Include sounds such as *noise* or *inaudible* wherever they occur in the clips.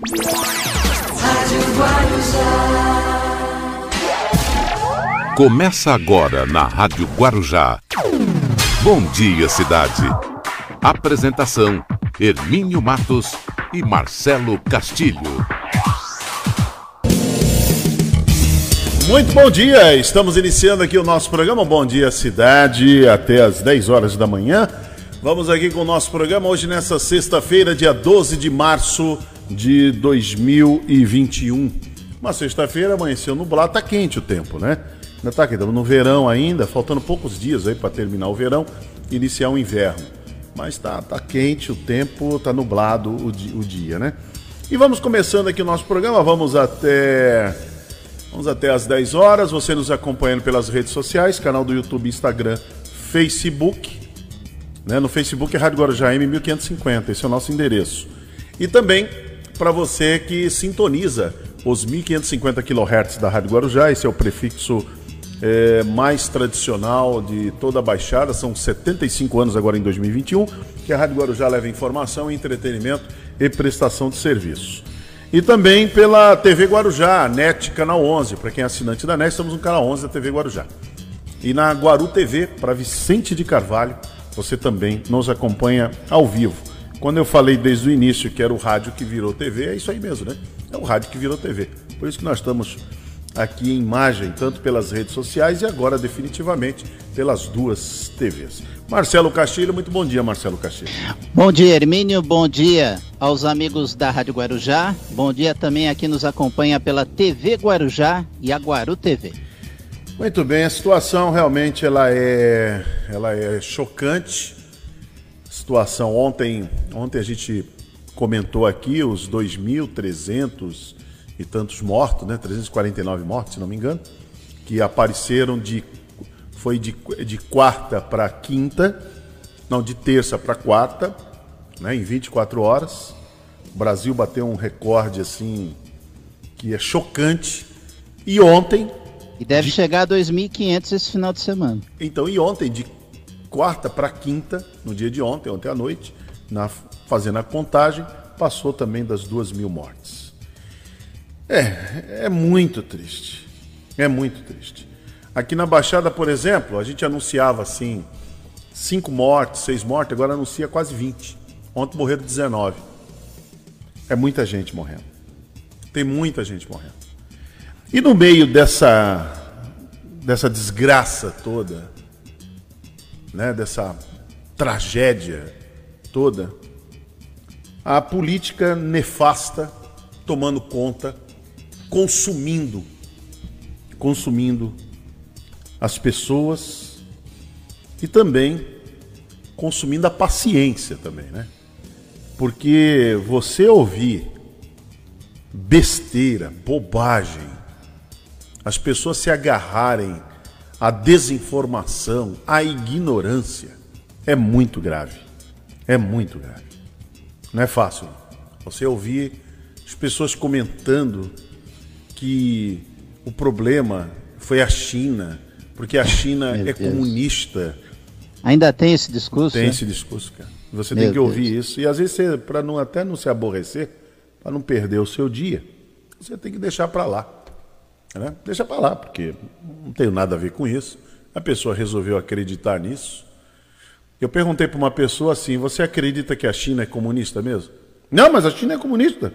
Rádio Guarujá. Começa agora na Rádio Guarujá. Bom dia, cidade. Apresentação: Hermínio Matos e Marcelo Castilho. Muito bom dia, estamos iniciando aqui o nosso programa Bom Dia Cidade, até às 10 horas da manhã. Vamos aqui com o nosso programa hoje nessa sexta-feira, dia 12 de março de 2021. Uma sexta-feira amanheceu nublado, tá quente o tempo, né? Ainda tá aqui, estamos no verão ainda, faltando poucos dias aí para terminar o verão e iniciar o inverno. Mas tá, tá quente o tempo, tá nublado o, di o dia, né? E vamos começando aqui o nosso programa, vamos até Vamos até às 10 horas. Você nos acompanhando pelas redes sociais, canal do YouTube, Instagram, Facebook. Né? No Facebook é Rádio Guarujá M1550, esse é o nosso endereço. E também para você que sintoniza os 1550 kHz da Rádio Guarujá, esse é o prefixo é, mais tradicional de toda a Baixada, são 75 anos agora em 2021, que a Rádio Guarujá leva informação, entretenimento e prestação de serviço. E também pela TV Guarujá, NET Canal 11. Para quem é assinante da NET, estamos no canal 11 da TV Guarujá. E na Guaru TV, para Vicente de Carvalho, você também nos acompanha ao vivo. Quando eu falei desde o início que era o rádio que virou TV, é isso aí mesmo, né? É o rádio que virou TV. Por isso que nós estamos aqui em imagem, tanto pelas redes sociais e agora definitivamente pelas duas TVs. Marcelo Castilho, muito bom dia, Marcelo Castilho. Bom dia, Hermínio, bom dia aos amigos da Rádio Guarujá, bom dia também a quem nos acompanha pela TV Guarujá e a Guaru TV. Muito bem, a situação realmente ela é, ela é chocante. Situação ontem, ontem a gente comentou aqui os 2.300 e tantos mortos, né? 349 mortos, se não me engano, que apareceram de foi de, de quarta para quinta, não, de terça para quarta, né, em 24 horas. O Brasil bateu um recorde assim que é chocante. E ontem. E deve de... chegar a 2.500 esse final de semana. Então, e ontem, de quarta para quinta, no dia de ontem, ontem à noite, na, fazendo a contagem, passou também das duas mil mortes. É, é muito triste. É muito triste. Aqui na Baixada, por exemplo, a gente anunciava assim, cinco mortes, seis mortes, agora anuncia quase 20. Ontem morreram 19. É muita gente morrendo. Tem muita gente morrendo. E no meio dessa, dessa desgraça toda, né, dessa tragédia toda, a política nefasta tomando conta, consumindo, consumindo as pessoas e também consumindo a paciência também, né? Porque você ouvir besteira, bobagem, as pessoas se agarrarem à desinformação, à ignorância, é muito grave. É muito grave. Não é fácil. Você ouvir as pessoas comentando que o problema foi a China, porque a China *laughs* Meu é Deus. comunista. Ainda tem esse discurso? Tem né? esse discurso, cara. Você Meu tem que ouvir Deus. isso. E às vezes, para não, até não se aborrecer, para não perder o seu dia, você tem que deixar para lá. Né? Deixa para lá, porque não tem nada a ver com isso. A pessoa resolveu acreditar nisso. Eu perguntei para uma pessoa assim: você acredita que a China é comunista mesmo? Não, mas a China é comunista.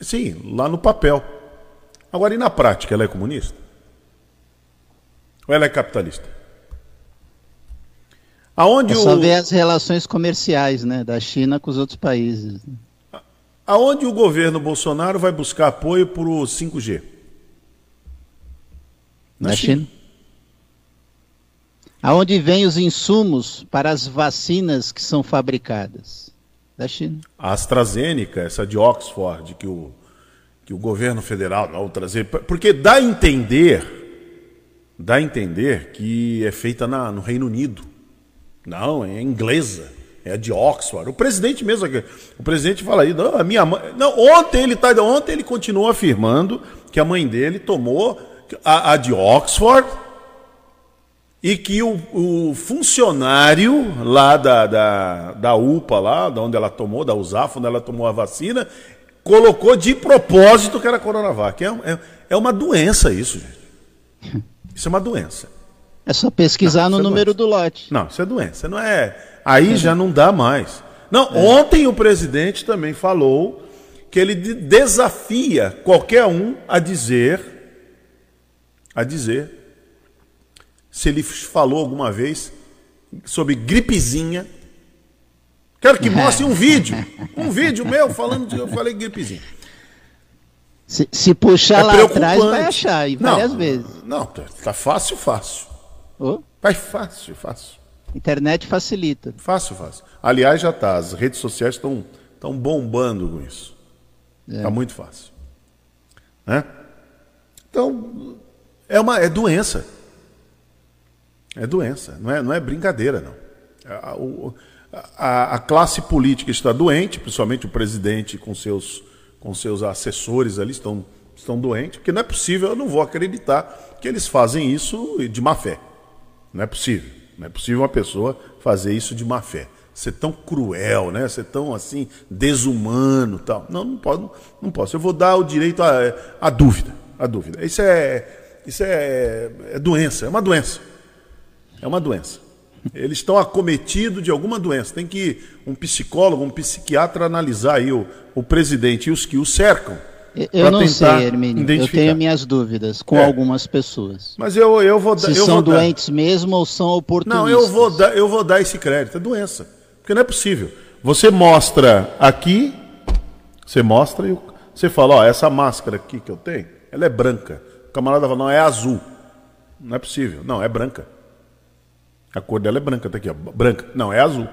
Sim, lá no papel. Agora, e na prática, ela é comunista? Ou ela é capitalista? Aonde é só o... ver as relações comerciais né, da China com os outros países. Aonde o governo Bolsonaro vai buscar apoio para o 5G? Na, Na China. China. Aonde vêm os insumos para as vacinas que são fabricadas? Da China. A AstraZeneca, essa de Oxford, que o, que o governo federal vai trazer. Porque dá a entender dá a entender que é feita na, no Reino Unido. Não, é inglesa, é de Oxford. O presidente mesmo, o presidente fala aí, não, a minha mãe, não, ontem ele tá, ontem ele continuou afirmando que a mãe dele tomou a, a de Oxford e que o, o funcionário lá da, da, da UPA lá, da onde ela tomou, da USAF, onde ela tomou a vacina, colocou de propósito que era Coronavac. É, é, é uma doença isso, gente. Isso é uma doença. É só pesquisar Não, no é número doença. do lote. Não, isso é doença. Não é. Aí já não dá mais. Não, ontem o presidente também falou que ele de- desafia qualquer um a dizer, a dizer, se ele falou alguma vez sobre gripezinha. Quero que mostre um vídeo, *laughs* um vídeo meu falando de eu falei gripezinha. Se, se puxar É lá atrás, vai achar, e Não, várias vezes. Não, tá tá fácil, fácil. Ô, Vai fácil, fácil. internet facilita. Fácil, fácil. Aliás, já tá. As redes sociais estão estão bombando com isso. Tá muito fácil. Né? Então, é uma é doença. É doença, não é, não é brincadeira, não. A, a- a classe política está doente, principalmente o presidente com seus, com seus assessores ali estão, estão doentes, porque não é possível, eu não vou acreditar que eles fazem isso de má fé. Não é possível. Não é possível uma pessoa fazer isso de má fé. Ser tão cruel, né? Ser tão assim, desumano tal. Não, não posso. Não posso. Eu vou dar o direito à, à dúvida. À dúvida. Isso é. Isso é, é doença, é uma doença. É uma doença. Eles estão acometidos de alguma doença. Tem que um psicólogo, um psiquiatra analisar aí o, o presidente e os que o cercam. Eu, não sei, Hermínio. Eu tenho minhas dúvidas com É. algumas pessoas. Mas eu, eu vou dar. Se eu são vou dar- doentes mesmo ou são oportunistas. Não, eu vou, dar, eu vou dar esse crédito. É doença. Porque não é possível. Você mostra aqui, você mostra e você fala, ó, essa máscara aqui que eu tenho, ela é branca. Camarada fala, não, é azul. Não é possível. Não, é branca. A cor dela é branca, tá aqui, ó. Branca. Não, é azul.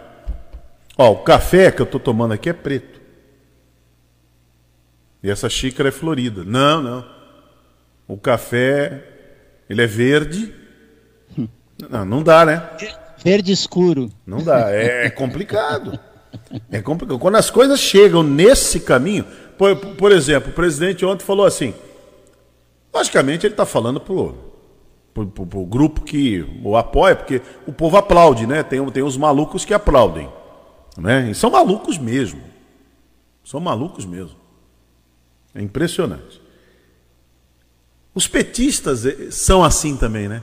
Ó, o café que eu tô tomando aqui é preto. E essa xícara é florida. Não, não. O café, ele é verde. Não, não dá, né? Verde escuro. Não dá, é, é complicado. É complicado. Quando as coisas chegam nesse caminho, por, por exemplo, o presidente ontem falou assim, logicamente ele está falando pro- pro grupo que o apoia, porque o povo aplaude, né? Tem, tem os malucos que aplaudem. Né? E são malucos mesmo. São malucos mesmo. É impressionante. Os petistas eh, são assim também, né?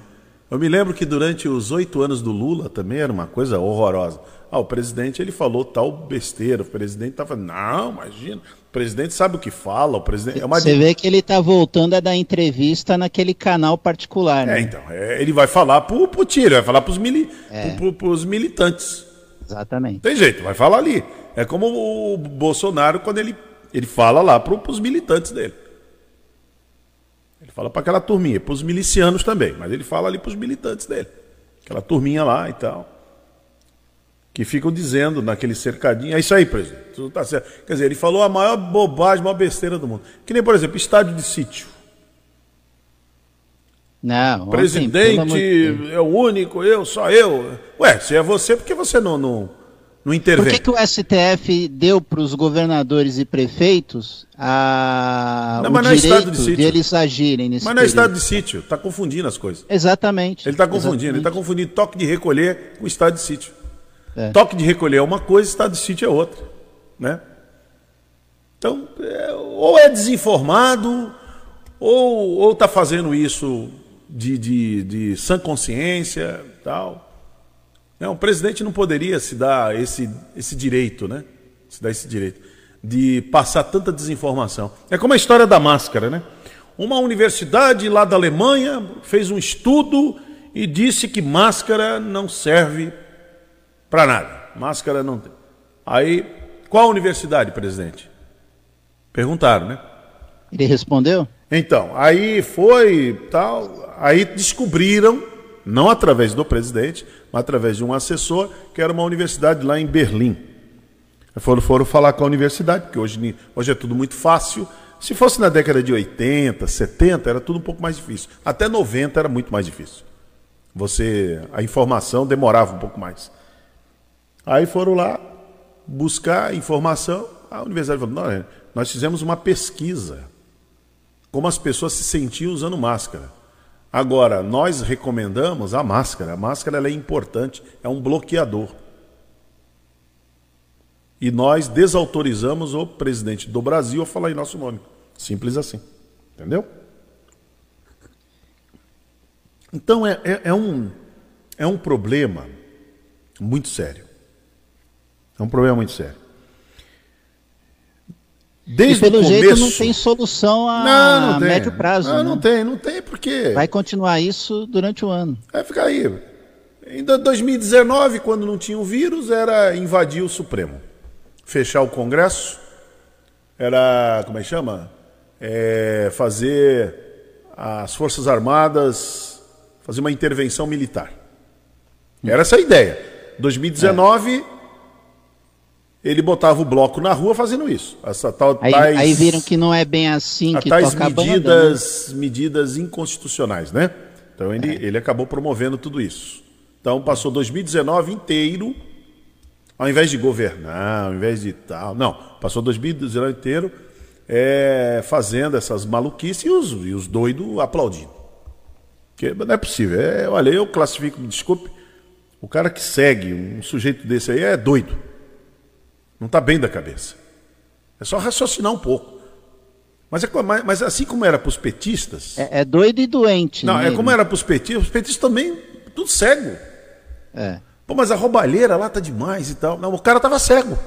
Eu me lembro que durante os oito anos do Lula também era uma coisa horrorosa. Ah, o presidente ele falou tal besteira, o presidente estava falando, não, imagina, o presidente sabe o que fala, o presidente é uma Você vê que ele tá voltando a dar entrevista naquele canal particular, É, né? então, é, ele vai falar pro, pro tiro, vai falar pros, mili, pro- pros militantes. Exatamente. Tem jeito, vai falar ali. É como o Bolsonaro quando ele, ele fala lá pro, pros militantes dele. Fala para aquela turminha, pros milicianos também, mas ele fala ali pros militantes dele. Aquela turminha lá e tal. Que ficam dizendo naquele cercadinho, é isso aí, presidente. Tudo tá certo. Quer dizer, ele falou a maior bobagem, a maior besteira do mundo. Que nem, por exemplo, estádio de sítio. Não, ontem, Presidente é o único, eu, só eu. Ué, se é você, por que você não, não, não Por intervém? que, que o STF deu para os governadores e prefeitos a, Não, o não é direito de eles agirem nesse Mas não é período? estado de sítio, está confundindo as coisas. Exatamente. Ele está confundindo, ele está exatamente. confundindo toque de recolher com estado de sítio. É. Toque de recolher é uma coisa, estado de sítio é outra. Né? Então, é, ou é desinformado, ou está fazendo isso de, de, de sã consciência tal. Não, o presidente não poderia se dar esse, esse direito, né? Se dar esse direito de passar tanta desinformação. É como a história da máscara, né? Uma universidade lá da Alemanha fez um estudo e disse que máscara não serve para nada. Máscara não tem. Aí, qual universidade, presidente? Perguntaram, né? Ele respondeu? Então, aí foi tal, aí descobriram, não através do presidente, mas através de um assessor, que era uma universidade lá em Berlim. Foram, foram falar com a universidade, porque hoje, hoje é tudo muito fácil. Se fosse na década de 80, 70, era tudo um pouco mais difícil. Até 90 era muito mais difícil. Você, a informação demorava um pouco mais. Aí foram lá buscar informação. A universidade falou: "Não, é, nós fizemos uma pesquisa como as pessoas se sentiam usando máscara. Agora, nós recomendamos a máscara. A máscara é importante, é um bloqueador. E nós desautorizamos o presidente do Brasil a falar em nosso nome. Simples assim. Entendeu? Então é, é, é um, é um problema muito sério. É um problema muito sério. Desde e pelo começo... jeito não tem solução a não, não médio prazo. Não, né? não tem, não tem, porque. Vai continuar isso durante o ano. Vai ficar aí. Em 2019, quando não tinha o vírus, era invadir o Supremo. Fechar o Congresso. Era. Como é que chama? É, fazer as Forças Armadas fazer uma intervenção militar. Era essa a ideia. 2019. Ele botava o bloco na rua fazendo isso. Essa tal, aí, tais, aí viram que não é bem assim que tais toca medidas, banda, né? medidas inconstitucionais, né? Então ele, é. ele acabou promovendo tudo isso. Então passou 2019 inteiro, ao invés de governar, ao invés de tal, não, passou 2019 inteiro é, fazendo essas maluquices e os, e os doidos aplaudindo. Porque não é possível. É, olha, eu classifico, me desculpe, o cara que segue um sujeito desse aí é doido. Não está bem da cabeça. É só raciocinar um pouco. Mas, é, mas assim como era para os petistas. É, é, doido e doente. Não, né? é como era para os petistas. Os petistas também, tudo cego. É. Pô, mas a roubalheira lá tá demais e tal. Não, o cara estava cego.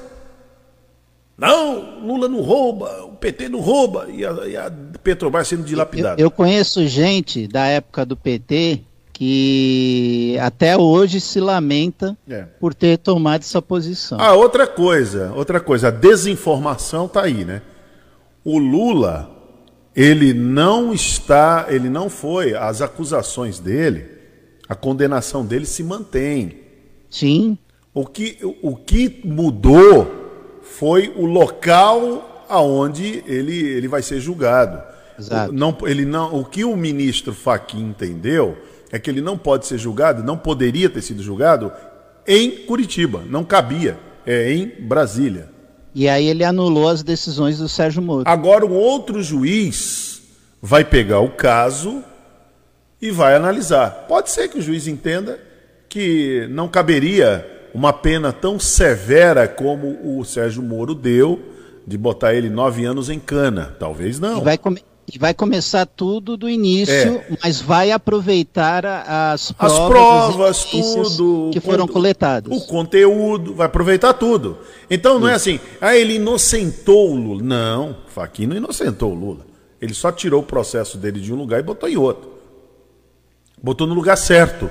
Não, Lula não rouba, o PT não rouba. E a, e a Petrobras sendo dilapidada. Eu, eu conheço gente da época do PT que até hoje se lamenta é. por ter tomado essa posição. Ah, outra coisa, outra coisa, a desinformação está aí, né? O Lula, ele não está, ele não foi, as acusações dele, a condenação dele se mantém. Sim. O que, o que mudou foi o local aonde ele, ele vai ser julgado. Exato. Não, ele não, o que o ministro Fachin entendeu é que ele não pode ser julgado, não poderia ter sido julgado em Curitiba, não cabia, é em Brasília. E aí ele anulou as decisões do Sérgio Moro. Agora um outro juiz vai pegar o caso e vai analisar. Pode ser que o juiz entenda que não caberia uma pena tão severa como o Sérgio Moro deu, de botar ele nove anos em cana. Talvez não. E vai, e vai começar tudo do início, é. mas vai aproveitar as provas, as provas tudo que foram coletadas. O conteúdo, vai aproveitar tudo. Então não é Isso. é assim, ah, ele inocentou o Lula. Não, Faquinha não inocentou o Lula. Ele só tirou o processo dele de um lugar e botou em outro. Botou no lugar certo.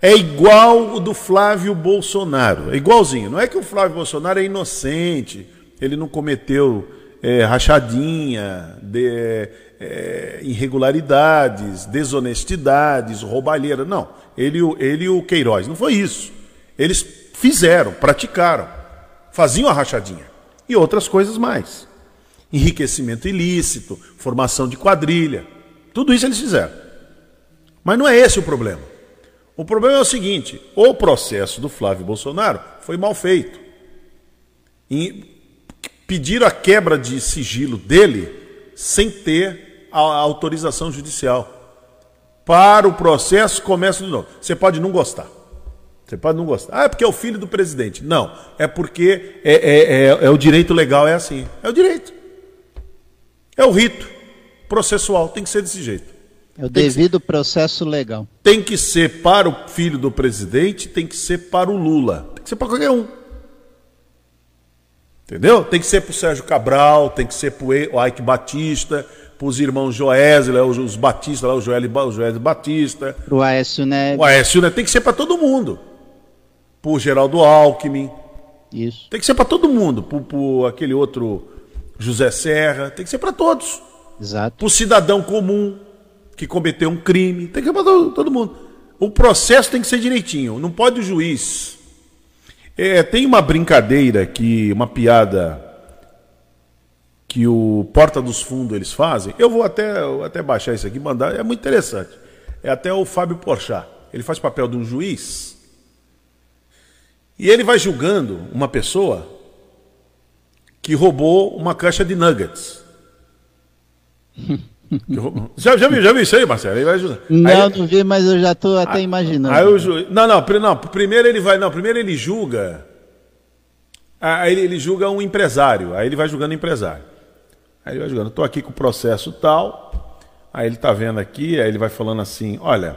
É igual o do Flávio Bolsonaro. É igualzinho. Não é que o Flávio Bolsonaro é inocente, ele não cometeu é, rachadinha, de, é, irregularidades, desonestidades, roubalheira. Não, ele, ele e o Queiroz. Não foi isso. Eles fizeram, praticaram, faziam a rachadinha. E outras coisas mais. Enriquecimento ilícito, formação de quadrilha. Tudo isso eles fizeram. Mas não é esse o problema. O problema é o seguinte: o processo do Flávio Bolsonaro foi mal feito. E pediram a quebra de sigilo dele sem ter a autorização judicial. Para o processo, começa de novo. Você pode não gostar. Você pode não gostar. Ah, é porque é o filho do presidente. Não, é porque é, é, é, é o direito legal, é assim. É o direito. É o rito processual, tem que ser desse jeito. É o tem devido ser, processo legal. Tem que ser para o filho do presidente, tem que ser para o Lula. Tem que ser para qualquer um. Entendeu? Tem que ser para o Sérgio Cabral, tem que ser para o Ike Batista, para os irmãos Joesley, os Batista, lá, o Joel, o Joel Batista. O Aécio Neves. O Aécio Neves. Tem que ser para todo mundo. Para o Geraldo Alckmin. Isso. Tem que ser para todo mundo. Para aquele outro José Serra. Tem que ser para todos. Exato. Para o cidadão comum que cometeu um crime. Tem que ser para todo, todo mundo. O processo tem que ser direitinho. Não pode o juiz é, tem uma brincadeira que, uma piada que o Porta dos Fundos eles fazem. Eu vou até, até baixar isso aqui mandar. É muito interessante. É até o Fábio Porchat. Ele faz papel de um juiz e ele vai julgando uma pessoa que roubou uma caixa de nuggets. *laughs* Já, já, viu, já viu isso aí, Marcelo? Ele vai ajudar. Não, aí, não vi, mas eu já estou até imaginando. Aí o juiz, não, não, não, primeiro ele vai, não, primeiro ele julga Aí ele, ele julga um empresário, aí ele vai julgando empresário. Aí ele vai julgando, estou aqui com o processo tal, aí ele está vendo aqui, aí ele vai falando assim, olha,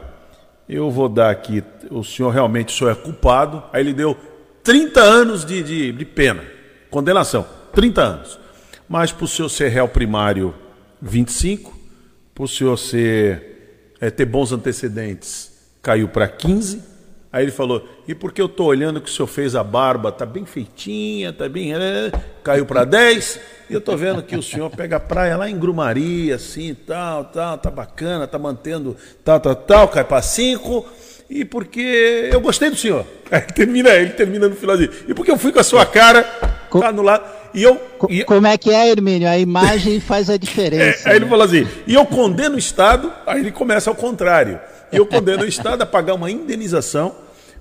eu vou dar aqui, o senhor realmente o senhor é culpado, aí ele deu 30 anos de, de, de pena, condenação, 30 anos. Mas para o senhor ser réu primário, 25, para o senhor ser, é, ter bons antecedentes, caiu para 15, Aí ele falou: e porque eu estou olhando que o senhor fez a barba, tá bem feitinha, tá bem. É, caiu para 10, e eu estou vendo que o senhor pega a praia lá em Grumaria, assim, tal, tal, tá bacana, tá mantendo tal, tal, tal, cai para 5, e porque eu gostei do senhor. *laughs* Aí ele termina, ele termina no finalzinho. E porque eu fui com a sua cara, tá no lado. E eu, e... Como é que é, Hermínio? A imagem *laughs* faz a diferença. É, aí né? ele falou assim: e eu condeno o Estado, aí ele começa ao contrário. E eu condeno o Estado a pagar uma indenização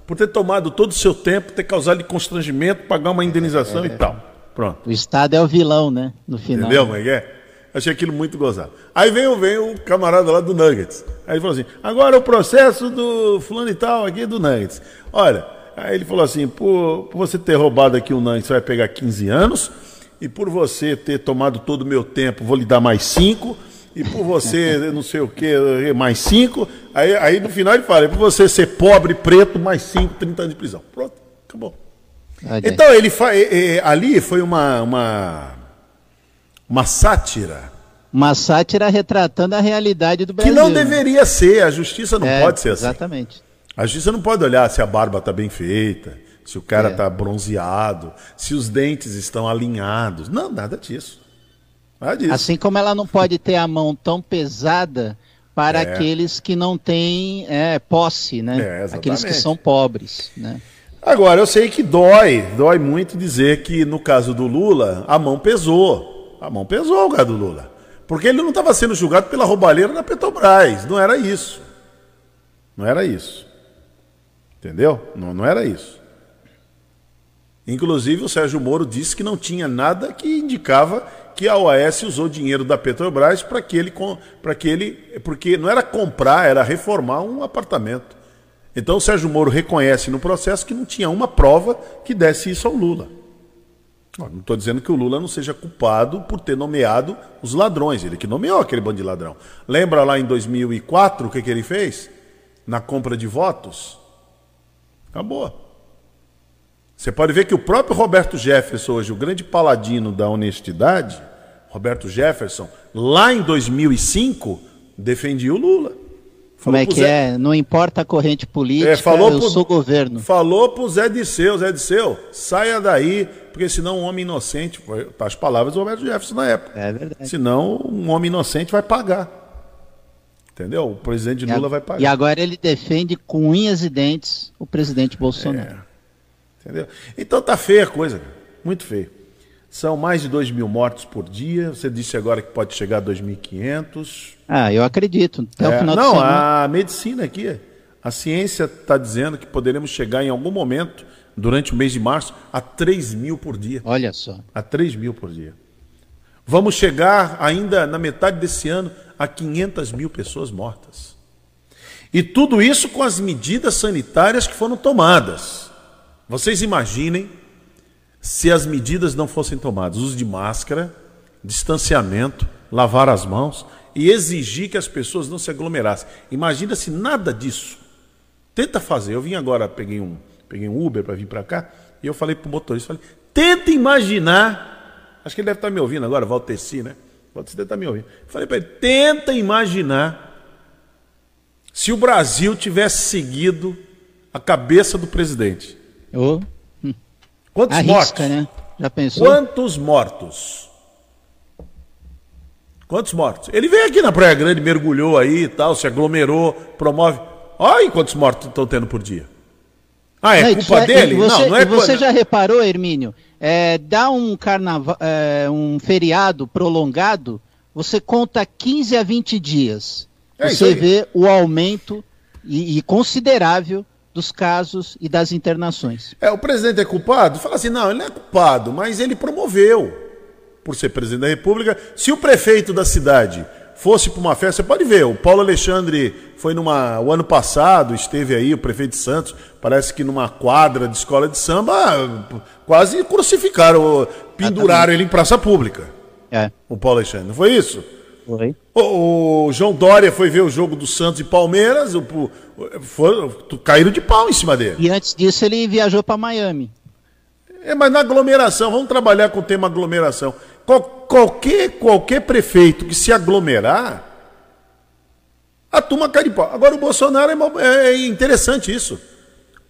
por ter tomado todo o seu tempo, ter causado constrangimento, pagar uma indenização é, e tal. Pronto. O Estado é o vilão, né? No final. Entendeu como é que é? Achei aquilo muito gozado. Aí vem, vem o camarada lá do Nuggets. Aí ele falou assim: agora o processo do fulano e tal aqui do Nuggets. Olha, aí ele falou assim: por, por você ter roubado aqui o Nuggets, você vai pegar 15 anos. E por você ter tomado todo o meu tempo, vou lhe dar mais 5 e por você *laughs* não sei o que, mais cinco. Aí, aí no final ele fala, e por você ser pobre, preto, mais cinco, 30 anos de prisão. Pronto, acabou. Então ele fa... ali foi uma, uma, uma sátira. Uma sátira retratando a realidade do Brasil. Que não deveria ser, a justiça não é, pode ser assim. Exatamente. A justiça não pode olhar se a barba está bem feita, se o cara está é. bronzeado, se os dentes estão alinhados. Não, nada disso. Assim como ela não pode ter a mão tão pesada para é. aqueles que não têm é, posse, né? É, aqueles que são pobres, né? Agora, eu sei que dói, dói muito dizer que no caso do Lula, a mão pesou. A mão pesou o caso do Lula. Porque ele não estava sendo julgado pela roubalheira da Petrobras. Não era isso. Não era isso. Entendeu? Não, não era isso. Inclusive, o Sérgio Moro disse que não tinha nada que indicava que a OAS usou dinheiro da Petrobras para que ele para que ele porque não era comprar, era reformar um apartamento. Então o Sérgio Moro reconhece no processo que não tinha uma prova que desse isso ao Lula. Não estou dizendo que o Lula não seja culpado por ter nomeado os ladrões, ele que nomeou aquele bando de ladrão. Lembra lá em 2004 o que, que ele fez? Na compra de votos? Acabou. Você pode ver que o próprio Roberto Jefferson, hoje, o grande paladino da honestidade, Roberto Jefferson, lá em 2005, defendia o Lula. Como é que Zé... é? Não importa a corrente política, é, falou eu pro... sou governo. Falou para o Zé Disseu, Zé Disseu, saia daí, porque senão um homem inocente, as palavras do Roberto Jefferson na época. É verdade. Senão um homem inocente vai pagar. Entendeu? O presidente Lula vai pagar. E agora ele defende com unhas e dentes o presidente Bolsonaro. É. Entendeu? Então tá feia a coisa, muito feio. São mais de 2 mil mortos por dia. Você disse agora que pode chegar a 2.500. Ah, eu acredito. Até é, o final Não, semana. a medicina aqui, a ciência está dizendo que poderemos chegar em algum momento, durante o mês de março, a 3 mil por dia. Olha só. A 3 mil por dia. Vamos chegar ainda na metade desse ano a 500 mil pessoas mortas. E tudo isso com as medidas sanitárias que foram tomadas. Vocês imaginem se as medidas não fossem tomadas, uso de máscara, distanciamento, lavar as mãos e exigir que as pessoas não se aglomerassem. Imagina se nada disso. Tenta fazer. Eu vim agora, peguei um, peguei um Uber para vir para cá e eu falei para o motorista, falei, tenta imaginar, acho que ele deve estar tá me ouvindo agora, Valteci, né? Valteci deve estar tá me ouvindo. falei para ele, tenta imaginar se o Brasil tivesse seguido a cabeça do presidente. Oh. Quantos Arrisca, mortos? Né? Já pensou? Quantos mortos? Quantos mortos? Ele veio aqui na Praia Grande, mergulhou aí e tal, se aglomerou, promove. Olha quantos mortos estão tendo por dia. Ah, é não, culpa é, dele? Você, não, não é Você já reparou, Hermínio? É, dá um carnaval, é, um feriado prolongado, você conta 15 a 20 dias. É você vê o aumento e, e considerável dos casos e das internações. É, o presidente é culpado? Fala assim, não, ele não é culpado, mas ele promoveu, por ser presidente da República. Se o prefeito da cidade fosse para uma festa, você pode ver, o Paulo Alexandre foi numa. O ano passado, esteve aí, o prefeito de Santos, parece que numa quadra de escola de samba, quase crucificaram, penduraram ele em praça pública. É. O Paulo Alexandre, não foi isso? Foi. O, o João Dória foi ver o jogo do Santos e Palmeiras, o, o, foi, caíram de pau em cima dele. E antes disso ele viajou para Miami. É, mas na aglomeração, vamos trabalhar com o tema aglomeração. Qual, qualquer, qualquer prefeito que se aglomerar, a turma cai de pau. Agora o Bolsonaro é, é interessante isso.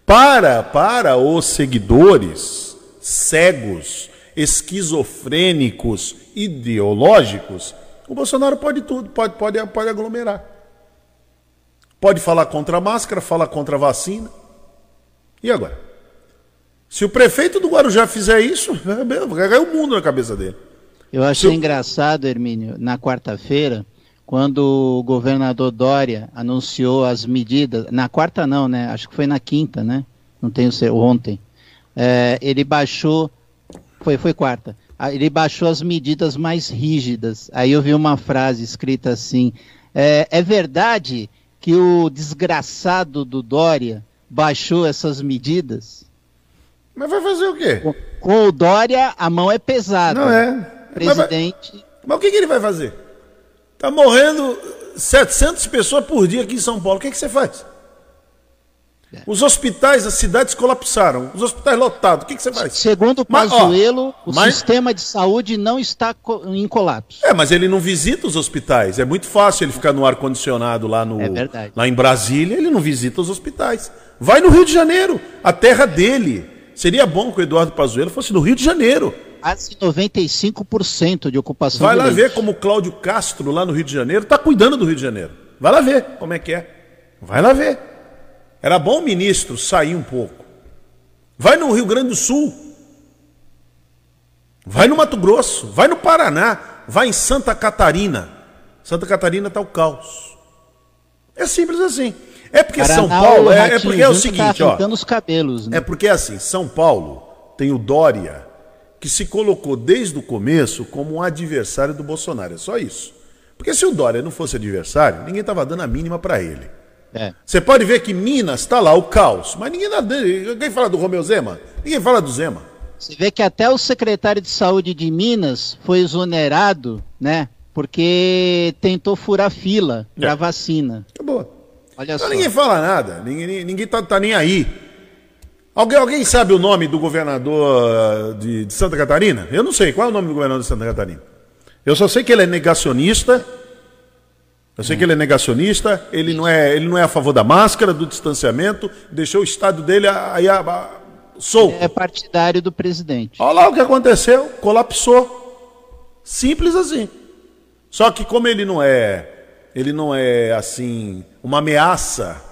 Para, para os seguidores cegos, esquizofrênicos, ideológicos, o Bolsonaro pode tudo, pode, pode, pode aglomerar. Pode falar contra a máscara, falar contra a vacina. E agora? Se o prefeito do Guarujá fizer isso, *laughs* vai cair o mundo na cabeça dele. Eu achei engraçado, Hermínio, na quarta-feira, quando o governador Dória anunciou as medidas, na quarta não, né? Acho que foi na quinta, né? Não tenho certeza, ontem. É, ele baixou, foi, foi quarta, ele baixou as medidas mais rígidas. Aí eu vi uma frase escrita assim, é, é verdade que o desgraçado do Dória baixou essas medidas? Mas vai fazer o quê? Com, com o Dória, a mão é pesada. Não é presidente. Mas, mas o que, que, ele vai fazer? Tá morrendo 700 pessoas por dia aqui em São Paulo. O que, que você faz? É. Os hospitais, as cidades colapsaram. Os hospitais lotados. O que, que você faz? Segundo o Pazuello, o mas... sistema de saúde não está em colapso. É, mas ele não visita os hospitais. É muito fácil ele ficar no ar-condicionado lá, no, é lá em Brasília. Ele não visita os hospitais. Vai no Rio de Janeiro, a terra dele. Seria bom que o Eduardo Pazuello fosse no Rio de Janeiro quase 95% de ocupação. Vai lá ver como o Cláudio Castro, lá no Rio de Janeiro, está cuidando do Rio de Janeiro. Vai lá ver como é que é. Vai lá ver. Era bom o ministro sair um pouco. Vai no Rio Grande do Sul. Vai no Mato Grosso. Vai no Paraná. Vai em Santa Catarina. Santa Catarina está o caos. É simples assim. É porque Paraná, São Paulo. É, é, porque é o tá seguinte, tá ó. Os cabelos, né? É porque é assim, São Paulo tem o Dória que se colocou desde o começo como um adversário do Bolsonaro. É só isso. Porque se o Dória não fosse adversário, ninguém estava dando a mínima para ele. É. Você pode ver que Minas está lá, o caos. Mas ninguém, ninguém fala do Romeu Zema? Ninguém fala do Zema. Você vê que até o secretário de saúde de Minas foi exonerado, né? Porque tentou furar fila é. para vacina. Acabou. Olha então só. ninguém fala nada, ninguém, ninguém tá, tá nem aí. Alguém, alguém sabe o nome do governador de, de, Santa Catarina? Eu não sei. Qual é o nome do governador de Santa Catarina? Eu só sei que ele é negacionista. Eu sei que ele é negacionista. Ele não é, ele não é a favor da máscara, do distanciamento. Deixou o estado dele aí a, a, solto. É partidário do presidente. Olha lá o que aconteceu. Colapsou. Simples assim. Só que como ele não é, ele não é assim uma ameaça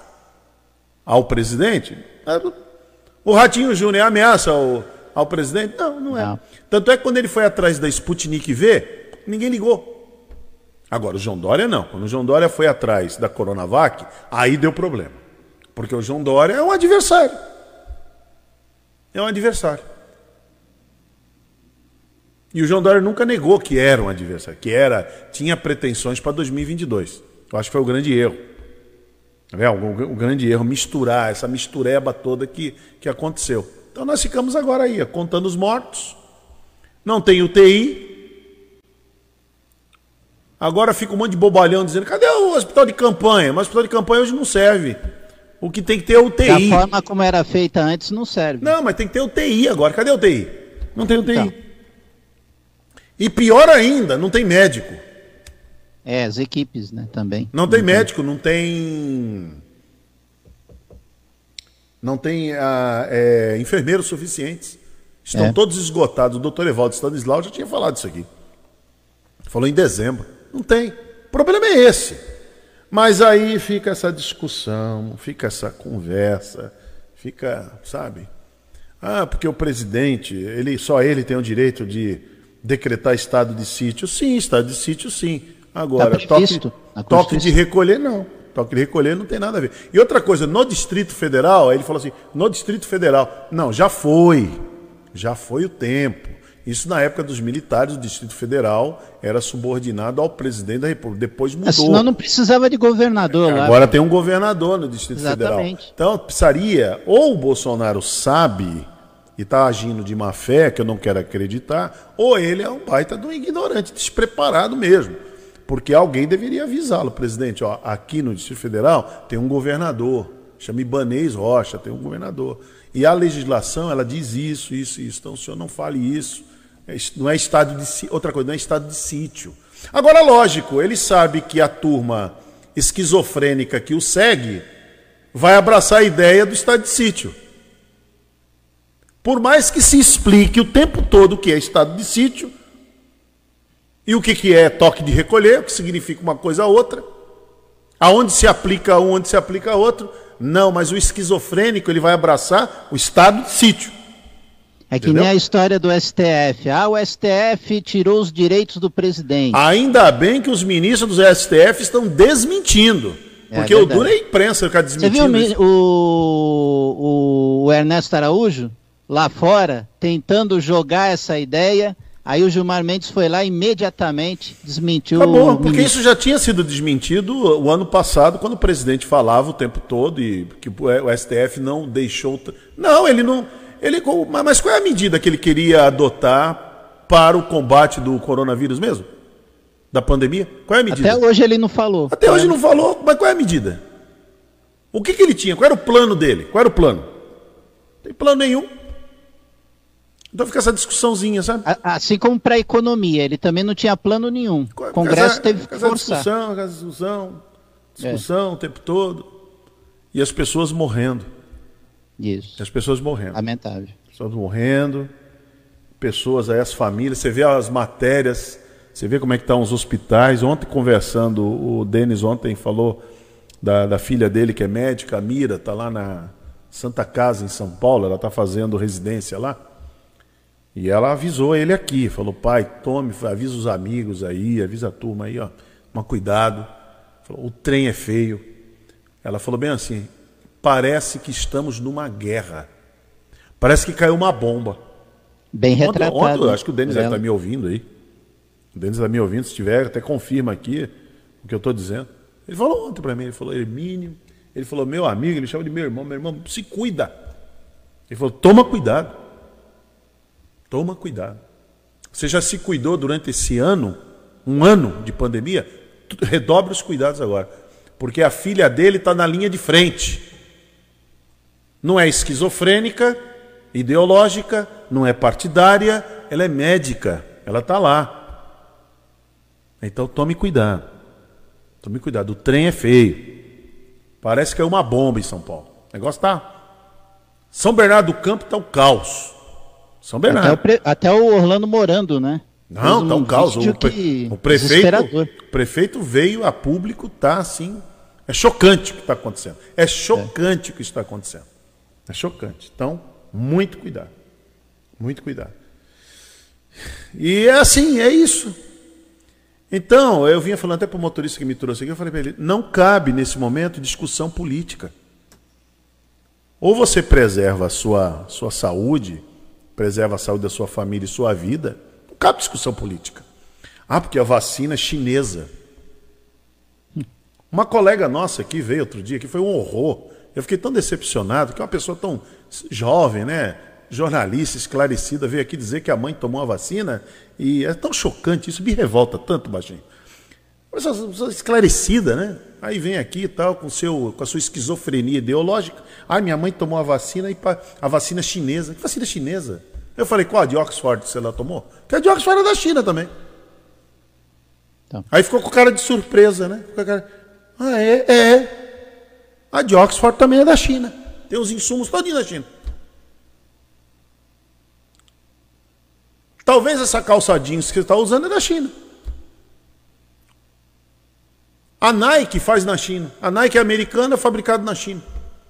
ao presidente. É, o Ratinho Júnior é ameaça ao, ao presidente? Não, não é. Não. Tanto é que quando ele foi atrás da Sputnik V, ninguém ligou. Agora, o João Dória não. Quando o João Dória foi atrás da Coronavac, aí deu problema. Porque o João Dória é um adversário. É um adversário. E o João Dória nunca negou que era um adversário, que era tinha pretensões para 2022. Eu acho que foi o grande erro. É, o, o grande erro, misturar, essa mistureba toda que, que aconteceu. Então nós ficamos agora aí, contando os mortos. Não tem UTI. Agora fica um monte de bobalhão dizendo: cadê o hospital de campanha? Mas o hospital de campanha hoje não serve. O que tem que ter é UTI. Da forma como era feita antes, não serve. Não, mas tem que ter UTI agora. Cadê a UTI? Não tem UTI. Então. E pior ainda, não tem médico. É, as equipes, né, também. Não tem médico, não tem. Não tem ah, é, enfermeiros suficientes. Estão é. todos esgotados. O doutor Evaldo Stanislau já tinha falado isso aqui. Falou em dezembro. Não tem. O problema é esse. Mas aí fica essa discussão, fica essa conversa, fica, sabe? Ah, porque o presidente, ele só ele tem o direito de decretar estado de sítio. Sim, estado de sítio, sim. Agora, tá toque, toque de recolher, não. Toque de recolher não tem nada a ver. E outra coisa, no Distrito Federal, ele falou assim: no Distrito Federal. Não, já foi. Já foi o tempo. Isso na época dos militares, o Distrito Federal era subordinado ao presidente da República. Depois mudou. Senão não precisava de governador lá. Agora tem um governador no Distrito Exatamente. Federal. Então precisaria, ou o Bolsonaro sabe e está agindo de má fé, que eu não quero acreditar, ou ele é um baita de um ignorante, despreparado mesmo. Porque alguém deveria avisá-lo, presidente, ó, aqui no Distrito Federal tem um governador, chama Ibanês Rocha, tem um governador. E a legislação, ela diz isso, isso, isso. Então o senhor não fale isso. É não é estado de outra coisa, não é estado de sítio. Agora, lógico, ele sabe que a turma esquizofrênica que o segue vai abraçar a ideia do estado de sítio. Por mais que se explique o tempo todo o que é estado de sítio e o que, é toque de recolher, o que significa uma coisa ou outra, aonde se aplica um, onde se aplica outro, não, mas o esquizofrênico ele vai abraçar o estado de sítio. É que Entendeu? nem a história do STF. Ah, o STF tirou os direitos do presidente. Ainda bem que os ministros do STF estão desmentindo. É, porque o duro é a imprensa ficar desmentindo. Você viu o, o, o Ernesto Araújo? lá fora, tentando jogar essa ideia. Aí o Gilmar Mendes foi lá e imediatamente desmentiu. Tá bom, porque isso já tinha sido desmentido o ano passado, quando o presidente falava o tempo todo e que o STF não deixou. Não, ele não. Ele, mas qual é a medida que ele queria adotar para o combate do coronavírus mesmo? Da pandemia? Qual é a medida? Até hoje ele não falou. Até hoje não falou, mas qual é a medida? O que, que ele tinha? Qual era o plano dele? Qual era o plano? Não tem plano nenhum. Então fica essa discussãozinha, sabe? Assim como para a economia, ele também não tinha plano nenhum. O Congresso teve que forçar. Discussão, discussão, discussão é. o tempo todo. E as pessoas morrendo. Isso. As pessoas morrendo. Lamentável. Pessoas morrendo, pessoas aí, as famílias. Você vê as matérias, você vê como é que estão os hospitais. Ontem conversando, o Denis ontem falou da, da filha dele que é médica, a Mira, está lá na Santa Casa em São Paulo, ela está fazendo residência lá. E ela avisou ele aqui, falou, pai, tome, avisa os amigos aí, avisa a turma aí, ó, toma cuidado. Falou, o trem é feio. Ela falou bem assim, parece que estamos numa guerra. Parece que caiu uma bomba. Bem retratado. Ontem, ontem, acho que o Denis está me ouvindo aí. O Denis está me ouvindo, se tiver, até confirma aqui o que eu estou dizendo. Ele falou ontem para mim, ele falou, Hermínio, ele falou, meu amigo, ele chama de meu irmão, meu irmão, se cuida. Ele falou, toma cuidado. Toma cuidado. Você já se cuidou durante esse ano, um ano de pandemia? Redobre os cuidados agora. Porque a filha dele está na linha de frente. Não é esquizofrênica, ideológica, não é partidária, ela é médica, ela está lá. Então tome cuidado. Tome cuidado. O trem é feio. Parece que é uma bomba em São Paulo. O negócio está. São Bernardo do Campo está o um caos. São Bernardo. Até o, pre... Até o Orlando morando, né? Não, um tá um caos. O, pre... o, prefeito, o prefeito veio a público, tá assim. É chocante o que está acontecendo. É chocante é. o que está acontecendo. É chocante. Então, muito cuidado. Muito cuidado. E é assim, é isso. Então, eu vinha falando até para o motorista que me trouxe aqui, eu falei para ele, não cabe nesse momento discussão política. Ou você preserva a sua, sua saúde, preserva a saúde da sua família e sua vida, não cabe discussão política. Ah, porque a vacina é chinesa. Uma colega nossa aqui veio outro dia, que foi um horror. Eu fiquei tão decepcionado que uma pessoa tão jovem, né? Jornalista, esclarecida, veio aqui dizer que a mãe tomou a vacina e é tão chocante, isso me revolta tanto, baixinho. Uma pessoa esclarecida, né? Aí vem aqui e tal, com, seu, com a sua esquizofrenia ideológica. Ah, minha mãe tomou a vacina e a vacina chinesa. Que vacina chinesa? Eu falei, qual a de Oxford você lá tomou? Que a de Oxford é da China também. Então. Aí ficou com cara de surpresa, né? Ficou com cara, ah, é? É. A de Oxford também é da China. Tem os insumos todinhos da China. Talvez essa calça jeans que você está usando é da China. A Nike faz na China. A Nike é americana, fabricada na China.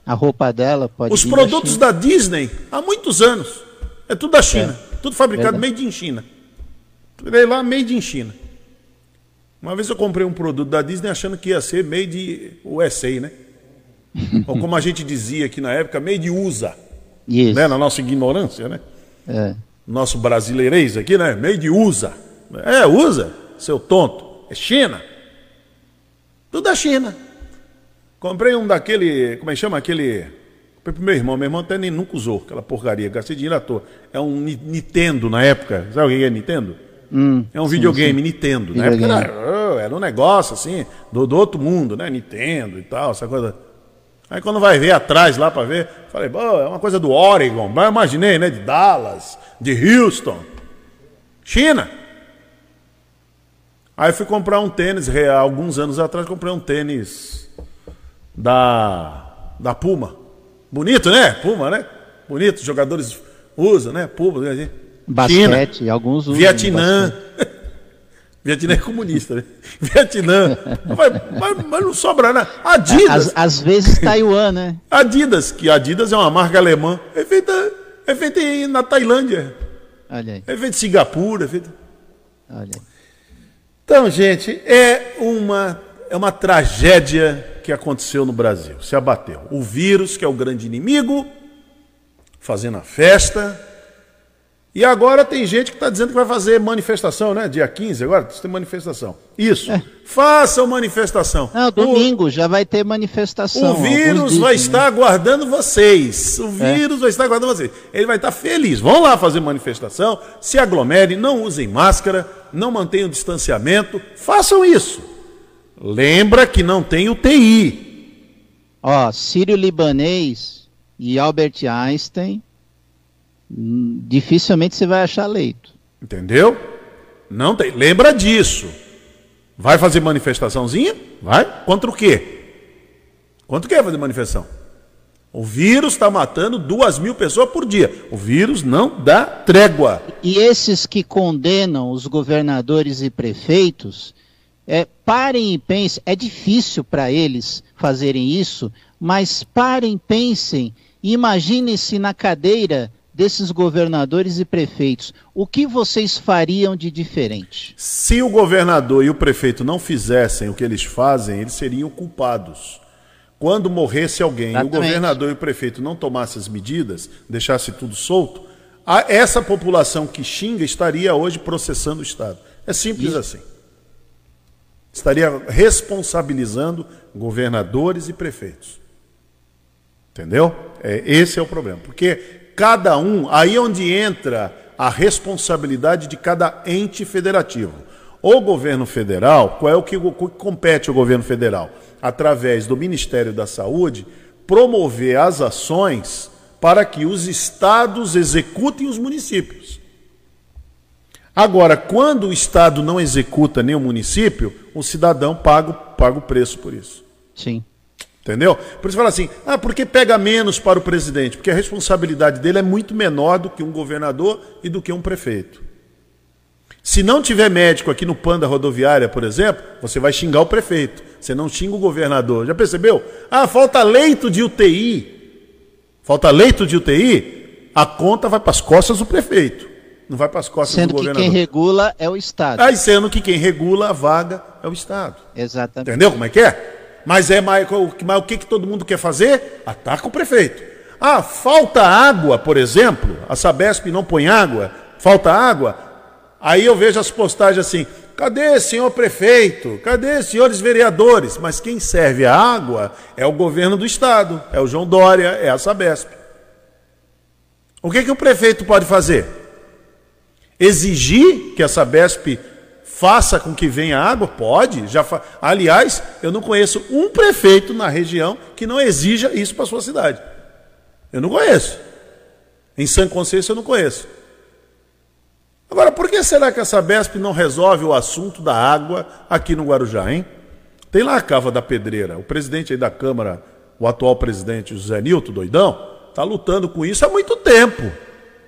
A roupa dela pode Os produtos da, da, Disney, há muitos anos, é tudo da China. É. Tudo fabricado Verdade. made in China. Tudo lá made in China. Uma vez eu comprei um produto da Disney achando que ia ser made USA, né? Ou como a gente dizia aqui na época, made USA. Isso. Né? Na nossa ignorância, né? É. nosso brasileirês aqui, né? Meio de usa. É, usa, seu tonto. É China. Tudo da China. Comprei um daquele, como é que chama? Aquele. Comprei pro meu irmão. Meu irmão até nem nunca usou aquela porcaria. Gastei dinheiro à toa. É um Nintendo na época. Sabe o que é Nintendo? Hum, É um sim, videogame sim. Nintendo. Na Videogame. época era, era um negócio assim, do, do outro mundo, né? Nintendo e tal, essa coisa. Aí quando vai ver atrás lá pra ver, falei, pô, é uma coisa do Oregon. Mas imaginei, né? De Dallas, de Houston, China. Aí fui comprar um tênis, real, alguns anos atrás, comprei um tênis da, da Puma. Bonito, né? Puma, né? Bonito, jogadores usam, né? Puma? China. Basquete, alguns usam Vietnã. basquete. *laughs* Vietnã é comunista, né? *laughs* Vietnã. Mas, mas- mas não sobra nada. Adidas. Às, às vezes Taiwan, né? *laughs* Adidas, que Adidas é uma marca alemã. É feita, é feita na Tailândia. Olha aí, É feita em Singapura. É feita... olha aí. Então, gente, é uma, é uma tragédia que aconteceu no Brasil. Se abateu. O vírus, que é o grande inimigo, fazendo a festa. E agora tem gente que está dizendo que vai fazer manifestação, né? Dia 15 agora, tem manifestação. Isso. Façam manifestação. Não, O- domingo já vai ter manifestação. O vírus dizem, vai né? estar aguardando vocês. O É. vírus vai estar aguardando vocês. Ele vai estar feliz. Vão lá fazer manifestação, se aglomerem, não usem máscara, não mantenham distanciamento. Façam isso. Lembra que não tem UTI. Ó, Sírio Libanês e Albert Einstein, dificilmente você vai achar leito. Entendeu? Não tem. Lembra disso. Vai fazer manifestaçãozinha? Vai. Contra o quê? Contra o que vai fazer manifestação? O vírus está matando duas mil pessoas por dia. O vírus não dá trégua. E esses que condenam os governadores e prefeitos, é, parem e pensem. É difícil para eles fazerem isso, mas parem, pensem, imaginem-se na cadeira desses governadores e prefeitos. O que vocês fariam de diferente? Se o governador e o prefeito não fizessem o que eles fazem, eles seriam culpados. Quando morresse alguém e o Exatamente. governador e o prefeito não tomassem as medidas, deixasse tudo solto, a- essa população que xinga estaria hoje processando o Estado. É simples assim. Estaria responsabilizando governadores e prefeitos. Entendeu? É, esse é o problema. Porque cada um, aí é onde entra a responsabilidade de cada ente federativo. O governo federal, qual é o que, compete ao governo federal? Através do Ministério da Saúde, promover as ações para que os estados executem os municípios. Agora, quando o Estado não executa nem o município, o cidadão paga, paga o preço por isso. Sim. Entendeu? Por isso fala assim, ah, por que pega menos para o presidente? Porque a responsabilidade dele é muito menor do que um governador e do que um prefeito. Se não tiver médico aqui no Panda Rodoviária, por exemplo, você vai xingar o prefeito. Você não xinga o governador. Já percebeu? Ah, falta leito de UTI. Falta leito de UTI, a conta vai para as costas do prefeito. Não vai para as costas Sendo do que governador. quem regula é o Estado. Aí sendo que quem regula a vaga é o Estado. Exatamente. Entendeu como é que é? Mas é mais, mas o que, que todo mundo quer fazer? Ataca o prefeito. Ah, falta água, por exemplo, a Sabesp não põe água, falta água. Aí eu vejo as postagens assim: cadê senhor prefeito? Cadê senhores vereadores? Mas quem serve a água é o governo do estado, é o João Dória, é a Sabesp. O que, que o prefeito pode fazer? Exigir que a Sabesp faça com que venha água? Pode. Já fa... Aliás, eu não conheço um prefeito na região que não exija isso para sua cidade. Eu não conheço. Em São Conceição eu não conheço. Agora, por que será que a Sabesp não resolve o assunto da água aqui no Guarujá, hein? Tem lá a Cava da Pedreira. O presidente aí da Câmara, o atual presidente, José Nilton, doidão, está lutando com isso há muito tempo.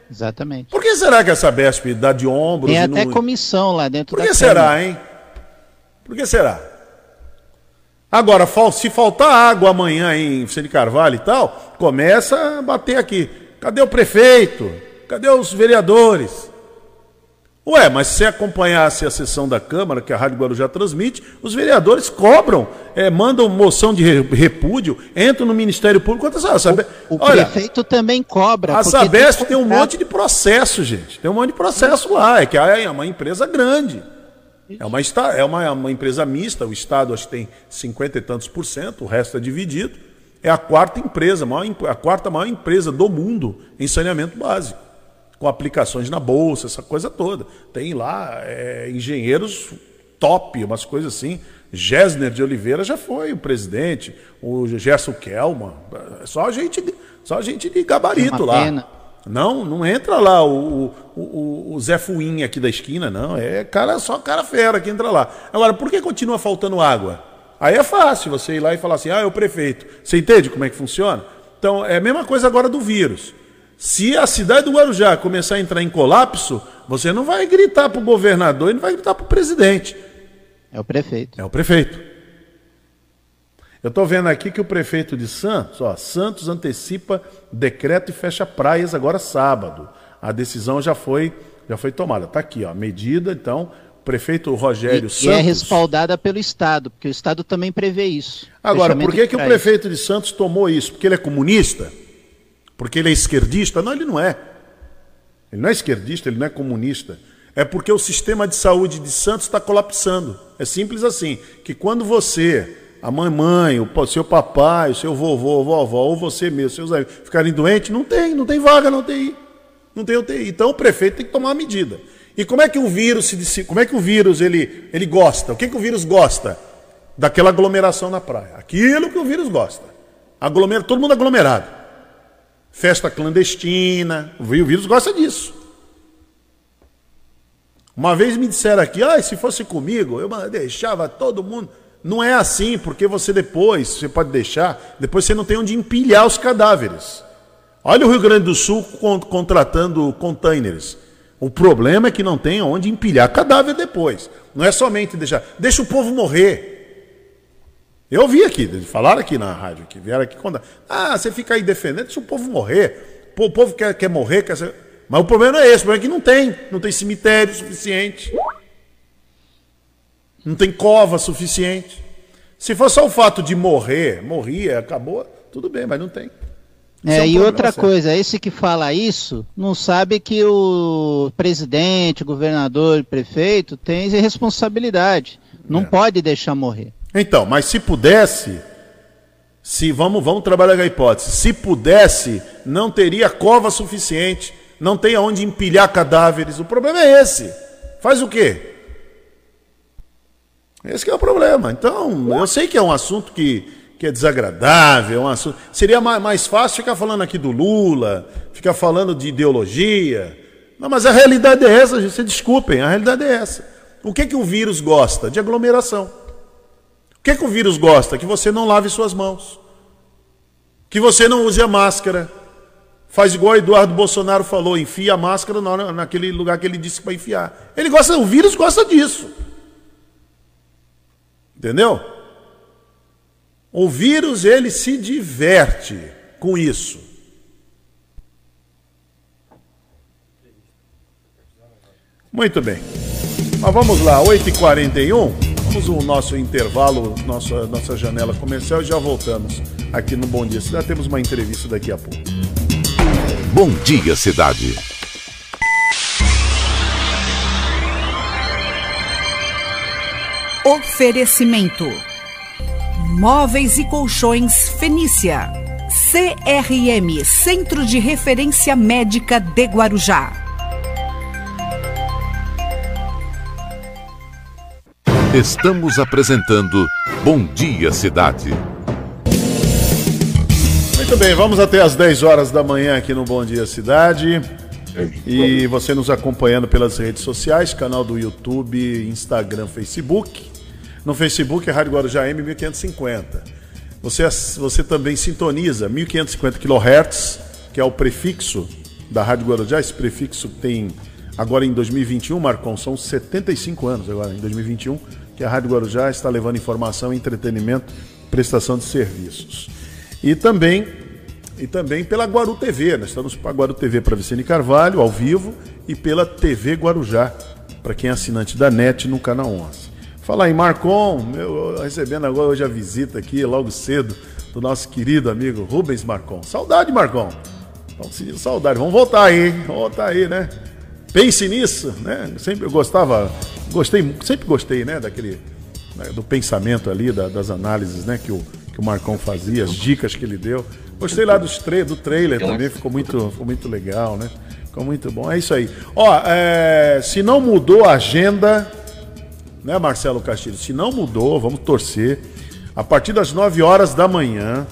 Exatamente. Por que será que a Sabesp dá de ombros Tem até não... comissão lá dentro Por que Câmara. será, hein? Por que será? Agora, se faltar água amanhã em Vicente Carvalho e tal, começa a bater aqui. Cadê o prefeito? Cadê os vereadores? Ué, mas se acompanhasse a sessão da Câmara, que a Rádio Guarujá transmite, os vereadores cobram, é, mandam moção de repúdio, entram no Ministério Público. Quantas sabe? O, o Olha, prefeito também cobra. A Sabesp tem, tem um monte de processo, gente. Tem um monte de processo lá. É que é uma empresa grande. É uma, é uma, uma empresa mista, o Estado acho que tem 50 e tantos por cento, o resto é dividido. É a quarta empresa, a quarta maior empresa do mundo em saneamento básico com aplicações na bolsa, essa coisa toda. Tem lá é, engenheiros top, umas coisas assim. Gessner de Oliveira já foi o presidente, o Gerson Kelman, só gente, só gente de gabarito lá. Pena. Não, não entra lá o, o, o, Zé Fuim aqui da esquina, não. É cara, só cara fera que entra lá. Agora, por que continua faltando água? Aí é fácil você ir lá e falar assim, ah, é o prefeito. Você entende como é que funciona? Então, é a mesma coisa agora do vírus. Se a cidade do Guarujá começar a entrar em colapso, você não vai gritar para o governador e não vai gritar para o presidente. É o prefeito. É o prefeito. Eu estou vendo aqui que o prefeito de Santos, ó, Santos antecipa decreto e fecha praias agora sábado. A decisão já foi, já foi tomada. Está aqui, ó, medida, então, o prefeito Rogério e, Santos. E é respaldada pelo Estado, porque o Estado também prevê isso. Agora, por que, que o prefeito de Santos tomou isso? Porque ele é comunista? Porque ele é esquerdista? Não, ele não é. Ele não é esquerdista, ele não é comunista. É porque o sistema de saúde de Santos está colapsando. É simples assim, que quando você, a mamãe, o seu papai, o seu vovô, vovó, ou você mesmo, seus amigos, ficarem doentes, não tem, não tem vaga na UTI. Não tem UTI. Então o prefeito tem que tomar uma medida. E como é que o vírus se como é que o vírus ele, ele gosta? O que, que o vírus gosta? Daquela aglomeração na praia. Aquilo que o vírus gosta. Aglomera, todo mundo aglomerado festa clandestina. O vírus gosta disso. Uma vez me disseram aqui, ah, se fosse comigo, eu deixava todo mundo. Não é assim, porque você depois, você pode deixar, depois você não tem onde empilhar os cadáveres. Olha o Rio Grande do Sul contratando containers. O problema é que não tem onde empilhar cadáver depois. Não é somente deixar. Deixa o povo morrer. Eu vi aqui, falaram aqui na rádio, que vieram aqui contar. Ah, você fica aí defendendo, deixa o povo morrer. O povo quer, quer morrer, quer ser... Mas o problema não é esse, o problema é que não tem. Não tem cemitério suficiente. Não tem cova suficiente. Se fosse só o fato de morrer, morria, acabou, tudo bem, mas não tem. É, é e outra coisa, esse que fala isso não sabe que o presidente, governador, prefeito tem responsabilidade. Não é. pode deixar morrer. Então, mas se pudesse, se vamos, vamos trabalhar a hipótese, se pudesse, não teria cova suficiente, não tem aonde empilhar cadáveres. O problema é esse. Faz o quê? Esse é o problema. Então, eu sei que é um assunto que, que é desagradável, é um assunto... seria mais, mais fácil ficar falando aqui do Lula, ficar falando de ideologia. Não, mas a realidade é essa, gente. Desculpem, a realidade é essa. O que, que o vírus gosta? De aglomeração que, que o vírus gosta? Que você não lave suas mãos. Que você não use a máscara. Faz igual Eduardo Bolsonaro falou, enfia a máscara naquele lugar que ele disse para enfiar. Ele gosta, o vírus gosta disso. Entendeu? O vírus ele se diverte com isso. Muito bem. Mas vamos lá, 8h41. Vamos o nosso intervalo, nossa, nossa janela comercial e já voltamos aqui no Bom Dia Cidade. Temos uma entrevista daqui a pouco. Bom Dia Cidade. Oferecimento: Móveis e Colchões Fenícia. CRM Centro de Referência Médica de Guarujá. Estamos apresentando Bom Dia Cidade. Muito bem, vamos até às 10 horas da manhã aqui no Bom Dia Cidade. E você nos acompanhando pelas redes sociais, canal do YouTube, Instagram, Facebook. No Facebook é Rádio Guarujá M 1550. Você, você também sintoniza 1550 kHz, que é o prefixo da Rádio Guarujá. Esse prefixo tem agora em 2021, Marcon, são 75 anos agora, em 2021 que a Rádio Guarujá está levando informação, entretenimento, prestação de serviços. E também, e também pela Guaru TV, nós estamos para a Guaru TV para Vicente Carvalho, ao vivo, e pela TV Guarujá, para quem é assinante da NET no canal 11. Falar em Marcon, meu, recebendo agora hoje a visita aqui, logo cedo, do nosso querido amigo Rubens Marcon. Saudade, Marcon. Estamos sentindo saudade. Vamos voltar aí, hein? Voltar aí, né? Pense nisso, né? Sempre eu gostava, gostei, sempre gostei, né, daquele né, do pensamento ali, da, das análises, né, que o, que o Marcon fazia, as dicas que ele deu. Gostei lá dos tra do trailer também, ficou muito, ficou muito legal, né? Ficou muito bom. É isso aí. Ó, é, se não mudou a agenda, né, Marcelo Castilho? Se não mudou, vamos torcer. A partir das 9 horas da manhã,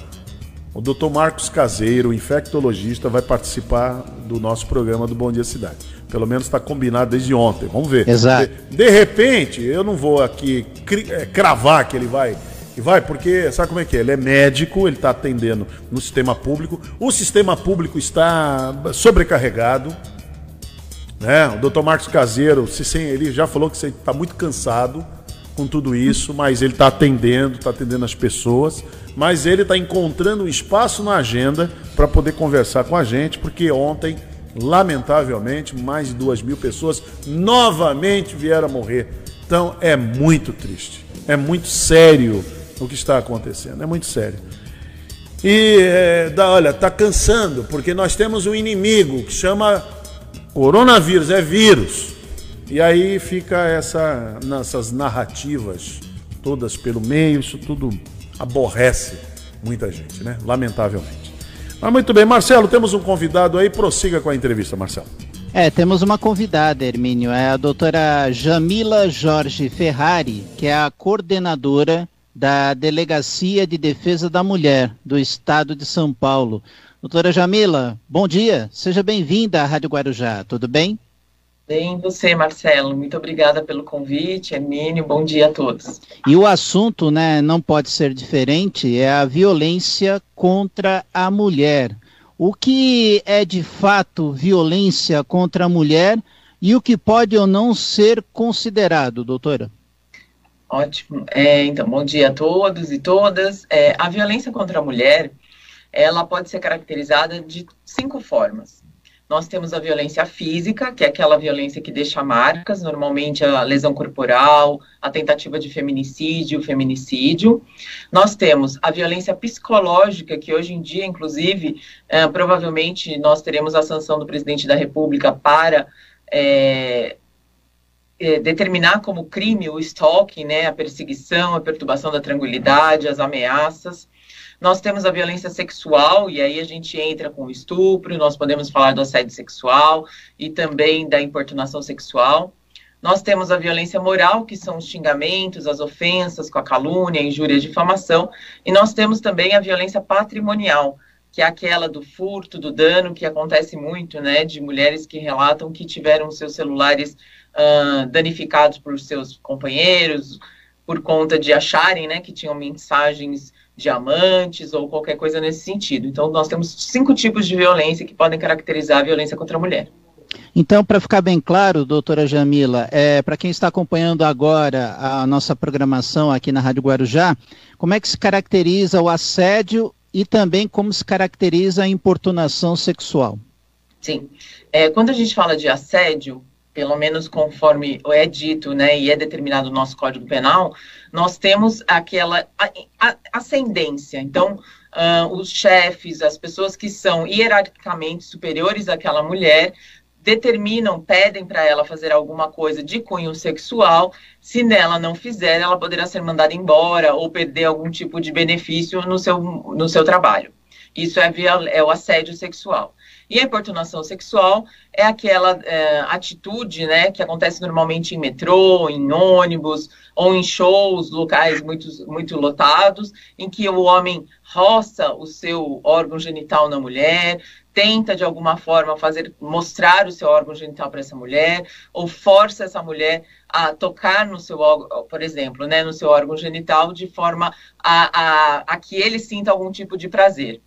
o doutor Marcos Caseiro, infectologista, vai participar do nosso programa do Bom Dia Cidade. Pelo menos está combinado desde ontem. Vamos ver. Exato. De, de repente, eu não vou aqui é, cravar que ele vai e vai, porque sabe como é que é? Ele é médico, ele está atendendo no sistema público. O sistema público está sobrecarregado. Né? O doutor Marcos Caseiro, se, ele já falou que está muito cansado com tudo isso, mas ele está atendendo, está atendendo as pessoas, mas ele está encontrando um espaço na agenda para poder conversar com a gente, porque ontem, lamentavelmente, mais de duas mil pessoas novamente vieram morrer. Então é muito triste, é muito sério o que está acontecendo. É muito sério. E, é, olha, está cansando, porque nós temos um inimigo que chama coronavírus, é vírus. E aí fica essa, essas narrativas todas pelo meio, isso tudo aborrece muita gente, né? Lamentavelmente. Mas muito bem, Marcelo, temos um convidado aí, prossiga com a entrevista, Marcelo. É, temos uma convidada, Hermínio, é a doutora Jamila Jorge Ferrari, que é a coordenadora da Delegacia de Defesa da Mulher do Estado de São Paulo. Doutora Jamila, bom dia, seja bem-vinda à Rádio Guarujá, tudo bem? Bem, você, Marcelo, muito obrigada pelo convite, Hermínio, bom dia a todos. E o assunto, né, não pode ser diferente, é a violência contra a mulher. O que é de fato violência contra a mulher e o que pode ou não ser considerado, doutora? Ótimo. É, então, bom dia a todos e todas. É, a violência contra a mulher, ela pode ser caracterizada de cinco formas. Nós temos a violência física, que é aquela violência que deixa marcas, normalmente a lesão corporal, a tentativa de feminicídio, feminicídio. Nós temos a violência psicológica, que hoje em dia, inclusive, é, provavelmente nós teremos a sanção do presidente da República para é, é, determinar como crime o stalking, né, a perseguição, a perturbação da tranquilidade, as ameaças. Nós temos a violência sexual, e aí a gente entra com o estupro, nós podemos falar do assédio sexual e também da importunação sexual. Nós temos a violência moral, que são os xingamentos, as ofensas com a calúnia, injúria, difamação, e nós temos também a violência patrimonial, que é aquela do furto, do dano, que acontece muito, né, de mulheres que relatam que tiveram seus celulares uh, danificados por seus companheiros, por conta de acharem né, que tinham mensagens diamantes ou qualquer coisa nesse sentido. Então, nós temos cinco tipos de violência que podem caracterizar a violência contra a mulher. Então, para ficar bem claro, doutora Jamila, é, para quem está acompanhando agora a nossa programação aqui na Rádio Guarujá, como é que se caracteriza o assédio e também como se caracteriza a importunação sexual? Sim. É, quando a gente fala de assédio, pelo menos conforme é dito, né, e é determinado no nosso Código Penal, nós temos aquela ascendência. Então, uh, os chefes, as pessoas que são hierarquicamente superiores àquela mulher, determinam, pedem para ela fazer alguma coisa de cunho sexual. Se nela não fizer, ela poderá ser mandada embora ou perder algum tipo de benefício no seu, no seu trabalho. Isso é, via, é o assédio sexual. E a importunação sexual é aquela é, atitude, né, que acontece normalmente em metrô, em ônibus, ou em shows, locais muito, muito lotados, em que o homem roça o seu órgão genital na mulher, tenta de alguma forma fazer mostrar o seu órgão genital para essa mulher, ou força essa mulher a tocar no seu por exemplo, né, no seu órgão genital, de forma a, a, a que ele sinta algum tipo de prazer.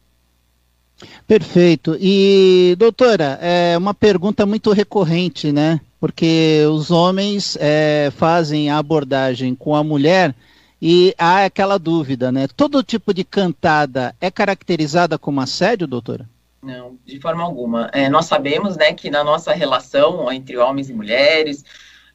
Perfeito. E, doutora, é uma pergunta muito recorrente, né? Porque os homens é, fazem a abordagem com a mulher e há aquela dúvida, né? Todo tipo de cantada é caracterizada como assédio, doutora? Não, de forma alguma. É, nós sabemos, né, que na nossa relação entre homens e mulheres,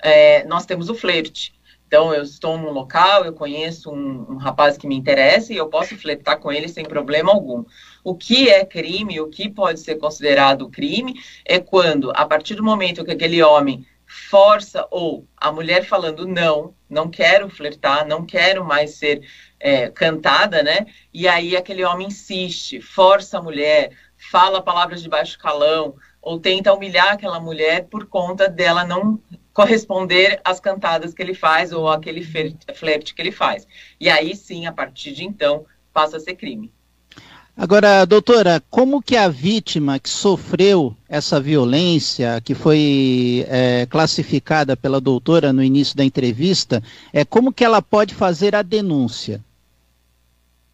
é, nós temos o flerte. Então, eu estou num local, eu conheço um, um, rapaz que me interessa e eu posso flertar com ele sem problema algum. O que é crime, o que pode ser considerado crime, é quando, a partir do momento que aquele homem força ou a mulher falando não, não quero flertar, não quero mais ser é, cantada, né? E aí aquele homem insiste, força a mulher, fala palavras de baixo calão, ou tenta humilhar aquela mulher por conta dela não corresponder às cantadas que ele faz ou aquele flerte que ele faz. E aí sim, a partir de então, passa a ser crime. Agora, doutora, como que a vítima que sofreu essa violência, que foi é, classificada pela doutora no início da entrevista, é como que ela pode fazer a denúncia?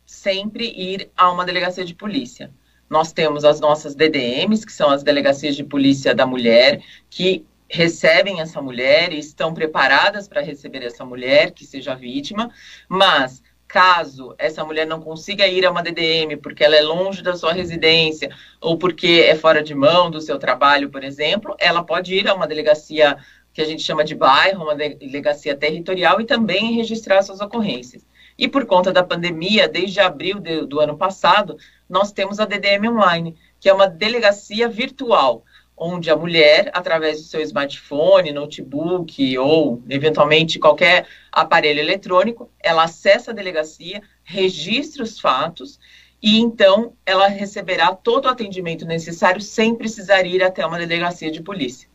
Sempre ir a uma delegacia de polícia. Nós temos as nossas DDMs, que são as delegacias de polícia da mulher, que recebem essa mulher e estão preparadas para receber essa mulher que seja vítima, mas caso essa mulher não consiga ir a uma DDM porque ela é longe da sua residência ou porque é fora de mão do seu trabalho, por exemplo, ela pode ir a uma delegacia que a gente chama de bairro, uma delegacia territorial e também registrar suas ocorrências. E por conta da pandemia, desde abril do ano passado, nós temos a DDM Online, que é uma delegacia virtual onde a mulher, através do seu smartphone, notebook ou eventualmente qualquer aparelho eletrônico, ela acessa a delegacia, registra os fatos e então ela receberá todo o atendimento necessário sem precisar ir até uma delegacia de polícia.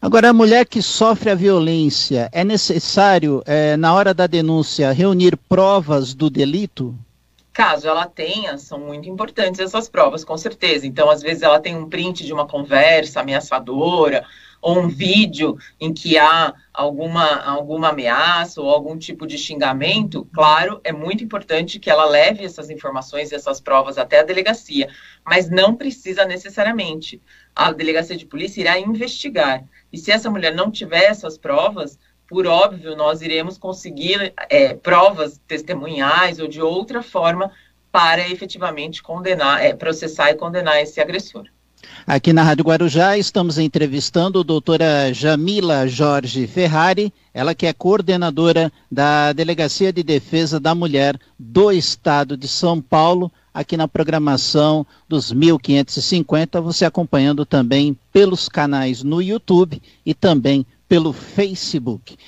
Agora, a mulher que sofre a violência, é necessário, é, na hora da denúncia, reunir provas do delito? Caso ela tenha, são muito importantes essas provas, com certeza. Então, às vezes, ela tem um print de uma conversa ameaçadora, ou um vídeo em que há alguma, alguma ameaça ou algum tipo de xingamento, claro, é muito importante que ela leve essas informações e essas provas até a delegacia, mas não precisa necessariamente. A delegacia de polícia irá investigar. E se essa mulher não tiver essas provas, por óbvio, nós iremos conseguir é, provas testemunhais ou de outra forma para efetivamente condenar, é, processar e condenar esse agressor. Aqui na Rádio Guarujá estamos entrevistando a doutora Jamila Jorge Ferrari, ela que é coordenadora da Delegacia de Defesa da Mulher do Estado de São Paulo, aqui na programação dos 1550, você acompanhando também pelos canais no YouTube e também pelo Facebook.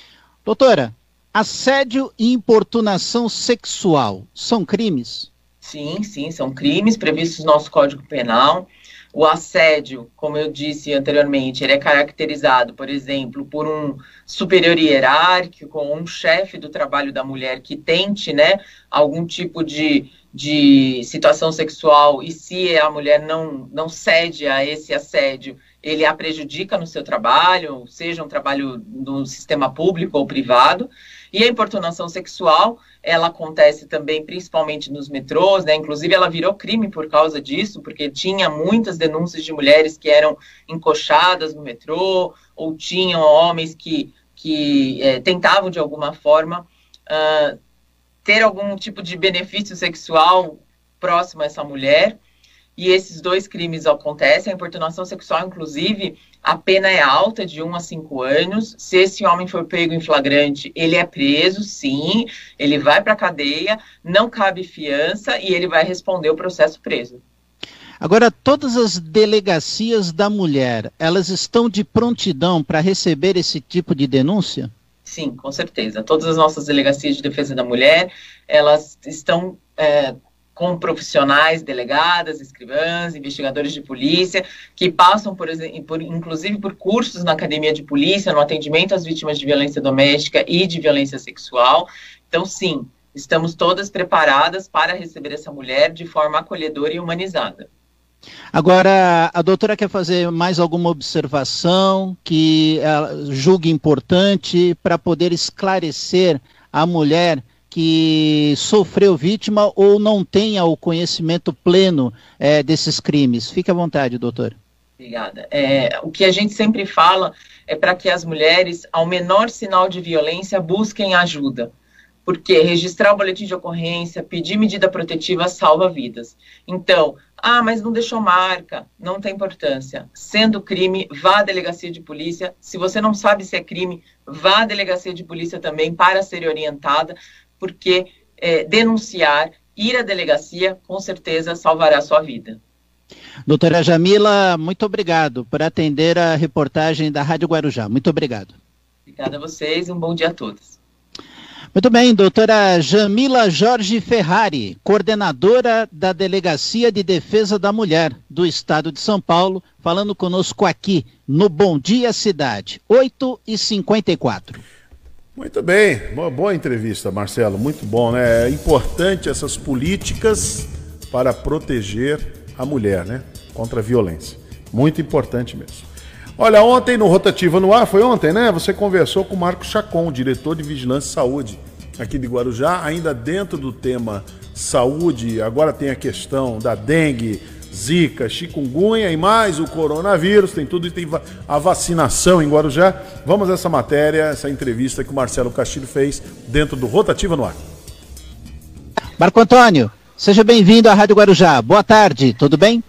Doutora, assédio e importunação sexual são crimes? Sim, sim, são crimes previstos no nosso Código Penal. O assédio, como eu disse anteriormente, ele é caracterizado, por exemplo, por um superior hierárquico, um chefe do trabalho da mulher que tente, né, algum tipo de, de situação sexual e se a mulher não, não cede a esse assédio, ele a prejudica no seu trabalho, seja um trabalho no sistema público ou privado. E a importunação sexual, ela acontece também principalmente nos metrôs, né? Inclusive ela virou crime por causa disso, porque tinha muitas denúncias de mulheres que eram encoxadas no metrô, ou tinham homens que, que é, tentavam de alguma forma uh, ter algum tipo de benefício sexual próximo a essa mulher e esses dois crimes acontecem. A importunação sexual, inclusive, a pena é alta, de 1 a 5 anos. Se esse homem for pego em flagrante, ele é preso, sim, ele vai para a cadeia, não cabe fiança e ele vai responder o processo preso. Agora, todas as delegacias da mulher, elas estão de prontidão para receber esse tipo de denúncia? Sim, com certeza. Todas as nossas delegacias de defesa da mulher, elas estão é, com profissionais, delegadas, escrivãs, investigadores de polícia, que passam, por, por, inclusive, por cursos na academia de polícia, no atendimento às vítimas de violência doméstica e de violência sexual. Então, sim, estamos todas preparadas para receber essa mulher de forma acolhedora e humanizada. Agora, a doutora quer fazer mais alguma observação que julgue importante para poder esclarecer a mulher que sofreu vítima ou não tenha o conhecimento pleno é, desses crimes. Fique à vontade, doutor. Obrigada. É, o que a gente sempre fala é para que as mulheres, ao menor sinal de violência, busquem ajuda. Porque registrar o boletim de ocorrência, pedir medida protetiva salva vidas. Então, Ah, mas não deixou marca. Não tem importância. Sendo crime, vá à delegacia de polícia. Se você não sabe se é crime, vá à delegacia de polícia também para ser orientada, porque é, denunciar, ir à delegacia, com certeza salvará a sua vida. Doutora Jamila, muito obrigado por atender a reportagem da Rádio Guarujá. Muito obrigado. Obrigada a vocês e um bom dia a todos. Muito bem, doutora Jamila Jorge Ferrari, coordenadora da Delegacia de Defesa da Mulher do Estado de São Paulo, falando conosco aqui no Bom Dia Cidade, 8h54. Muito bem, boa, boa entrevista, Marcelo, muito bom, né? É importante essas políticas para proteger a mulher, né? Contra a violência. Muito importante mesmo. Olha, ontem no Rotativa no Ar, foi ontem, né? Você conversou com o Marco Chacon, diretor de Vigilância e Saúde aqui de Guarujá, ainda dentro do tema saúde. Agora tem a questão da dengue, zika, chikungunya e mais o coronavírus, tem tudo e tem a vacinação em Guarujá. Vamos a essa matéria, essa entrevista que o Marcelo Castilho fez dentro do Rotativa no Ar. Marco Antônio, seja bem-vindo à Rádio Guarujá. Boa tarde, tudo bem?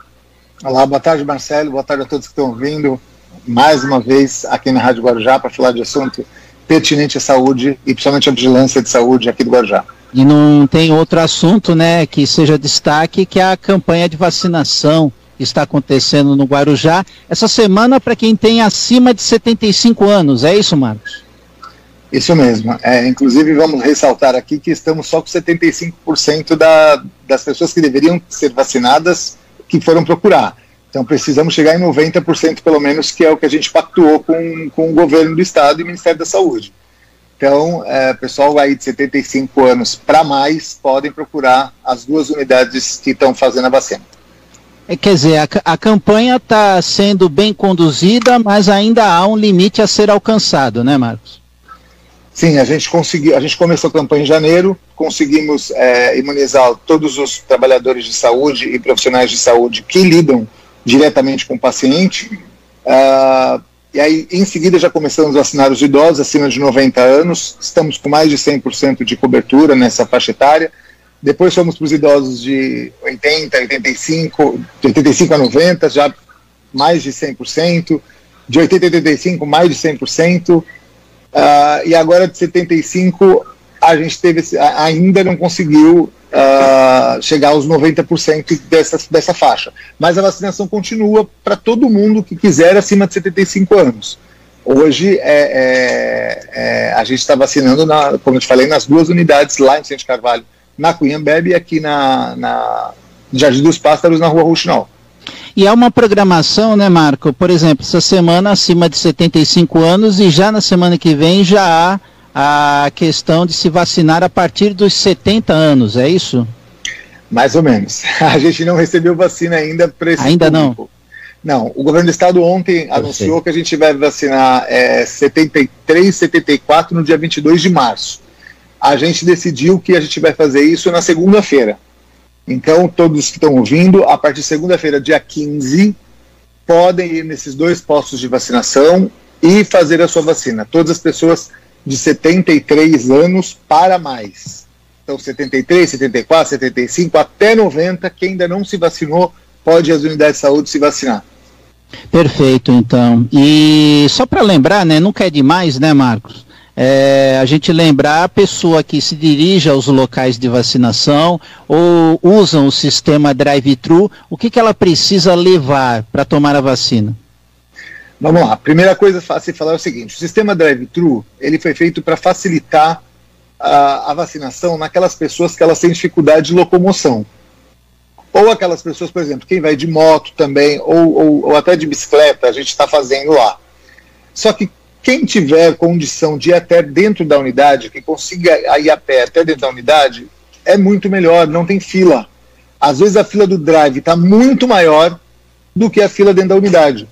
Olá, boa tarde, Marcelo. Boa tarde a todos que estão ouvindo mais uma vez aqui na Rádio Guarujá para falar de assunto pertinente à saúde e principalmente à vigilância de saúde aqui do Guarujá. E não tem outro assunto, né, que seja destaque que a campanha de vacinação está acontecendo no Guarujá essa semana para quem tem acima de 75 anos, é isso, Marcos? Isso mesmo. É, inclusive, vamos ressaltar aqui que estamos só com 75% da, das pessoas que deveriam ser vacinadas que foram procurar. Então precisamos chegar em 90% pelo menos, que é o que a gente pactuou com, com o governo do estado e o Ministério da Saúde. Então, é, pessoal aí de 75 anos para mais podem procurar as duas unidades que estão fazendo a vacina. É, quer dizer, a, a campanha está sendo bem conduzida, mas ainda há um limite a ser alcançado, né, Marcos? Sim, a gente conseguiu, a gente começou a campanha em janeiro, conseguimos é, imunizar todos os trabalhadores de saúde e profissionais de saúde que lidam diretamente com o paciente. Uh, e aí, em seguida, já começamos a vacinar os idosos acima de 90 anos. Estamos com mais de 100% de cobertura nessa faixa etária. Depois fomos para os idosos de 80, 85, de 85 a 90, já mais de 100%. De 80 a 85, mais de 100%. Uh, ah, e agora de 75, a gente teve, ainda não conseguiu uh, chegar aos 90% dessa, dessa faixa. Mas a vacinação continua para todo mundo que quiser acima de 75 anos. Hoje é, é, é, a gente está vacinando, na, como eu te falei, nas duas unidades lá em Vicente Carvalho, na Cunhambebe e aqui na, na Jardim dos Pássaros, na Rua Rouxinol. E é uma programação, né, Marco? Por exemplo, essa semana acima de 75 anos e já na semana que vem já há a questão de se vacinar a partir dos 70 anos, é isso? Mais ou menos. *laughs* A gente não recebeu vacina ainda para esse Ainda público. não? Não, o governo do estado ontem anunciou que a gente vai vacinar é, 73, 74 no dia 22 de março. A gente decidiu que a gente vai fazer isso na segunda-feira. Então, todos que estão ouvindo, a partir de segunda-feira, dia 15, podem ir nesses dois postos de vacinação e fazer a sua vacina. Todas as pessoas de 73 anos para mais. Então, 73, 74, 75, até 90, quem ainda não se vacinou, pode às unidades de saúde se vacinar. Perfeito, então. E só para lembrar, né, nunca é demais, né, Marcos? É, a gente lembrar a pessoa que se dirige aos locais de vacinação ou usam o sistema drive-thru, o que, que ela precisa levar para tomar a vacina? Vamos lá. Primeira coisa fácil falar é o seguinte: o sistema drive-thru ele foi feito para facilitar a, a, vacinação naquelas pessoas que elas têm dificuldade de locomoção. Ou aquelas pessoas, por exemplo, quem vai de moto também, ou, ou, ou até de bicicleta, a gente está fazendo lá. Só que quem tiver condição de ir até dentro da unidade, que consiga ir a pé até dentro da unidade, é muito melhor, não tem fila. Às vezes a fila do drive está muito maior do que a fila dentro da unidade.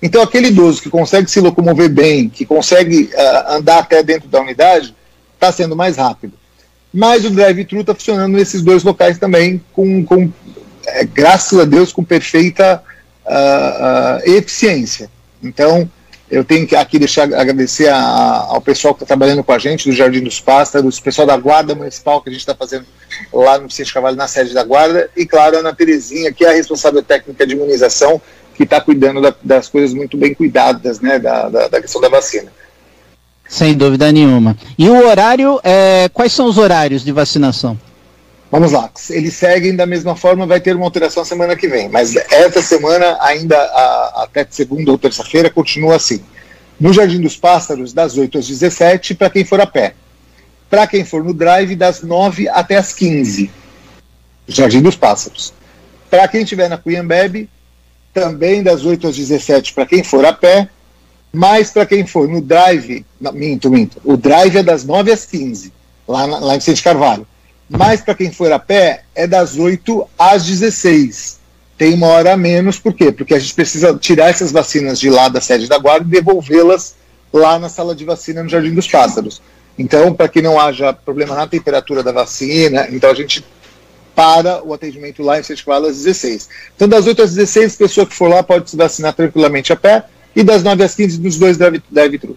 Então, aquele idoso que consegue se locomover bem, que consegue uh, andar até dentro da unidade, está sendo mais rápido. Mas o drive-thru está funcionando nesses dois locais também, com, com é, graças a Deus, com perfeita uh, uh, eficiência. Então, Eu tenho que aqui deixar agradecer a, ao pessoal que está trabalhando com a gente, do Jardim dos Pássaros, o pessoal da Guarda Municipal que a gente está fazendo lá no Vicente Cavalho, na sede da Guarda, e claro, a Ana Terezinha, que é a responsável técnica de imunização, que está cuidando da, das coisas muito bem cuidadas, né, da, da, da, questão da vacina. Sem dúvida nenhuma. E o horário, é, quais são os horários de vacinação? Vamos lá, eles seguem da mesma forma, vai ter uma alteração semana que vem, mas essa semana, ainda a, até segunda ou terça-feira, continua assim. No Jardim dos Pássaros, das 8 às 17, para quem for a pé. Para quem for no drive, das 9 até as 15. Jardim dos Pássaros. Para quem estiver na Cuyambebe, também das 8 às 17 para quem for a pé, mas para quem for no drive, não, minto, minto, o drive é das 9 às 15, lá, lá em Vicente Carvalho mas para quem for a pé, é das 8 às 16. Tem uma hora a menos, por quê? Porque a gente precisa tirar essas vacinas de lá da sede da guarda e devolvê-las lá na sala de vacina no Jardim dos Pássaros. Então, para que não haja problema na temperatura da vacina, então a gente para o atendimento lá em Sete às 16. Então, das 8 às 16, a pessoa que for lá pode se vacinar tranquilamente a pé, e das 9 às 15, nos dois drive-thru.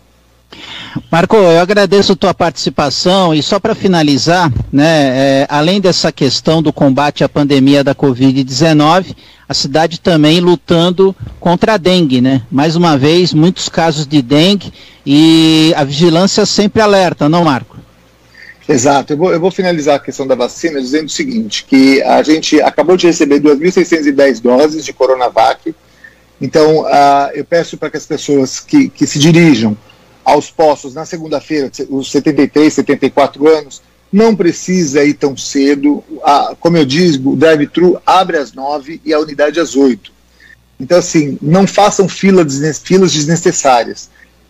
Marco, eu agradeço a tua participação e só para finalizar, né, é, além dessa questão do combate à pandemia da Covid-19, a cidade também lutando contra a dengue, né? Mais uma vez, muitos casos de dengue e a vigilância sempre alerta, não, Marco? Exato. Eu vou, eu vou finalizar a questão da vacina dizendo o seguinte, que a gente acabou de receber 2.610 doses de Coronavac, então uh, eu peço para que as pessoas que, que se dirijam aos postos na segunda-feira, os 73, 74 anos, não precisa ir tão cedo. Como eu digo, o drive-thru abre às 9 e a unidade às 8. Então, assim, não façam fila filas desnecessárias.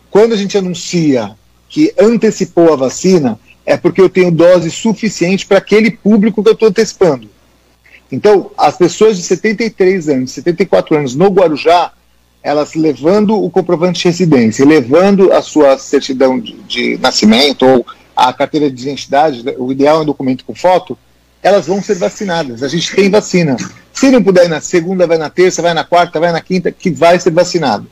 Quando a gente anuncia que antecipou a vacina, é porque eu tenho dose suficiente para aquele público que eu estou antecipando. Então, as pessoas de 73 anos, 74 anos no Guarujá, elas levando o comprovante de residência, levando a sua certidão de, de, nascimento ou a carteira de identidade, o ideal é um documento com foto, elas vão ser vacinadas. A gente tem vacina. Se não puder ir na segunda, vai na terça, vai na quarta, vai na quinta, que vai ser vacinado.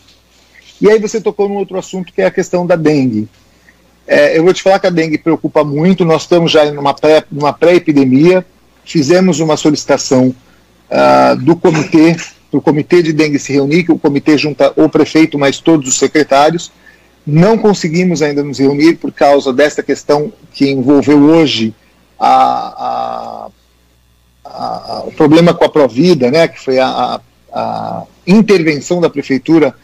E aí você tocou num outro assunto que é a questão da dengue. É, eu vou te falar que a dengue preocupa muito, nós estamos já em uma pré-epidemia, fizemos uma solicitação uh, do comitê para o comitê de dengue se reunir, que o comitê junta o prefeito, mais todos os secretários. Não conseguimos ainda nos reunir por causa desta questão que envolveu hoje a, a, a, o problema com a Provida, né, que foi a, intervenção da prefeitura,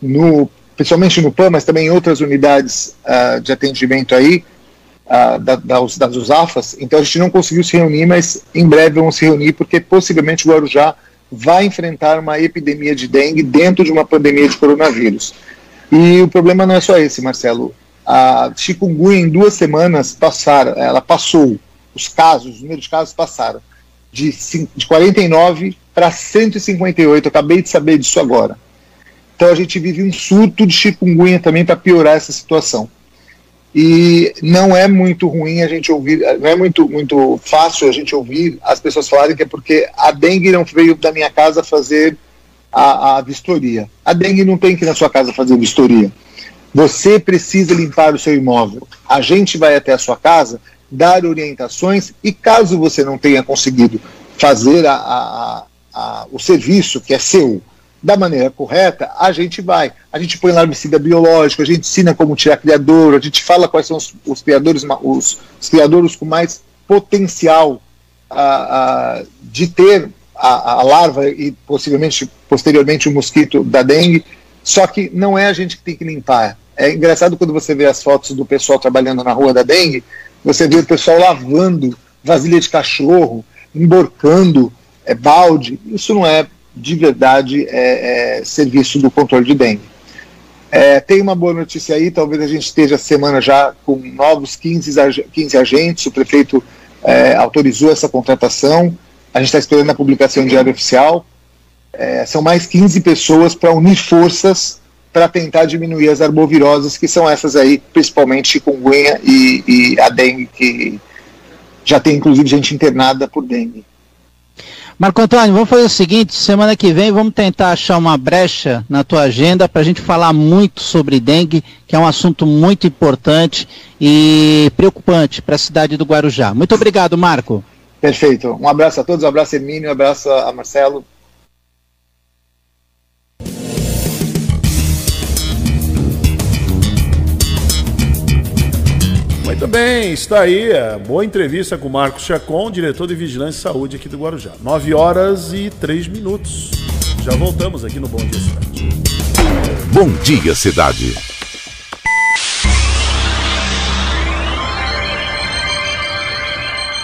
no, principalmente no PAN, mas também em outras unidades uh, de atendimento aí, uh, da, das, das USAFAS. Então a gente não conseguiu se reunir, mas em breve vamos se reunir, porque possivelmente o Guarujá vai enfrentar uma epidemia de dengue dentro de uma pandemia de coronavírus. E o problema não é só esse, Marcelo. A chikungunya em duas semanas passaram, ela passou, os casos, os número de casos passaram de, de 49 para 158. Eu acabei de saber disso agora. Então a gente vive um surto de chikungunya também para piorar essa situação e não é muito ruim a gente ouvir, não é muito, muito fácil a gente ouvir as pessoas falarem que é porque a dengue não veio da minha casa fazer a, a vistoria. A dengue não tem que ir na sua casa fazer vistoria. Você precisa limpar o seu imóvel. A gente vai até a sua casa dar orientações e caso você não tenha conseguido fazer a, a, a, o serviço que é seu, da maneira correta, a gente vai. A gente põe larvicida biológico, a gente ensina como tirar criador, a gente fala quais são os, os criadores, os, os, criadores com mais potencial uh, uh, de ter a, a, larva e possivelmente, posteriormente, o mosquito da dengue. Só que não é a gente que tem que limpar. É engraçado quando você vê as fotos do pessoal trabalhando na rua da dengue, você vê o pessoal lavando vasilha de cachorro, emborcando é, balde. Isso não é de verdade é, é, serviço do controle de dengue. É, tem uma boa notícia aí, talvez a gente esteja semana já com novos 15, 15 agentes, o prefeito é, autorizou essa contratação, a gente está esperando a publicação diária oficial. É, são mais 15 pessoas para unir forças para tentar diminuir as arboviroses, que são essas aí, principalmente chikungunya e, e a dengue, que já tem inclusive gente internada por dengue. Marco Antônio, vamos fazer o seguinte: semana que vem vamos tentar achar uma brecha na tua agenda para a gente falar muito sobre dengue, que é um assunto muito importante e preocupante para a cidade do Guarujá. Muito obrigado, Marco. Perfeito. Um abraço a todos, um abraço a Hermínio, um abraço a Marcelo. Muito bem, está aí a boa entrevista com o Marcos Chacon, diretor de Vigilância e Saúde aqui do Guarujá. 9 horas e 3 minutos. Já voltamos aqui no Bom Dia Cidade. Bom Dia Cidade.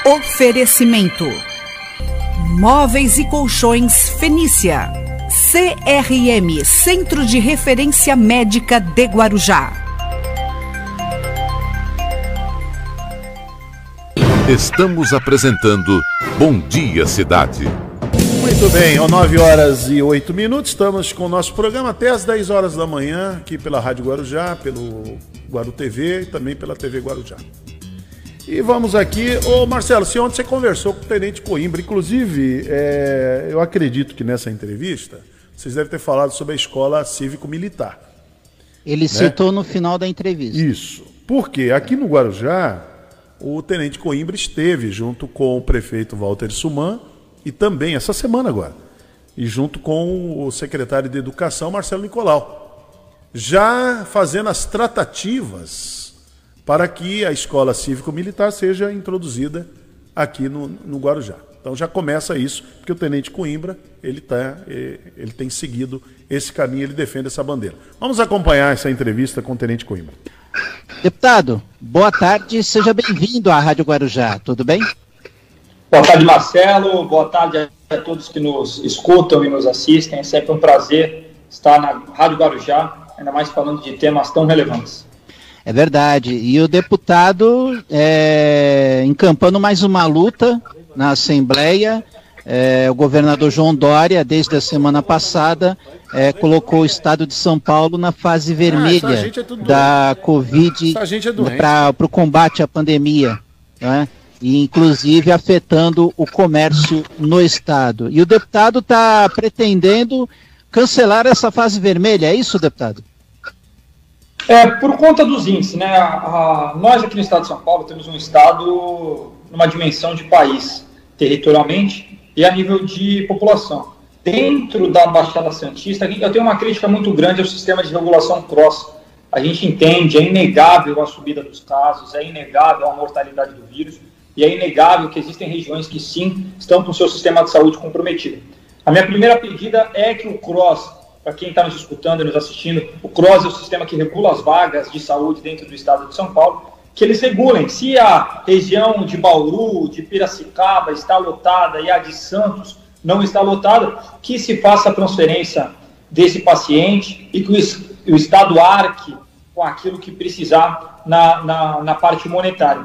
Oferecimento: Móveis e Colchões Fenícia. CRM Centro de Referência Médica de Guarujá. Estamos apresentando Bom Dia Cidade. Muito bem, às 9 horas e 8 minutos, estamos com o nosso programa até às 10 horas da manhã, aqui pela Rádio Guarujá, pelo Guaru TV e também pela TV Guarujá. E vamos aqui, ô Marcelo, se ontem você conversou com o Tenente Coimbra, inclusive, é, eu acredito que nessa entrevista, vocês devem ter falado sobre a escola cívico-militar. Ele né? citou no final da entrevista. Isso, porque aqui no Guarujá, o Tenente Coimbra esteve junto com o prefeito Walter Suman e também, essa semana agora, e junto com o secretário de Educação, Marcelo Nicolau, já fazendo as tratativas para que a escola cívico-militar seja introduzida aqui no, no Guarujá. Então já começa isso, porque o Tenente Coimbra ele, tá, ele tem seguido esse caminho, ele defende essa bandeira. Vamos acompanhar essa entrevista com o Tenente Coimbra. Deputado, boa tarde, seja bem-vindo à Rádio Guarujá, tudo bem? Boa tarde, Marcelo, boa tarde a todos que nos escutam e nos assistem. É sempre um prazer estar na Rádio Guarujá, ainda mais falando de temas tão relevantes. É verdade. E o deputado é, encampando mais uma luta na Assembleia é, o governador João Dória, desde a semana passada, é, colocou o estado de São Paulo na fase vermelha ah, é da Covid é para o combate à pandemia. Né? E, inclusive afetando o comércio no estado. E o deputado está pretendendo cancelar essa fase vermelha, é isso, deputado? É, por conta dos índices, né? A, a, nós aqui no estado de São Paulo temos um estado numa dimensão de país, territorialmente, e a nível de população. Dentro da Baixada Santista, eu tenho uma crítica muito grande ao sistema de regulação cross. A gente entende, é inegável a subida dos casos, é inegável a mortalidade do vírus, e é inegável que existem regiões que sim estão com o seu sistema de saúde comprometido. A minha primeira pedida é que o CROSS, para quem está nos escutando e nos assistindo, o CROSS é o sistema que regula as vagas de saúde dentro do estado de São Paulo, que eles regulem. Se a região de Bauru, de Piracicaba está lotada e a de Santos não está lotada, que se faça a transferência desse paciente e que o, o Estado arque com aquilo que precisar na, na, na parte monetária.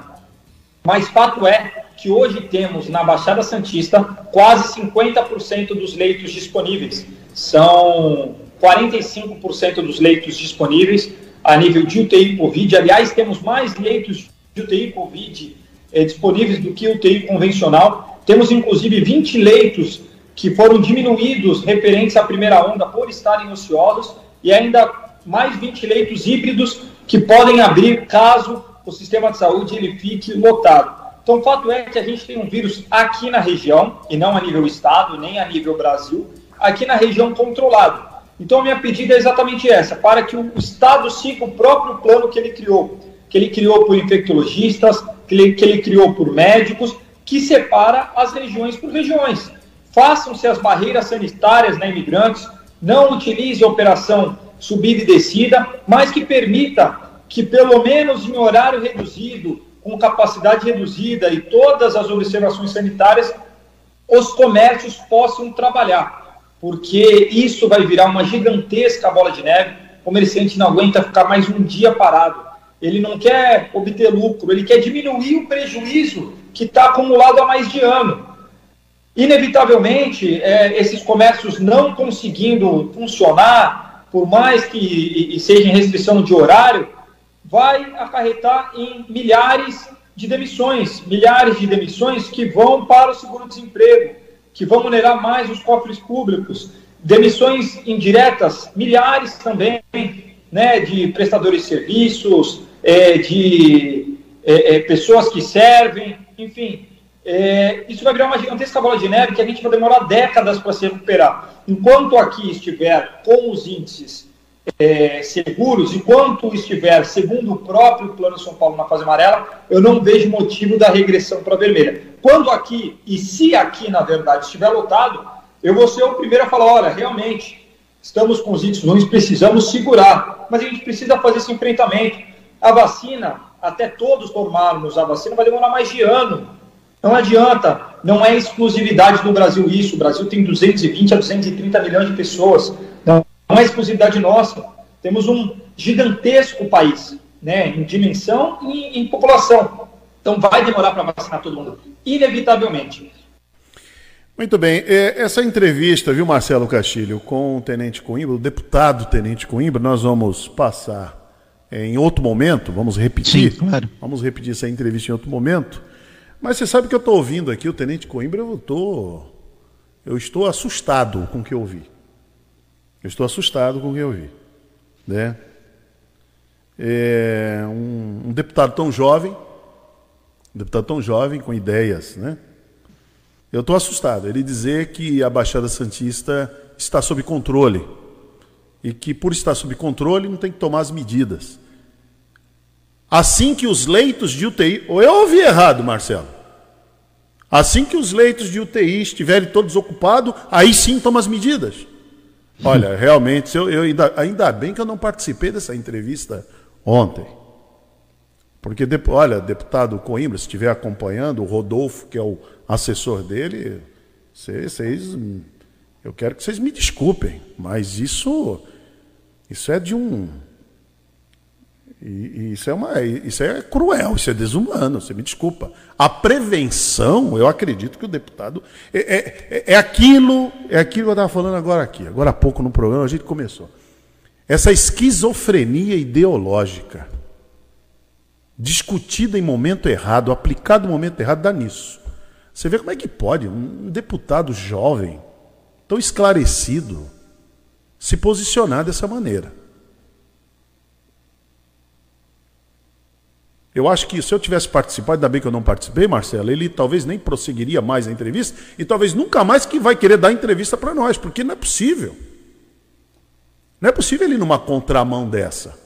Mas fato é que hoje temos na Baixada Santista quase 50% dos leitos disponíveis. São 45% dos leitos disponíveis a nível de UTI Covid. Aliás, temos mais leitos de UTI Covid é, disponíveis do que UTI convencional. Temos, inclusive, 20 leitos que foram diminuídos referentes à primeira onda por estarem ociosos e ainda mais 20 leitos híbridos que podem abrir caso o sistema de saúde ele fique lotado. Então, o fato é que a gente tem um vírus aqui na região, e não a nível estado, nem a nível Brasil, aqui na região controlado. Então, a minha pedida é exatamente essa, para que o Estado siga o próprio plano que ele criou, que ele criou por infectologistas, que ele, que ele criou por médicos, que separa as regiões por regiões. Façam-se as barreiras sanitárias na imigrantes, não utilize a operação subida e descida, mas que permita que, pelo menos em horário reduzido, com capacidade reduzida e todas as observações sanitárias, os comércios possam trabalhar porque isso vai virar uma gigantesca bola de neve. O comerciante não aguenta ficar mais um dia parado. Ele não quer obter lucro, ele quer diminuir o prejuízo que está acumulado há mais de ano. Inevitavelmente, é, esses comércios não conseguindo funcionar, por mais que e, e seja em restrição de horário, vai acarretar em milhares de demissões, milhares de demissões que vão para o seguro-desemprego, que vão onerar mais os cofres públicos. Demissões indiretas, milhares também, né, de prestadores de serviços, é, de é, é, pessoas que servem, enfim. É, isso vai virar uma gigantesca bola de neve que a gente vai demorar décadas para se recuperar. Enquanto aqui estiver com os índices é, seguros, enquanto estiver, segundo o próprio Plano São Paulo na fase amarela, eu não vejo motivo da regressão para vermelha. Quando aqui, e se aqui na verdade estiver lotado, eu vou ser o primeiro a falar: olha, realmente, estamos com os índices ruins, precisamos segurar, mas a gente precisa fazer esse enfrentamento. A vacina, até todos tomarmos a vacina, vai demorar mais de ano. Não adianta, não é exclusividade do Brasil isso. O Brasil tem 220 a 230 milhões de pessoas. Não não é exclusividade nossa. Temos um gigantesco país, né, em dimensão e em população. Então vai demorar para vacinar todo mundo, inevitavelmente. Muito bem. É, essa entrevista, viu, Marcelo Castilho, com o Tenente Coimbra, o deputado Tenente Coimbra, nós vamos passar em outro momento, vamos repetir. Sim, claro. Vamos repetir essa entrevista em outro momento. Mas você sabe que eu estou ouvindo aqui o Tenente Coimbra, eu estou, eu estou assustado com o que eu ouvi. Eu estou assustado com o que eu vi. Né? É um, um, deputado tão jovem, um deputado tão jovem, com ideias, né? Eu estou assustado. Ele dizer que a Baixada Santista está sob controle e que, por estar sob controle, não tem que tomar as medidas. Assim que os leitos de UTI. Ou eu ouvi errado, Marcelo? Assim que os leitos de UTI estiverem todos ocupados, aí sim toma as medidas. Olha, realmente, eu, eu ainda, ainda bem que eu não participei dessa entrevista ontem. Porque, olha, deputado Coimbra, se estiver acompanhando, o Rodolfo, que é o assessor dele, vocês, eu quero que vocês me desculpem, mas isso, isso é de um e, e isso, é uma, isso é cruel, isso é desumano, você me desculpa. A prevenção, eu acredito que o deputado. É, é, é aquilo, é aquilo que eu estava falando agora aqui, agora há pouco no programa, a gente começou. Essa esquizofrenia ideológica, discutida em momento errado, aplicada no momento errado, dá nisso. Você vê como é que pode um deputado jovem, tão esclarecido, se posicionar dessa maneira. Eu acho que se eu tivesse participado, ainda bem que eu não participei, Marcelo, ele talvez nem prosseguiria mais a entrevista e talvez nunca mais que vai querer dar entrevista para nós, porque não é possível. Não é possível ele numa contramão dessa.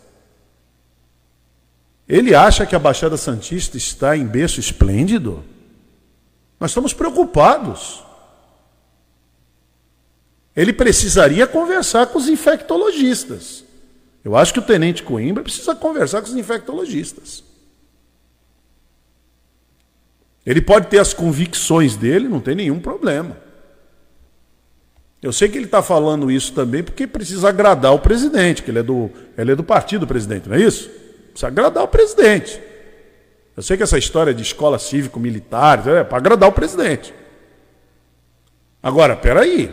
Ele acha que a Baixada Santista está em berço esplêndido? Nós estamos preocupados. Ele precisaria conversar com os infectologistas. Eu acho que o tenente Coimbra precisa conversar com os infectologistas. Ele pode ter as convicções dele, não tem nenhum problema. Eu sei que ele está falando isso também porque precisa agradar o presidente, que ele é do, ele é do partido do presidente, não é isso? Precisa agradar o presidente. Eu sei que essa história de escola cívico-militar é para agradar o presidente. Agora, peraí.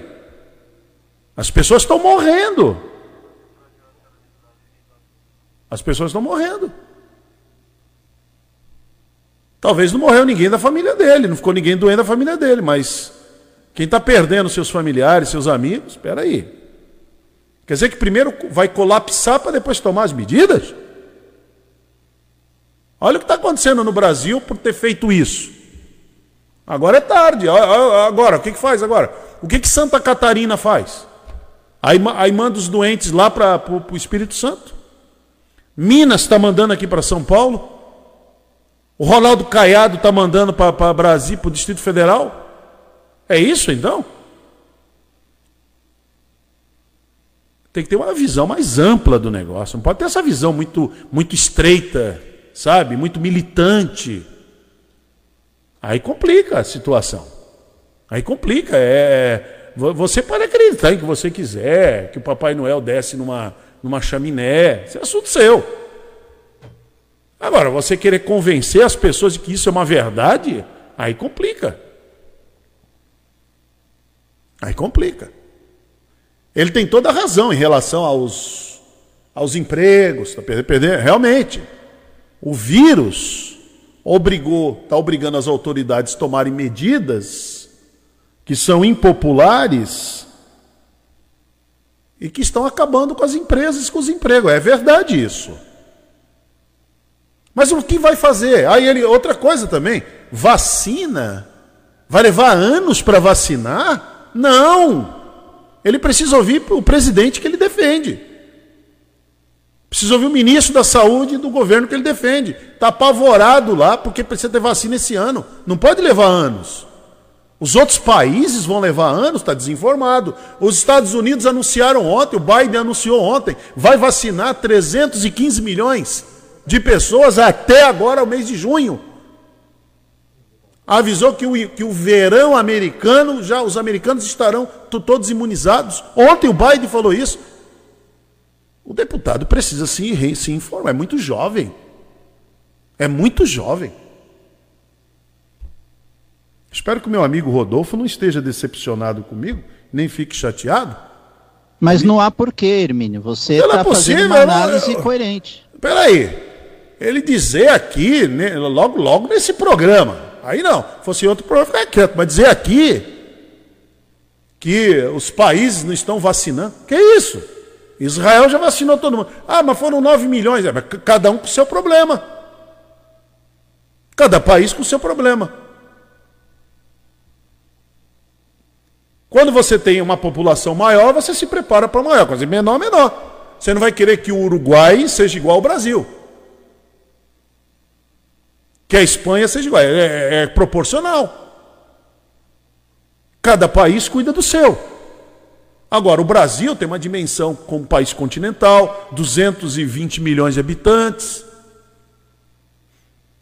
As pessoas estão morrendo. As pessoas estão morrendo. Talvez não morreu ninguém da família dele, não ficou ninguém doente da família dele, mas quem está perdendo seus familiares, seus amigos, espera aí. Quer dizer que primeiro vai colapsar para depois tomar as medidas? Olha o que está acontecendo no Brasil por ter feito isso. Agora é tarde. Agora, o que, que faz agora? O que, que Santa Catarina faz? Aí, aí manda os doentes lá para o Espírito Santo. Minas está mandando aqui para São Paulo. O Ronaldo Caiado está mandando para Brasília, para o Distrito Federal? É isso então? Tem que ter uma visão mais ampla do negócio. Não pode ter essa visão muito, muito estreita, sabe? Muito militante. Aí complica a situação. Aí complica. É, você pode acreditar em que você quiser, que o Papai Noel desce numa, numa chaminé. Isso é assunto seu. Agora, você querer convencer as pessoas de que isso é uma verdade, aí complica. Aí complica. Ele tem toda a razão em relação aos, aos empregos, tá perdendo, realmente. O vírus obrigou, está obrigando as autoridades a tomarem medidas que são impopulares e que estão acabando com as empresas, com os empregos. É verdade isso. Mas o que vai fazer? Aí ele, outra coisa também, vacina? Vai levar anos para vacinar? Não! Ele precisa ouvir o presidente que ele defende. Precisa ouvir o ministro da Saúde do governo que ele defende. Está apavorado lá porque precisa ter vacina esse ano. Não pode levar anos. Os outros países vão levar anos, está desinformado. Os Estados Unidos anunciaram ontem, o Biden anunciou ontem, vai vacinar 315 milhões de pessoas até agora, o mês de junho. Avisou que o, que o verão americano, já os americanos estarão todos imunizados. Ontem o Biden falou isso. O deputado precisa se, se informar. É muito jovem. É muito jovem. Espero que o meu amigo Rodolfo não esteja decepcionado comigo, nem fique chateado. Mas não há porquê, Hermínio. Você está fazendo uma análise eu, eu, coerente. Peraí ele dizer aqui, né, logo, logo nesse programa, aí não, fosse outro programa, ficar quieto, mas dizer aqui que os países não estão vacinando, que isso? Israel já vacinou todo mundo. Ah, mas foram 9 milhões, é, cada um com seu problema. Cada país com seu problema. Quando você tem uma população maior, você se prepara para maior, coisa menor, menor. Você não vai querer que o Uruguai seja igual ao Brasil que a Espanha seja igual. É, é, é proporcional. Cada país cuida do seu. Agora, o Brasil tem uma dimensão como país continental, 220 milhões de habitantes.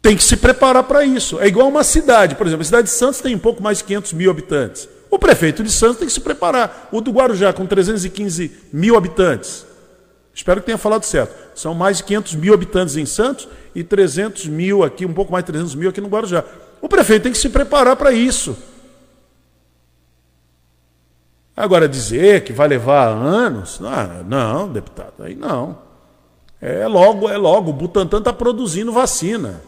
Tem que se preparar para isso. É igual uma cidade, por exemplo, a cidade de Santos tem um pouco mais de 500 mil habitantes. O prefeito de Santos tem que se preparar. O do Guarujá, com 315 mil habitantes. Espero que tenha falado certo. São mais de 500 mil habitantes em Santos e 300 mil aqui, um pouco mais de 300 mil aqui no Guarujá. O prefeito tem que se preparar para isso. Agora, dizer que vai levar anos, não, não, deputado, aí não. É logo, é logo. O Butantan está produzindo vacina.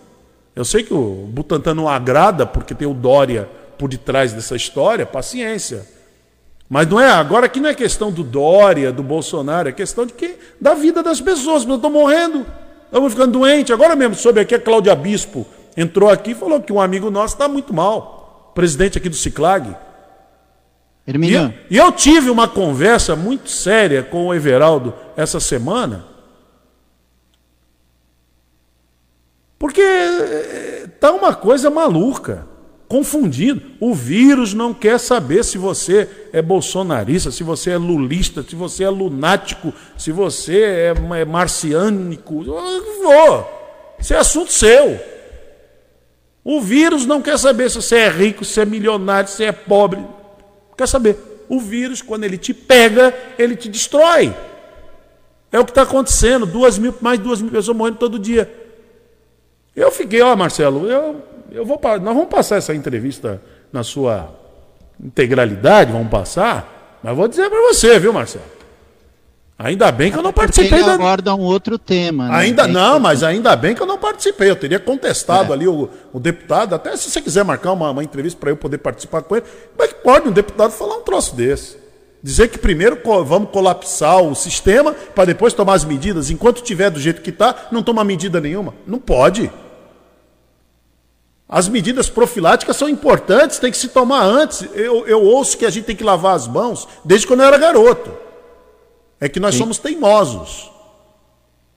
Eu sei que o Butantan não agrada porque tem o Dória por detrás dessa história, paciência. Mas não é, agora aqui não é questão do Dória, do Bolsonaro, é questão de que da vida das pessoas, eu estou morrendo. Estamos ficando doentes. Agora mesmo soube aqui a Cláudia Bispo entrou aqui e falou que um amigo nosso está muito mal. Presidente aqui do Ciclag. Hermínio. E, e eu tive uma conversa muito séria com o Everaldo essa semana. Porque está uma coisa maluca confundindo. O vírus não quer saber se você é bolsonarista, se você é lulista, se você é lunático, se você é, é marciânico. vou. Isso é assunto seu. O vírus não quer saber se você é rico, se é milionário, se é pobre. quer saber. O vírus, quando ele te pega, ele te destrói. É o que está acontecendo. Duas mil, mais de duas mil pessoas morrendo todo dia. Eu fiquei, ó, Marcelo, eu eu vou, nós vamos passar essa entrevista na sua integralidade, vamos passar, mas vou dizer para você, viu, Marcelo? Ainda bem que eu não participei. da... aguarda um outro tema. Né? Ainda não, mas ainda bem que eu não participei. Eu teria contestado é. ali o, o, deputado, até se você quiser marcar uma, uma entrevista para eu poder participar com ele. Como é que pode um deputado falar um troço desse? Dizer que primeiro vamos colapsar o sistema para depois tomar as medidas. Enquanto tiver do jeito que está, não toma medida nenhuma. Não pode. As medidas profiláticas são importantes, tem que se tomar antes. Eu, eu ouço que a gente tem que lavar as mãos desde quando eu era garoto. É que nós Sim. somos teimosos.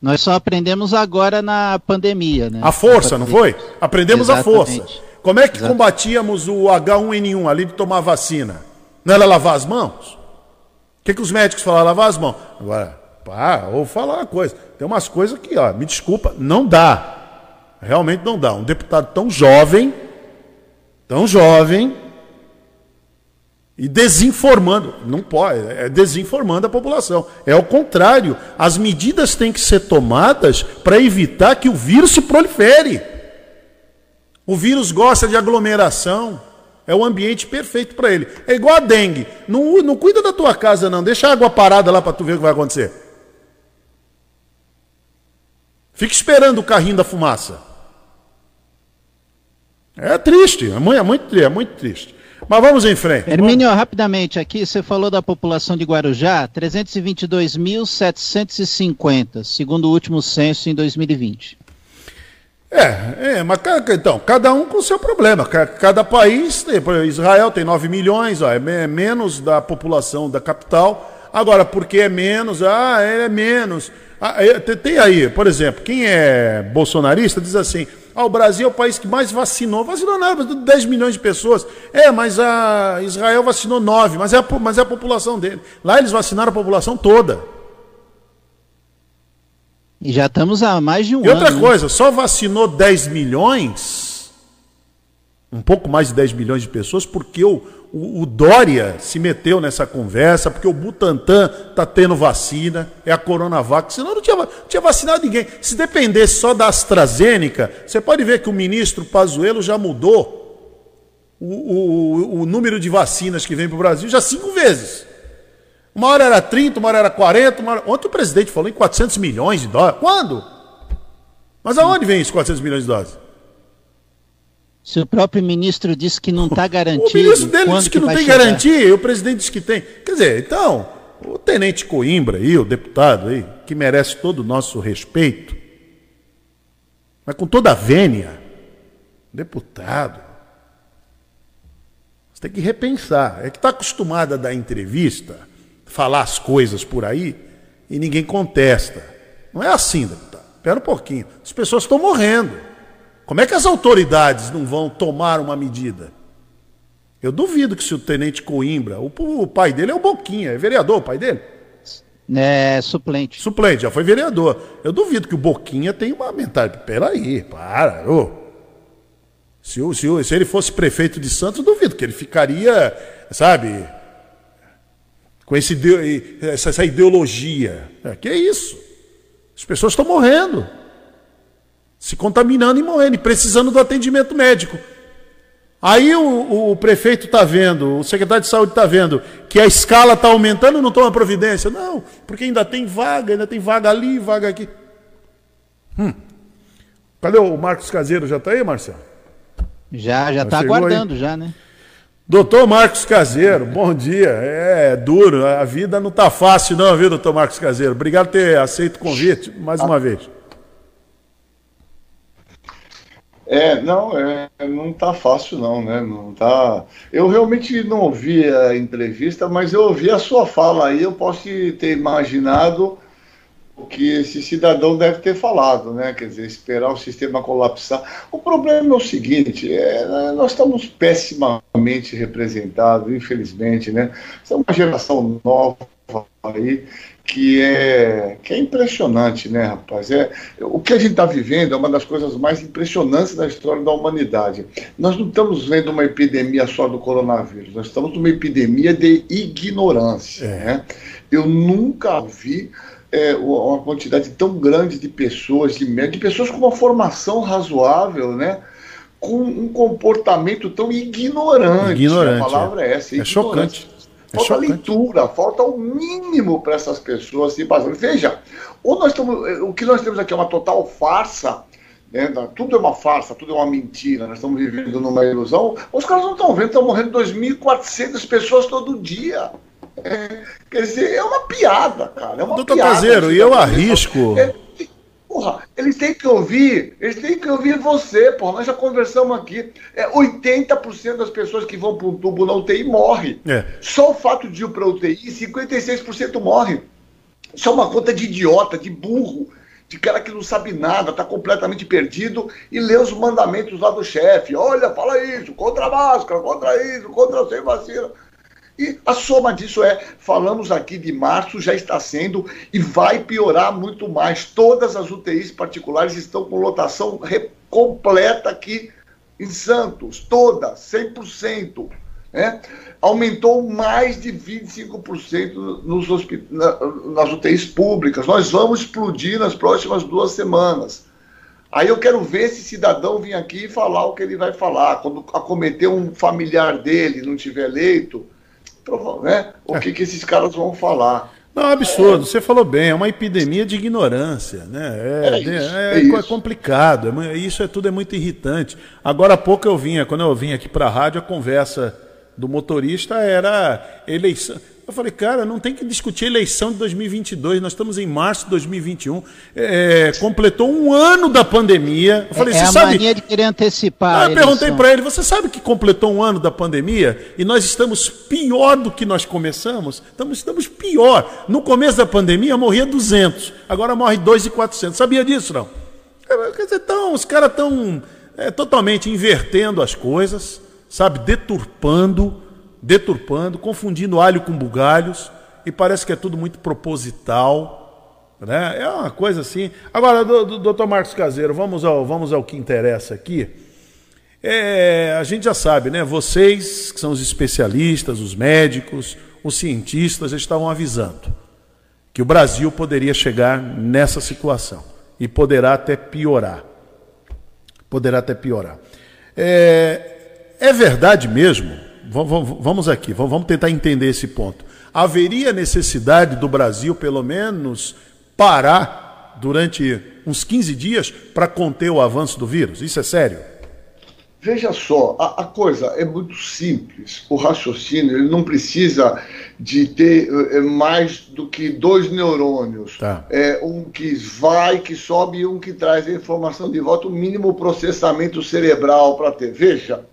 Nós só aprendemos agora na pandemia, né? A força, não foi? Aprendemos Exatamente. a força. Como é que Exatamente. combatíamos o H1N1 ali de tomar vacina? Não era lavar as mãos? O que, que os médicos falaram? Lavar as mãos. Agora, pá, vou falar uma coisa. Tem umas coisas que, ó, me desculpa, não dá. Realmente não dá. Um deputado tão jovem, tão jovem, e desinformando. Não pode, é desinformando a população. É o contrário. As medidas têm que ser tomadas para evitar que o vírus se prolifere. O vírus gosta de aglomeração. É o ambiente perfeito para ele. É igual a dengue. Não, não cuida da tua casa, não. Deixa a água parada lá para tu ver o que vai acontecer. Fica esperando o carrinho da fumaça. É triste, é muito, é muito, é muito triste. Mas vamos em frente. Hermínio, vamos... rapidamente aqui, você falou da população de Guarujá, 322.750, segundo o último censo em 2020. É, é, mas então, cada um com o seu problema. Cada país, Israel tem 9 milhões, ó, é menos da população da capital. Agora, porque é menos, ah, é menos. Ah, é, tem aí, por exemplo, quem é bolsonarista diz assim: ah, o Brasil é o país que mais vacinou. Vacinou nada, 10 milhões de pessoas. É, mas a Israel vacinou 9, mas é a, mas é a população dele. Lá eles vacinaram a população toda. E já estamos há mais de um ano. E outra coisa, só vacinou 10 milhões, um pouco mais de 10 milhões de pessoas, porque o, o, o Dória se meteu nessa conversa, porque o Butantan está tendo vacina, é a Coronavac, senão não tinha, não tinha vacinado ninguém. Se dependesse só da AstraZeneca, você pode ver que o ministro Pazuello já mudou o, o, o número de vacinas que vem para o Brasil já cinco vezes. Uma hora era 30, uma hora era 40. Hora... Ontem o presidente falou em 400 milhões de dólares. Quando? Mas aonde vem esses 400 milhões de dólares? Se o próprio ministro disse que não está garantido. *laughs* o ministro dele disse que, que não tem chegar? garantia e o presidente disse que tem. Quer dizer, então, o tenente Coimbra aí, o deputado aí, que merece todo o nosso respeito, mas com toda a vênia, deputado, você tem que repensar. É que está acostumado a dar entrevista falar as coisas por aí e ninguém contesta. Não é assim, deputado. Espera um pouquinho. As pessoas estão morrendo. Como é que as autoridades não vão tomar uma medida? Eu duvido que se o tenente Coimbra, o, o pai dele é o Boquinha, é vereador o pai dele? É, suplente. Suplente, já foi vereador. Eu duvido que o Boquinha tenha uma mentalidade. Peraí, para. Ô. Se, se, se ele fosse prefeito de Santos, eu duvido que ele ficaria, sabe, com esse, essa, ideologia. É, que é isso? As pessoas estão morrendo, se contaminando e morrendo, e precisando do atendimento médico. Aí o, o prefeito está vendo, o secretário de saúde está vendo que a escala está aumentando e não toma providência. Não, porque ainda tem vaga, ainda tem vaga ali, vaga aqui. Hum. Cadê o Marcos Caseiro? Já está aí, Marcelo? Já, já está aguardando, aí? já, né? Doutor Marcos Caseiro, *laughs* bom dia. É, é duro, a vida não está fácil não, viu, doutor Marcos Caseiro? Obrigado por ter aceito o convite mais uma vez. É, não, é, não está fácil não, né? Não tá. Eu realmente não ouvi a entrevista, mas eu ouvi a sua fala aí, eu posso ter imaginado o que esse cidadão deve ter falado, né? Quer dizer, esperar o sistema colapsar. O problema é o seguinte: é, nós estamos pessimamente representados, infelizmente, né? é uma geração nova aí que é, que é impressionante, né, rapaz? É, o que a gente está vivendo é uma das coisas mais impressionantes da história da humanidade. Nós não estamos vendo uma epidemia só do coronavírus, nós estamos numa epidemia de ignorância. É. Né? Eu nunca vi é, uma quantidade tão grande de pessoas, de, de pessoas com uma formação razoável, né? com um comportamento tão ignorante. Ignorante. A palavra é, essa. É, é chocante. É falta leitura, falta o mínimo para essas pessoas se passando. Veja, ou nós estamos, é, o que nós temos aqui é uma total farsa, né? tudo é uma farsa, tudo é uma mentira, nós estamos vivendo numa ilusão. Os caras não estão vendo, estão morrendo 2.400 pessoas todo dia. É, quer dizer, é uma piada, cara. É uma Doutor piada. Caseiro, e eu arrisco. É, porra, eles têm que ouvir, eles têm que ouvir você, porra. Nós já conversamos aqui. É, 80% das pessoas que vão para um tubo na UTI morre. É. Só o fato de ir para UTI, 56% morre. Isso é uma conta de idiota, de burro, de cara que não sabe nada, está completamente perdido e lê os mandamentos lá do chefe. Olha, fala isso, contra a máscara, contra isso, contra sem vacina. E a soma disso é, falamos aqui de março, já está sendo e vai piorar muito mais. Todas as UTIs particulares estão com lotação completa aqui em Santos, toda, 100%. Né? Aumentou mais de 25% nos nas UTIs públicas. Nós vamos explodir nas próximas duas semanas. Aí eu quero ver esse cidadão vir aqui e falar o que ele vai falar. Quando acometer um familiar dele não tiver leito, né? O que, que esses caras vão falar? Não, absurdo. É. Você falou bem, é uma epidemia de ignorância, né? É, é, isso, é, é, é complicado. isso é tudo é muito irritante. Agora há pouco eu vinha, quando eu vim aqui para a rádio, a conversa do motorista era eleição. Eu falei, cara, não tem que discutir eleição de 2022, nós estamos em março de 2021, é, completou um ano da pandemia. Eu falei, é, é a sabe... mania de querer antecipar. Ah, eu perguntei para ele, você sabe que completou um ano da pandemia e nós estamos pior do que nós começamos? Estamos, estamos pior. No começo da pandemia morria 200, agora morre 2,400. Sabia disso, não? É, quer dizer, então, os caras estão é, totalmente invertendo as coisas, sabe, deturpando deturpando, confundindo alho com bugalhos, e parece que é tudo muito proposital. Né? É uma coisa assim. Agora, doutor Marcos Caseiro, vamos ao, vamos ao que interessa aqui. É, a gente já sabe, né? Vocês, que são os especialistas, os médicos, os cientistas, já estavam avisando que o Brasil poderia chegar nessa situação e poderá até piorar. Poderá até piorar. É, é verdade mesmo vamos aqui, vamos tentar entender esse ponto. Haveria necessidade do Brasil, pelo menos, parar durante uns 15 dias para conter o avanço do vírus? Isso é sério? Veja só, a, a, coisa é muito simples. O raciocínio ele não precisa de ter é, mais do que dois neurônios. Tá. É, um que vai, que sobe e um que traz a informação de volta, o mínimo processamento cerebral para ter. Veja,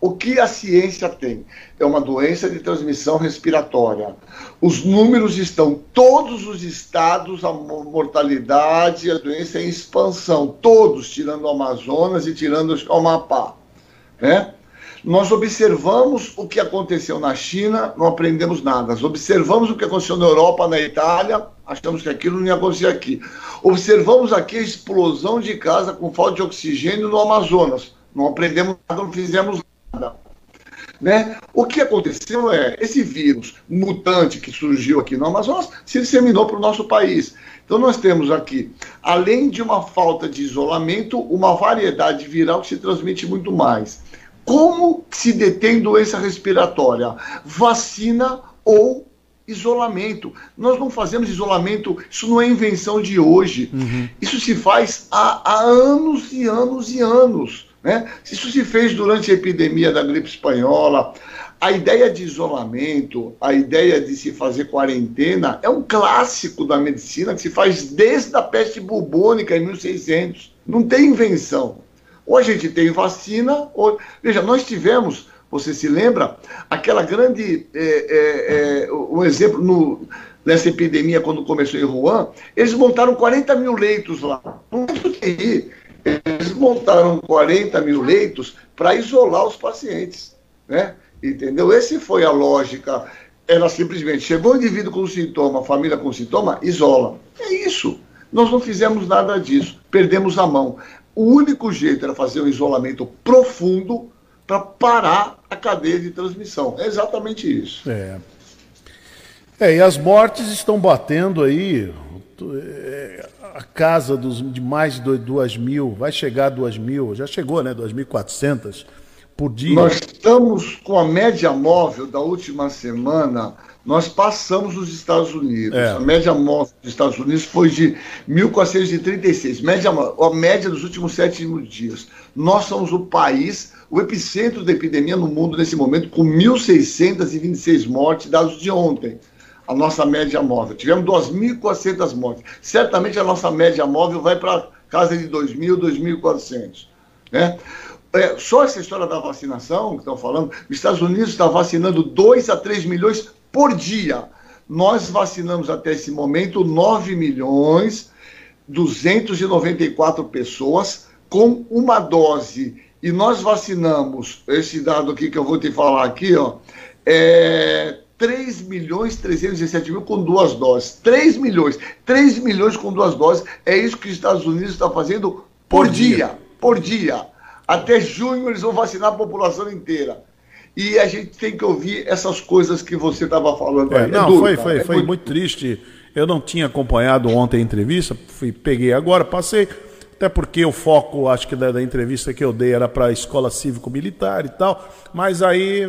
o que a ciência tem? É uma doença de transmissão respiratória. Os números estão, todos os estados, a mortalidade, a doença em expansão, todos, tirando o Amazonas e tirando o Amapá. Né? Nós observamos o que aconteceu na China, não aprendemos nada. Nós observamos o que aconteceu na Europa, na Itália, achamos que aquilo não ia acontecer aqui. Observamos aqui a explosão de casa com falta de oxigênio no Amazonas. Não aprendemos nada, não fizemos né? O que aconteceu é, esse vírus mutante que surgiu aqui no Amazonas se disseminou para o nosso país. Então nós temos aqui, além de uma falta de isolamento, uma variedade viral que se transmite muito mais. Como se detém doença respiratória? Vacina ou isolamento. Nós não fazemos isolamento, isso não é invenção de hoje. Uhum. Isso se faz há, há anos e anos e anos. Né? Isso se fez durante a epidemia da gripe espanhola. A ideia de isolamento, a ideia de se fazer quarentena, é um clássico da medicina que se faz desde a peste bubônica em 1600. Não tem invenção. Ou a gente tem vacina, ou. Veja, nós tivemos, você se lembra, aquela grande. É, é, é, um exemplo no, nessa epidemia, quando começou em Wuhan, eles montaram 40 mil leitos lá. Não é. Eles montaram 40 mil leitos para isolar os pacientes. Né? Entendeu? Essa foi a lógica. Era simplesmente, chegou o indivíduo com sintoma, família com sintoma, isola. É isso. Nós não fizemos nada disso. Perdemos a mão. O único jeito era fazer um isolamento profundo para parar a cadeia de transmissão. É exatamente isso. É. É, e as mortes estão batendo aí. É, a casa dos, de mais de 2 mil, vai chegar a 2 mil, já chegou, né? 2.400 por dia. Nós estamos com a média móvel da última semana, nós passamos os Estados Unidos. É. A média móvel dos Estados Unidos foi de 1.436, média, a média dos últimos sete dias. Nós somos o país, o epicentro da epidemia no mundo nesse momento, com 1.626 mortes, dados de ontem a nossa média móvel. Tivemos 2.400 mortes. Certamente a nossa média móvel vai para casa de 2.000, 2.400. Né? É, só essa história da vacinação que estão falando, os Estados Unidos está vacinando 2 a 3 milhões por dia. Nós vacinamos até esse momento 9 milhões 294 pessoas com uma dose. E nós vacinamos, esse dado aqui que eu vou te falar aqui, ó, é 3 milhões 317 mil com duas doses. 3 milhões. 3 milhões com duas doses. É isso que os Estados Unidos estão fazendo por, por dia. dia. Por dia. Até junho eles vão vacinar a população inteira. E a gente tem que ouvir essas coisas que você estava falando é, aí. Não, é duro, foi, foi, é foi muito... muito triste. Eu não tinha acompanhado ontem a entrevista, fui, peguei agora, passei até porque o foco, acho que da, da entrevista que eu dei era para a escola cívico-militar e tal, mas aí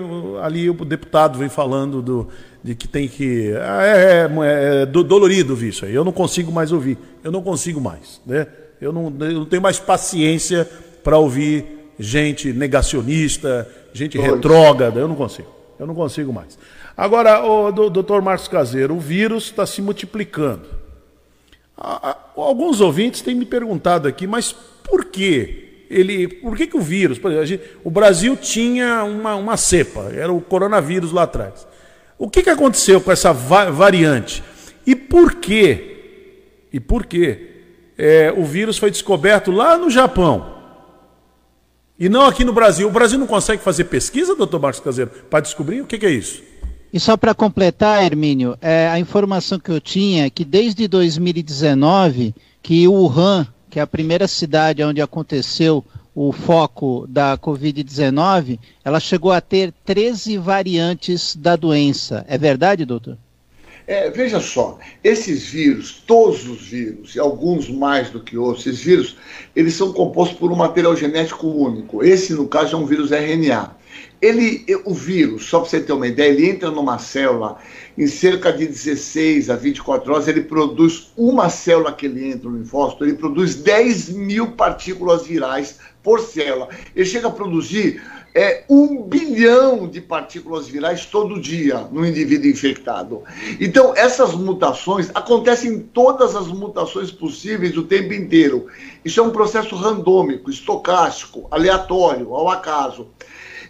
ali o deputado vem falando do, de que tem que. Ah, é, é, é dolorido ouvir isso aí, eu não consigo mais ouvir, eu não consigo mais, né? Eu não, eu não tenho mais paciência para ouvir gente negacionista, gente retrógrada, eu não consigo. Eu não consigo mais. Agora, o doutor Marcos Caseiro, o vírus está se multiplicando. Alguns ouvintes têm me perguntado aqui, mas por que ele, por que, que o vírus, exemplo, o Brasil tinha uma, uma cepa, era o coronavírus lá atrás. O que, que aconteceu com essa va variante? E por quê? E por quê? É, o vírus foi descoberto lá no Japão. E não aqui no Brasil. O Brasil não consegue fazer pesquisa, doutor Marcos Caseiro, para descobrir o que, que é isso? E só para completar, Hermínio, é, a informação que eu tinha é que desde 2019, que Wuhan, que é a primeira cidade onde aconteceu o foco da Covid-19, ela chegou a ter 13 variantes da doença. É verdade, doutor? É, veja só, esses vírus, todos os vírus, e alguns mais do que outros, esses vírus, eles são compostos por um material genético único. Esse, no caso, é um vírus RNA. Ele, o vírus, só para você ter uma ideia, ele entra numa célula, em cerca de 16 a 24 horas, ele produz uma célula que ele entra no linfócito, ele produz 10 mil partículas virais por célula. Ele chega a produzir é, um bilhão de partículas virais todo dia no indivíduo infectado. Então, essas mutações acontecem em todas as mutações possíveis o tempo inteiro. Isso é um processo randômico, estocástico, aleatório, ao acaso.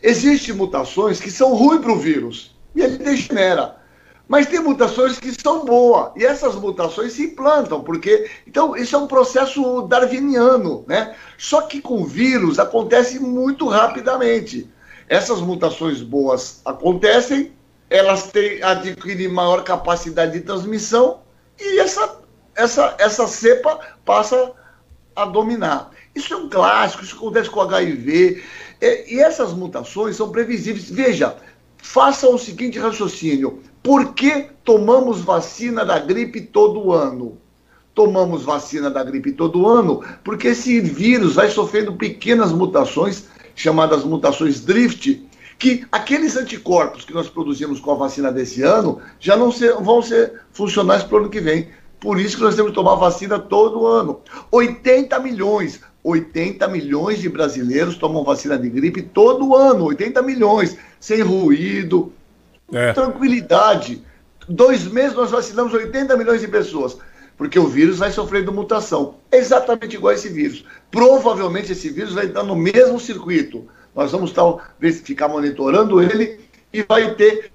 Existem mutações que são ruins para o vírus e ele degenera. Mas tem mutações que são boas e essas mutações se implantam, porque então isso é um processo darwiniano, né? Só que com vírus acontece muito rapidamente. Essas mutações boas acontecem, elas têm, adquirem maior capacidade de transmissão e essa, essa, essa cepa passa a dominar. Isso é um clássico, isso acontece com HIV. E, e essas mutações são previsíveis. Veja, faça o seguinte raciocínio: por que tomamos vacina da gripe todo ano? Tomamos vacina da gripe todo ano porque esse vírus vai sofrendo pequenas mutações, chamadas mutações drift, que aqueles anticorpos que nós produzimos com a vacina desse ano já não ser, vão ser funcionais para o ano que vem. Por isso que nós temos que tomar vacina todo ano. 80 milhões, 80 milhões de brasileiros tomam vacina de gripe todo ano, 80 milhões, sem ruído, é. tranquilidade. Dois meses nós vacinamos 80 milhões de pessoas, porque o vírus vai sofrendo mutação. Exatamente igual a esse vírus. Provavelmente esse vírus vai entrar no mesmo circuito. Nós vamos talvez ficar monitorando ele e vai ter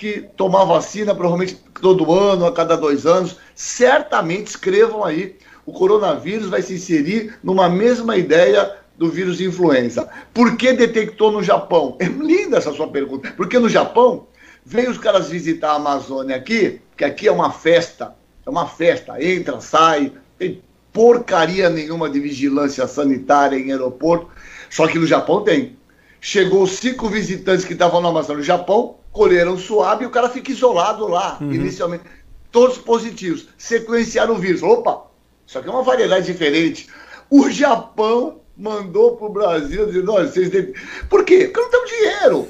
que tomar vacina provavelmente todo ano, a cada dois anos. Certamente escrevam aí o coronavírus vai se inserir numa mesma ideia do vírus influenza. Por que detectou no Japão? É linda essa sua pergunta. Porque no Japão, veio os caras visitar a Amazônia aqui, que aqui é uma festa, é uma festa, entra, sai, tem porcaria nenhuma de vigilância sanitária em aeroporto, só que no Japão tem. Chegou cinco visitantes que estavam na Amazônia no Japão, colheram suave e o cara fica isolado lá, uhum. inicialmente. Todos positivos. Sequenciaram o vírus. Opa, isso aqui é uma variedade diferente. O Japão mandou para o Brasil dizendo: olha, vocês devem. Por quê? Porque não temos dinheiro.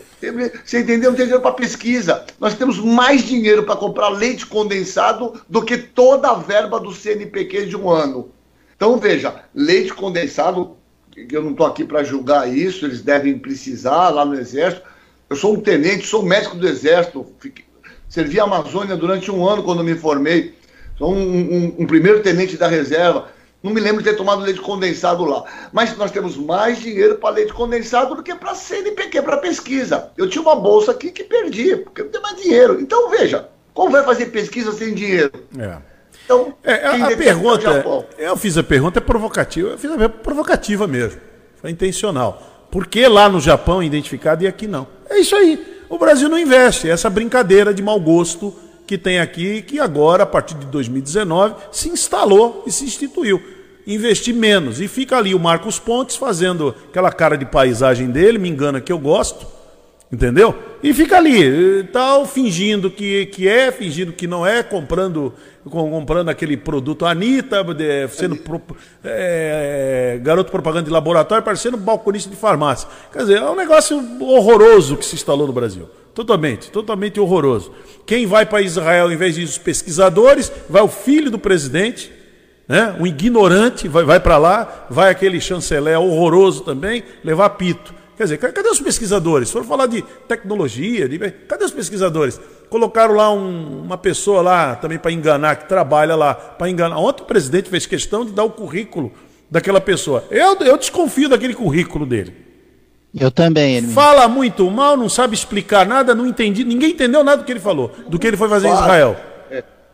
Você entendeu? Não tem dinheiro para pesquisa. Nós temos mais dinheiro para comprar leite condensado do que toda a verba do CNPq de um ano. Então, veja, leite condensado, eu não estou aqui para julgar isso, eles devem precisar lá no Exército. Eu sou um tenente, sou médico do Exército, fiquei, servi a Amazônia durante um ano quando me formei. Sou um, um, um primeiro tenente da reserva. Não me lembro de ter tomado leite condensado lá. Mas nós temos mais dinheiro para leite condensado do que para CNPq, para pesquisa. Eu tinha uma bolsa aqui que perdi, porque não tem mais dinheiro. Então, veja, como vai fazer pesquisa sem dinheiro? É. Então, é, a, a pergunta, eu fiz a pergunta provocativa, eu fiz a pergunta provocativa mesmo. Foi intencional. Por que lá no Japão é identificado e aqui não? É isso aí. O Brasil não investe. Essa brincadeira de mau gosto que tem aqui, que agora, a partir de 2019, se instalou e se instituiu. Investir menos. E fica ali o Marcos Pontes fazendo aquela cara de paisagem dele, me engana que eu gosto, entendeu? E fica ali, tal, fingindo que, que é, fingindo que não é, comprando comprando aquele produto Anitta, sendo pro, é, garoto propaganda de laboratório, parecendo balconista de farmácia. Quer dizer, é um negócio horroroso que se instalou no Brasil. Totalmente, totalmente horroroso. Quem vai para Israel, em vez de os pesquisadores, vai o filho do presidente, né? um ignorante, vai, vai para lá, vai aquele chanceler horroroso também, levar pito. Quer dizer, cadê os pesquisadores? Foram falar de tecnologia, de... cadê os pesquisadores? Colocaram lá um, uma pessoa lá também para enganar, que trabalha lá, para enganar. Ontem o presidente fez questão de dar o currículo daquela pessoa. Eu, eu desconfio daquele currículo dele. Eu também. Ele... Fala muito mal, não sabe explicar nada, não entendi. Ninguém entendeu nada do que ele falou, do que ele foi fazer em Israel.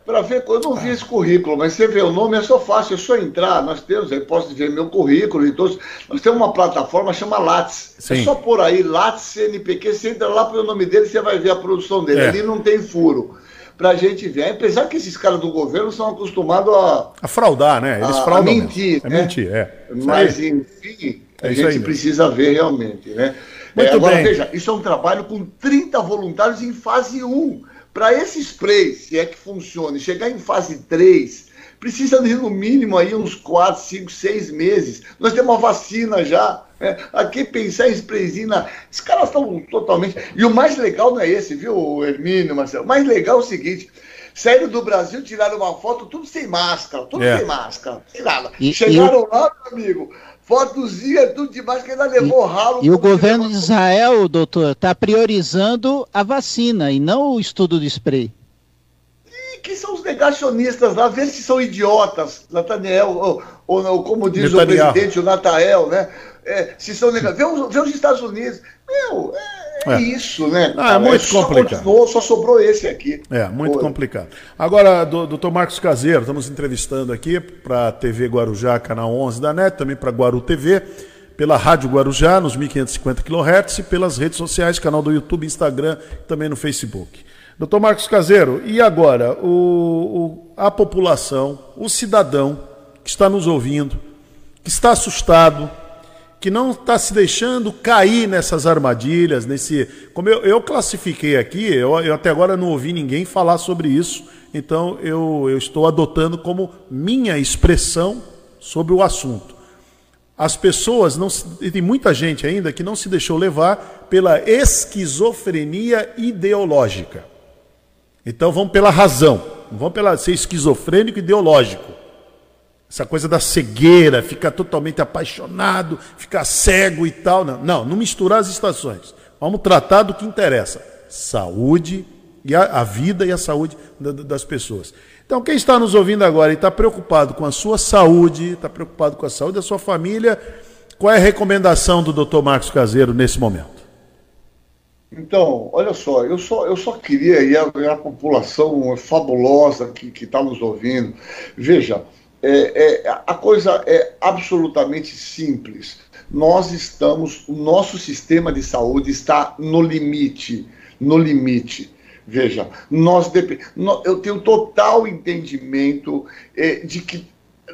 É, Para ver, eu não vi esse currículo, mas você vê o nome, é só fácil, é só entrar. Nós temos, eu posso ver meu currículo e todos. Nós temos uma plataforma chama Lattes. É Sim. É só por aí, Lattes CNPq, você entra lá pelo nome dele, você vai ver a produção dele. É. Ali não tem furo para a gente ver. Apesar que esses caras do governo são acostumados a. A fraudar, né? Eles a, fraudam. A mentir. É né? mentir, é. Mas, enfim, a é gente precisa ver realmente, né? É, agora, bem. veja, isso é um trabalho com 30 voluntários em fase 1. Para esse spray, se é que funcione, chegar em fase 3, precisa de no mínimo aí uns 4, 5, 6 meses. Nós temos uma vacina já. Né? Aqui pensar em sprayzinho, os caras estão totalmente. E o mais legal não é esse, viu, Hermínio, Marcelo? O mais legal é o seguinte. Saíram do Brasil, tiraram uma foto, tudo sem máscara, tudo é. sem máscara, sem nada. E, Chegaram e lá, meu amigo, fotozinha, tudo demais, que ainda levou e, ralo. E o governo de Israel, doutor, está priorizando a vacina e não o estudo do spray. E que são os negacionistas lá, vê se são idiotas, Nathaniel, ou, ou, ou como diz Netanyahu. o presidente, o Natael, né? É, se são negacionistas. Vê, vê os Estados Unidos. Meu, é é, é, isso, né? Ah, é muito só complicado. Continuou, só sobrou esse aqui. É, muito Foi. complicado. Agora, doutor Marcos Caseiro, estamos entrevistando aqui para a TV Guarujá, canal 11 da NET, também para Guaru TV, pela Rádio Guarujá, nos 1550 kHz, e pelas redes sociais, canal do YouTube, Instagram e também no Facebook. Doutor Marcos Caseiro, e agora, o, o, a população, o cidadão que está nos ouvindo, que está assustado, que não está se deixando cair nessas armadilhas, nesse. Como eu, eu classifiquei aqui, eu, eu, até agora não ouvi ninguém falar sobre isso, então eu, eu estou adotando como minha expressão sobre o assunto. As pessoas, não e tem muita gente ainda que não se deixou levar pela esquizofrenia ideológica. Então vão pela razão, não pela ser esquizofrênico ideológico. Essa coisa da cegueira, ficar totalmente apaixonado, ficar cego e tal. Não, não, não misturar as estações. Vamos tratar do que interessa: saúde e a, a vida e a saúde da, das pessoas. Então, quem está nos ouvindo agora e está preocupado com a sua saúde, está preocupado com a saúde da sua família, qual é a recomendação do Dr. Marcos Caseiro nesse momento? Então, olha só, eu só, eu só queria, e a, a população fabulosa que está nos ouvindo, veja, é, é, a coisa é absolutamente simples. Nós estamos, o nosso sistema de saúde está no limite, no limite. Veja, nós eu tenho total entendimento é, de que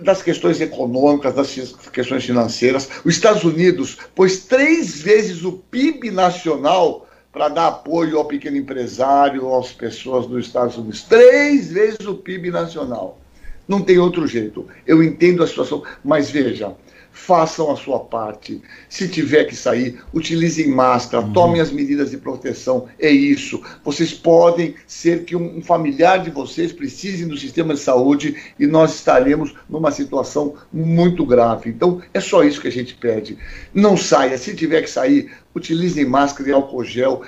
das questões econômicas, das questões financeiras. Os Estados Unidos pôs três vezes o PIB nacional para dar apoio ao pequeno empresário, às pessoas dos Estados Unidos. Três vezes o PIB nacional. Não tem outro jeito. Eu entendo a situação, mas veja, façam a sua parte. Se tiver que sair, utilizem máscara, uhum. tomem as medidas de proteção. É isso. Vocês podem ser que um familiar de vocês precise do sistema de saúde e nós estaremos numa situação muito grave. Então, é só isso que a gente pede. Não saia. Se tiver que sair, utilizem máscara e álcool gel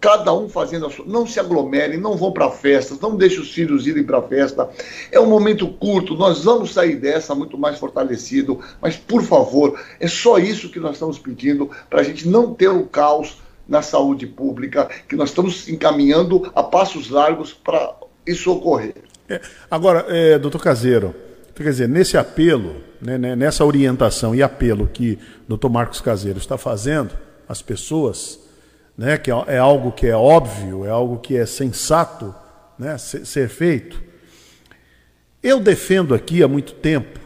cada um fazendo a sua. Não se aglomerem, não vão para festas, não deixem os filhos irem para festa. É um momento curto, nós vamos sair dessa muito mais fortalecido, mas por favor, é só isso que nós estamos pedindo para a gente não ter o caos na saúde pública, que nós estamos encaminhando a passos largos para isso ocorrer. É, agora, é, doutor Caseiro, quer dizer, nesse apelo, né, né nessa orientação e apelo que o doutor Marcos Caseiro está fazendo às pessoas, né, que é, é algo que é óbvio, é algo que é sensato né, ser, feito. Eu defendo aqui há muito tempo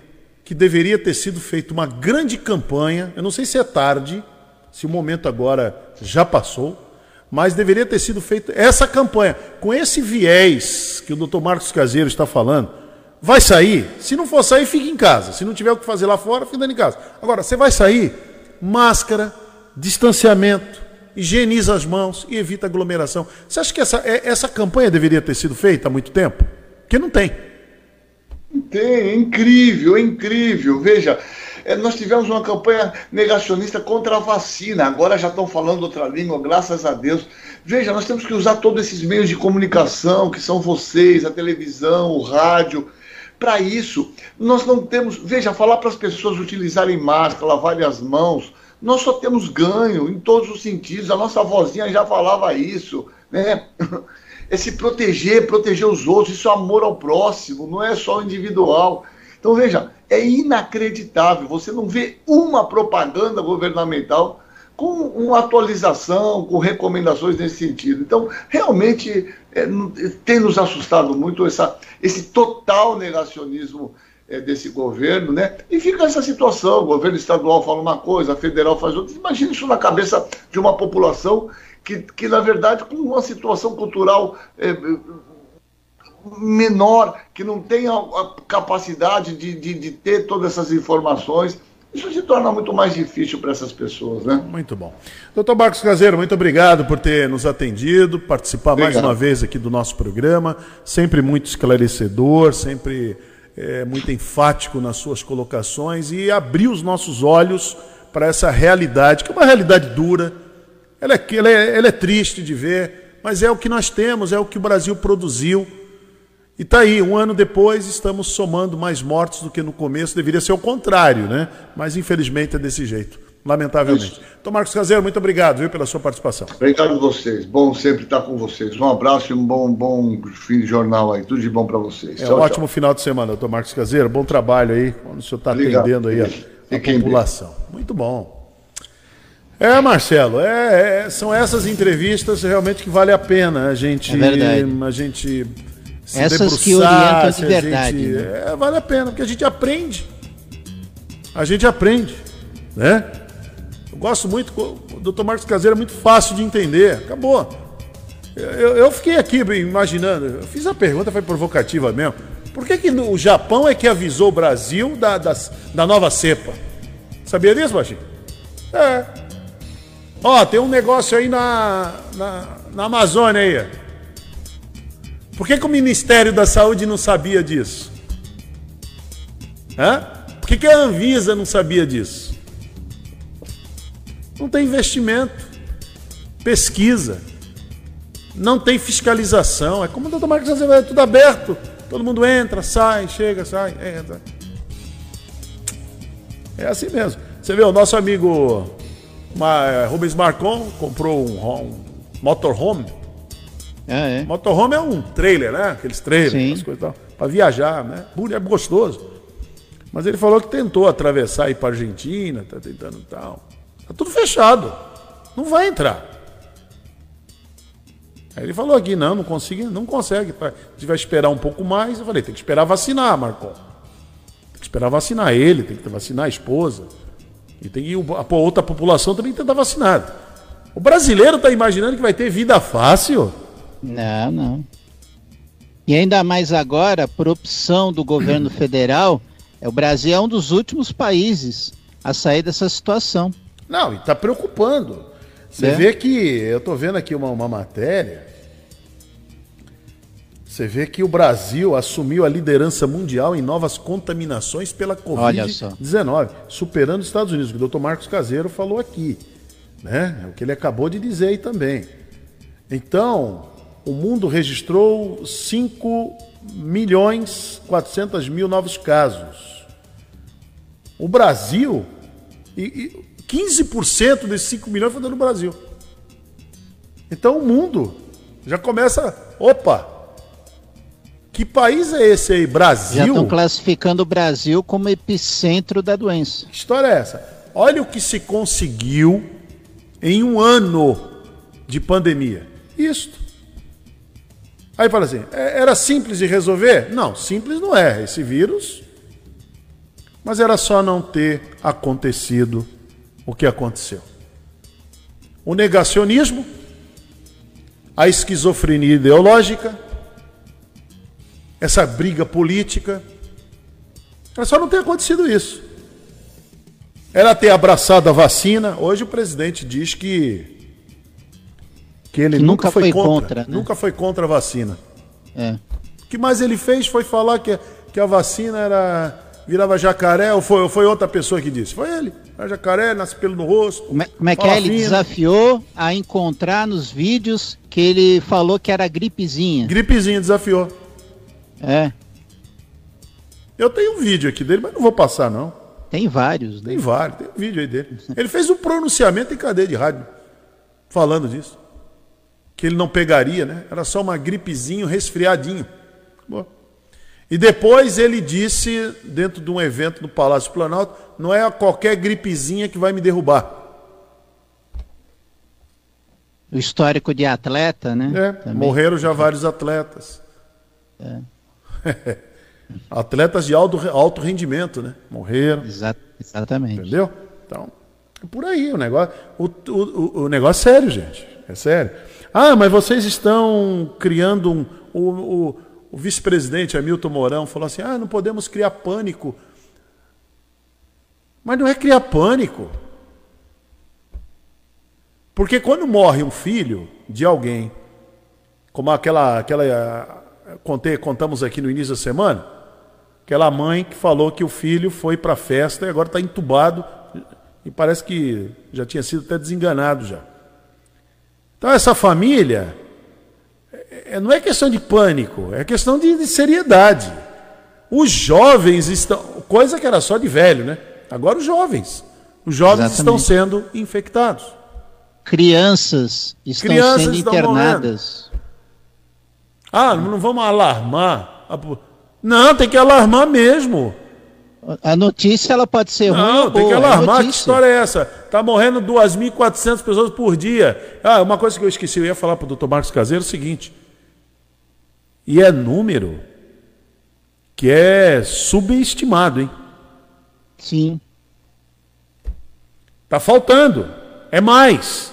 que deveria ter sido feita uma grande campanha. Eu não sei se é tarde, se o momento agora já passou, mas deveria ter sido feita essa campanha com esse viés que o doutor Marcos Caseiro está falando. Vai sair? Se não for sair, fique em casa. Se não tiver o que fazer lá fora, fique dentro de casa. Agora, você vai sair? Máscara, distanciamento, higieniza as mãos e evita aglomeração. Você acha que essa, é, essa campanha deveria ter sido feita há muito tempo? Porque não tem. Tem, é incrível, é incrível. Veja, é, nós tivemos uma campanha negacionista contra a vacina, agora já estão falando outra língua, graças a Deus. Veja, nós temos que usar todos esses meios de comunicação, que são vocês, a televisão, o rádio. Para isso, nós não temos. Veja, falar para as pessoas utilizarem máscara, lavarem as mãos, nós só temos ganho em todos os sentidos. A nossa vozinha já falava isso, né? *laughs* É se proteger, proteger os outros, isso é amor ao próximo, não é só individual. Então, veja, é inacreditável. Você não vê uma propaganda governamental com uma atualização, com recomendações nesse sentido. Então, realmente, é, tem nos assustado muito essa, esse total negacionismo é, desse governo, né? E fica essa situação: o governo estadual fala uma coisa, a federal faz outra. Imagina isso na cabeça de uma população que, que na verdade, com uma situação cultural. É, menor, que não tem a, capacidade de, de, de ter todas essas informações, isso se torna muito mais difícil para essas pessoas, né? Muito bom. Doutor Marcos Caseiro, muito obrigado por ter nos atendido, participar obrigado. mais uma vez aqui do nosso programa, sempre muito esclarecedor, sempre é, muito enfático nas suas colocações e abrir os nossos olhos para essa realidade, que é uma realidade dura, ela é, ela, é, ela é triste de ver, mas é o que nós temos, é o que o Brasil produziu, e está aí, um ano depois, estamos somando mais mortos do que no começo. Deveria ser o contrário, né? Mas infelizmente é desse jeito, lamentavelmente. Então, Marcos Caseiro, muito obrigado viu, pela sua participação. Obrigado a vocês. Bom sempre estar com vocês. Um abraço e um bom, bom fim de jornal aí. Tudo de bom para vocês. É tchau, um ótimo tchau. final de semana, doutor Marcos Caseiro. Bom trabalho aí, quando o senhor está atendendo aí a, a população. Bem. Muito bom. É, Marcelo, é, é, são essas entrevistas realmente que vale a pena a gente, é a gente se Essas que orientam de verdade. Gente, né? é, vale a pena, porque a gente aprende. A gente aprende, né? Eu gosto muito, o doutor Marcos Caseiro é muito fácil de entender. Acabou. Eu, eu fiquei aqui imaginando, eu fiz a pergunta, foi provocativa mesmo. Por que, que o Japão é que avisou o Brasil da, da, da nova cepa? Sabia disso, Baixinho? É. Ó, tem um negócio aí na, na, na Amazônia aí. Por que, que o Ministério da Saúde não sabia disso? Hã? Por que, que a Anvisa não sabia disso? Não tem investimento, pesquisa, não tem fiscalização. É como o doutor Marcos Azevedo, é tudo aberto. Todo mundo entra, sai, chega, sai, entra. É assim mesmo. Você vê, o nosso amigo Rubens Marcon comprou um, um motorhome ah, é. Motorhome é um trailer, né? Aqueles trailers, coisas tal. Pra viajar, né? É gostoso. Mas ele falou que tentou atravessar e ir pra Argentina, tá tentando tal. Tá tudo fechado. Não vai entrar. Aí ele falou aqui, não, não consigo, não consegue. Gente vai esperar um pouco mais. Eu falei, tem que esperar vacinar, Marcon. Tem que esperar vacinar ele, tem que vacinar a esposa. E tem que a outra população também tentar vacinada. O brasileiro está imaginando que vai ter vida fácil. Não, não. E ainda mais agora, por opção do governo federal, é, o Brasil é um dos últimos países a sair dessa situação. Não, e está preocupando. Você é. vê que, eu estou vendo aqui uma, uma matéria, você vê que o Brasil assumiu a liderança mundial em novas contaminações pela Covid-19, superando os Estados Unidos, que o Dr. Marcos Caseiro falou aqui. Né? É o que ele acabou de dizer aí também. Então, o mundo registrou 5 milhões 400 mil novos casos. O Brasil, e, 15% desses 5 milhões foi no Brasil. Então o mundo já começa. Opa! Que país é esse aí? Brasil? Já estão classificando o Brasil como epicentro da doença. Que história é essa? Olha o que se conseguiu em um ano de pandemia. Isto. Aí fala assim: é, era simples de resolver? Não, simples não é. Esse vírus. Mas era só não ter acontecido o que aconteceu. O negacionismo, a esquizofrenia ideológica, essa briga política. Era só não ter acontecido isso. Era ter abraçado a vacina. Hoje o presidente diz que que ele que nunca, nunca, foi, contra, contra né? nunca foi contra a vacina. É. O que mais ele fez foi falar que, que a vacina era, virava jacaré, ou foi, ou foi outra pessoa que disse? Foi ele. Era jacaré, nasce pelo no rosto. Como é, como é que é? Ele desafiou a encontrar nos vídeos que ele falou que era gripezinha. Gripezinha, desafiou. É. Eu tenho um vídeo aqui dele, mas não vou passar, não. Tem vários. Né? Tem vários, tem um vídeo aí dele. Ele fez um pronunciamento em cadeia de rádio, falando disso. Que ele não pegaria, né? Era só uma gripezinho, resfriadinho. Boa. E depois ele disse, dentro de um evento no Palácio Planalto, não é qualquer gripezinha que vai me derrubar. O histórico de atleta, né? É, Também. morreram já vários atletas. É. *laughs* atletas de alto, alto rendimento, né? Morreram. Exa exatamente. Entendeu? Então, é por aí o negócio. O, o, o negócio é sério, gente. É sério. Ah, mas vocês estão criando um. O, o, o vice-presidente Hamilton Mourão falou assim: ah, não podemos criar pânico. Mas não é criar pânico. Porque quando morre um filho de alguém, como aquela, aquela contei, contamos aqui no início da semana, aquela mãe que falou que o filho foi para a festa e agora está entubado e parece que já tinha sido até desenganado já. Então essa família é, não é questão de pânico, é questão de, de seriedade. Os jovens estão. Coisa que era só de velho, né? Agora os jovens. Os jovens Exatamente. estão sendo infectados. Crianças estão Crianças sendo estão internadas. Morrendo. Ah, não vamos alarmar. Não, tem que alarmar mesmo. A notícia ela pode ser ruim Não, tem que alarmar. É que história é essa? Tá morrendo 2.400 pessoas por dia. Ah, uma coisa que eu esqueci, eu ia falar para o doutor Marcos Caseiro é o seguinte. E é número que é subestimado, hein? Sim. Tá faltando. É mais.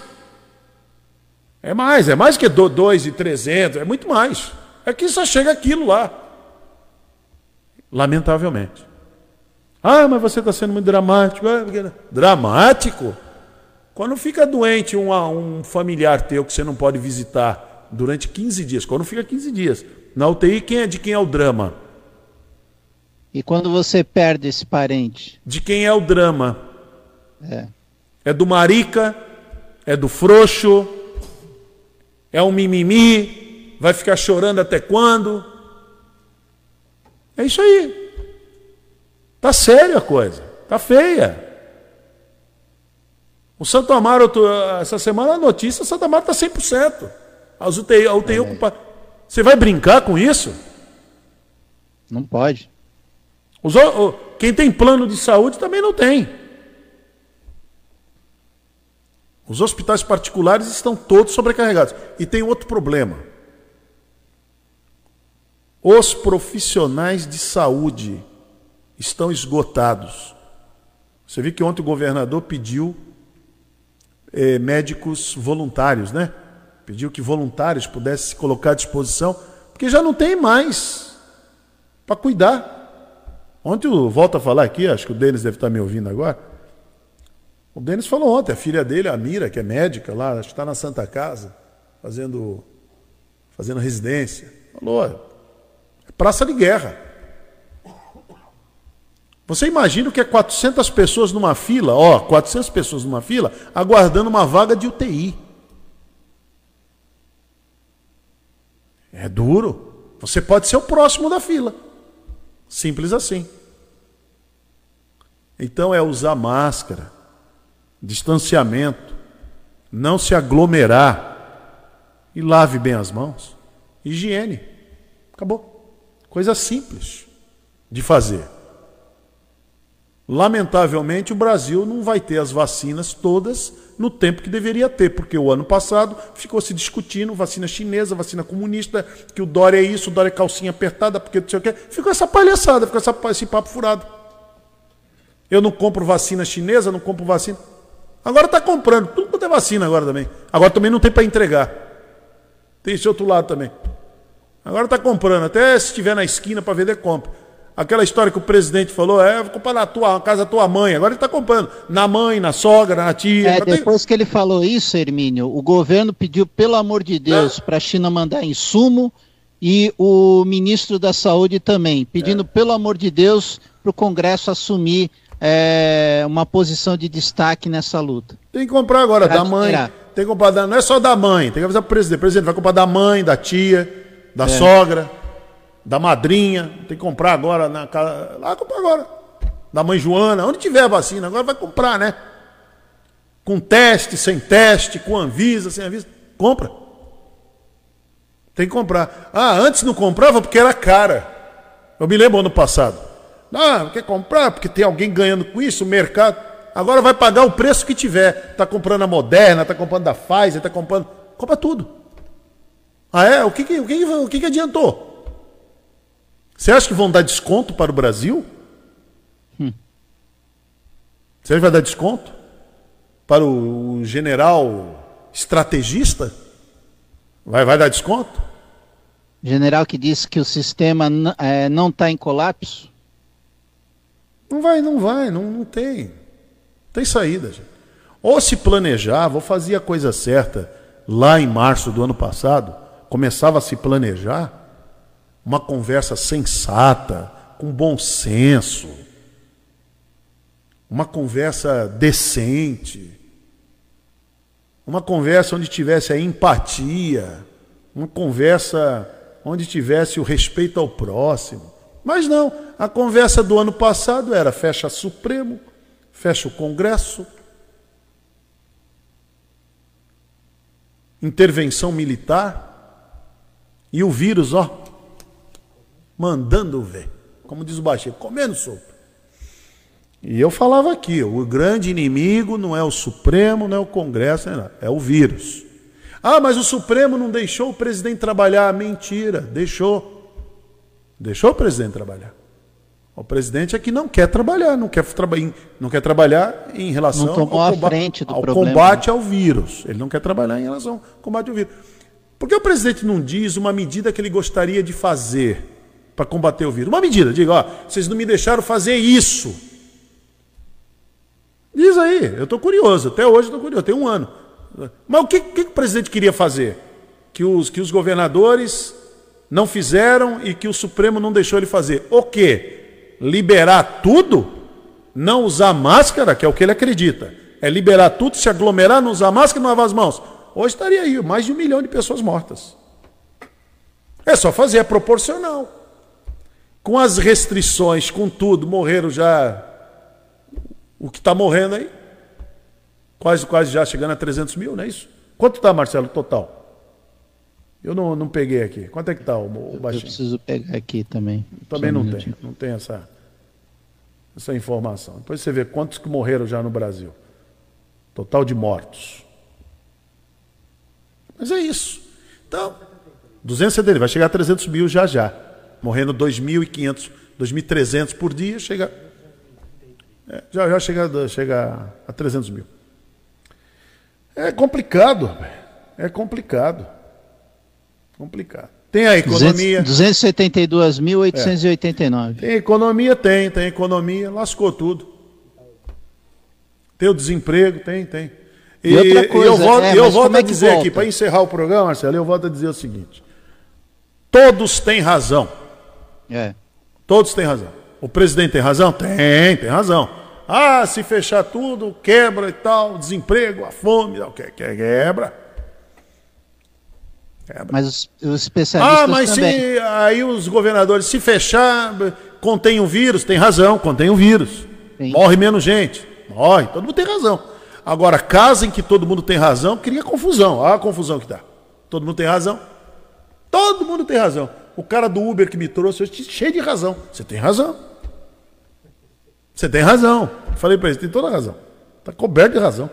É mais, é mais que 2 e 300, é muito mais. É que só chega aquilo lá. Lamentavelmente. Ah, mas você está sendo muito dramático. Ah, dramático? Quando fica doente um, um familiar teu que você não pode visitar durante 15 dias, quando fica 15 dias, na UTI, quem é de quem é o drama? E quando você perde esse parente? De quem é o drama? É. É do marica? É do frouxo? É um mimimi? Vai ficar chorando até quando? É isso aí. Tá séria a coisa. Tá feia. O Santo Amaro, essa semana a notícia, o Santo Amaro está 100%. As UTI, a UTI é. ocupada. Você vai brincar com isso? Não pode. Os, quem tem plano de saúde também não tem. Os hospitais particulares estão todos sobrecarregados. E tem outro problema. Os profissionais de saúde estão esgotados. Você viu que ontem o governador pediu eh, médicos voluntários, né? Pediu que voluntários pudessem se colocar à disposição, porque já não tem mais para cuidar. Ontem eu volto a falar aqui, acho que o Denis deve estar me ouvindo agora. O Denis falou ontem, a filha dele, a Mira, que é médica lá, acho que está na Santa Casa, fazendo, fazendo residência. Falou, é praça de guerra. Você imagina o que é 400 pessoas numa fila, ó, 400 pessoas numa fila, aguardando uma vaga de UTI. É duro. Você pode ser o próximo da fila. Simples assim. Então é usar máscara, distanciamento, não se aglomerar e lave bem as mãos. Higiene. Acabou. Coisa simples de fazer. Lamentavelmente, o Brasil não vai ter as vacinas todas no tempo que deveria ter, porque o ano passado ficou se discutindo vacina chinesa, vacina comunista, que o Dória é isso, o Dória é calcinha apertada, porque não sei o quê. Ficou essa palhaçada, ficou essa, esse papo furado. Eu não compro vacina chinesa, não compro vacina. Agora está comprando, tudo quanto é vacina agora também. Agora também não tem para entregar. Tem esse outro lado também. Agora está comprando, até se estiver na esquina para vender, compra. Aquela história que o presidente falou, é, vou comprar na tua casa da tua mãe. Agora ele está comprando na mãe, na sogra, na tia. É, depois tem... que ele falou isso, Hermínio, o governo pediu, pelo amor de Deus, é. para a China mandar insumo e o ministro da Saúde também, pedindo, é. pelo amor de Deus, para o Congresso assumir é, uma posição de destaque nessa luta. Tem que comprar agora, pra da mãe. Tem que comprar, da, não é só da mãe, tem que avisar o presidente. O presidente vai comprar da mãe, da tia, da é. sogra, da madrinha. Tem que comprar agora na casa. Lá comprar agora. Da mãe Joana, onde tiver vacina, agora vai comprar, né? Com teste, sem teste, com Anvisa, sem Anvisa. Compra. Tem que comprar. Ah, antes não comprava porque era cara. Eu me lembro ano passado. Ah, quer comprar porque tem alguém ganhando com isso, o mercado. Agora vai pagar o preço que tiver. Está comprando a Moderna, está comprando da Pfizer, está comprando. Compra tudo. Ah, é? O que, que, o que, o que, que adiantou? Você acha que vão dar desconto para o Brasil? Hum. Você acha que vai dar desconto? Para o general estrategista? Vai, vai dar desconto? General que disse que o sistema é, não está em colapso? Não vai, não vai, não, não tem. Não tem saída, gente. Ou se planejar, vou fazer a coisa certa lá em março do ano passado, começava a se planejar, uma conversa sensata, com bom senso, uma conversa decente, uma conversa onde tivesse a empatia, uma conversa onde tivesse o respeito ao próximo. Mas não, a conversa do ano passado era fecha Supremo, fecha o Congresso, intervenção militar e o vírus, ó, mandando ver, como diz o baixinho, comendo sopa. E eu falava aqui, o grande inimigo não é o Supremo, não é o Congresso, é o vírus. Ah, mas o Supremo não deixou o presidente trabalhar. Mentira, deixou. Deixou o presidente trabalhar. O presidente é que não quer trabalhar, não quer, traba não quer trabalhar em relação ao, combate, ao combate ao vírus. Ele não quer trabalhar em relação ao combate ao vírus. Por que o presidente não diz uma medida que ele gostaria de fazer para combater o vírus? Uma medida, diga, ó, vocês não me deixaram fazer isso. Diz aí, eu estou curioso, até hoje estou curioso, tem um ano. Mas o que, que, o presidente queria fazer? Que os, que os governadores não fizeram e que o Supremo não deixou ele fazer. O quê? Liberar tudo? Não usar máscara, que é o que ele acredita. É liberar tudo, se aglomerar, não usar máscara não lavar as mãos. Hoje estaria aí, mais de um milhão de pessoas mortas. É só fazer, é proporcional. Com as restrições, com tudo, morreram já o que está morrendo aí. Quase, quase já chegando a 300 mil, não é isso? Quanto está, Marcelo, total? Eu não, não peguei aqui. Quanto é que está o, o baixinho? Eu preciso pegar aqui também. Também não tem. Não tem essa, essa informação. Depois você vê quantos que morreram já no Brasil. Total de mortos. Mas é isso. Então, 270, vai chegar a 300 mil já já. Morrendo 2.500, 2.300 por dia, chega. É, já já chega, chega a 300 mil. É complicado, é complicado. Complicado. Tem a economia. 272.889. É. Tem economia? Tem, tem economia, lascou tudo. Tem o desemprego? Tem, tem. E, e outra coisa, eu volto, é, eu volto é a dizer volta? aqui, para encerrar o programa, Marcelo, eu volto a dizer o seguinte: todos têm razão. É. Todos têm razão. O presidente tem razão? Tem, tem razão. Ah, se fechar tudo, quebra e tal, desemprego, a fome, o que quebra. quebra. Mas os, os especialistas Ah, mas também. se aí os governadores se fechar, contém o um vírus, tem razão, contém o um vírus. Sim. Morre menos gente. Morre, todo mundo tem razão. Agora, caso em que todo mundo tem razão, cria confusão. Olha a confusão que dá. Todo mundo tem razão. Todo mundo tem razão. O cara do Uber que me trouxe, cheio de razão. Você tem razão. Você tem razão. Falei para ele, tem toda a razão. Está coberto de razão.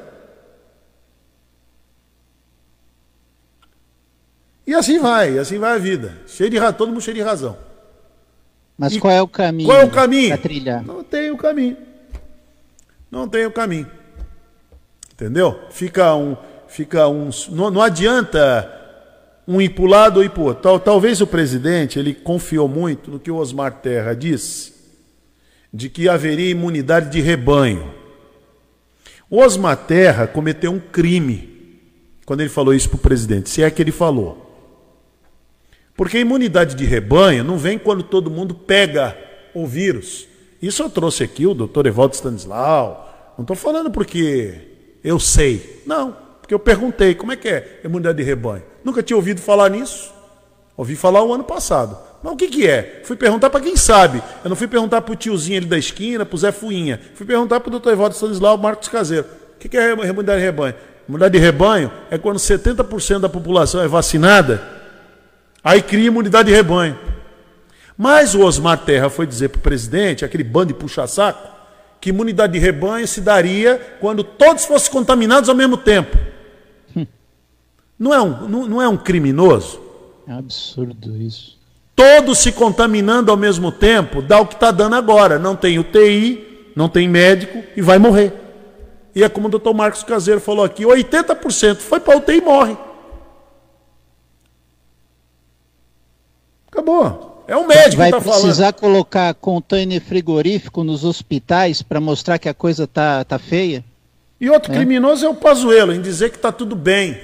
E assim vai, assim vai a vida. Cheio de razão, todo mundo cheio de razão. Mas e qual é o caminho? Qual é o caminho? trilhar? Não tem o caminho. Não tem o caminho. Entendeu? Fica um. Fica um não, não adianta um ir para o lado ou ir para o outro. Tal, talvez o presidente ele confiou muito no que o Osmar Terra disse de que haveria imunidade de rebanho. O Osmar Terra cometeu um crime quando ele falou isso para o presidente, se é que ele falou. Porque a imunidade de rebanho não vem quando todo mundo pega o vírus. Isso eu trouxe aqui o doutor Evaldo Stanislau. Não estou falando porque eu sei. Não, porque eu perguntei como é que é imunidade de rebanho. Nunca tinha ouvido falar nisso. Ouvi falar o ano passado. Mas o que, que é? Fui perguntar para quem sabe. Eu não fui perguntar para o tiozinho ali da esquina, para o Zé Fuinha. Fui perguntar para o doutor Evaldo Stanislau, Marcos Caseiro. O que, que é imunidade de rebanho? Imunidade de rebanho é quando 70% da população é vacinada, aí cria imunidade de rebanho. Mas o Osmar Terra foi dizer para o presidente, aquele bando de puxa-saco, que imunidade de rebanho se daria quando todos fossem contaminados ao mesmo tempo. Não é um, não, não é um criminoso? É absurdo isso. Todos se contaminando ao mesmo tempo, dá o que está dando agora. Não tem UTI, não tem médico e vai morrer. E é como o doutor Marcos Caseiro falou aqui: 80% foi para UTI e morre. Acabou. É o médico Vai que está precisar falando. colocar container frigorífico nos hospitais para mostrar que a coisa tá, tá feia? E outro criminoso é o Pazuello, em dizer que está tudo bem.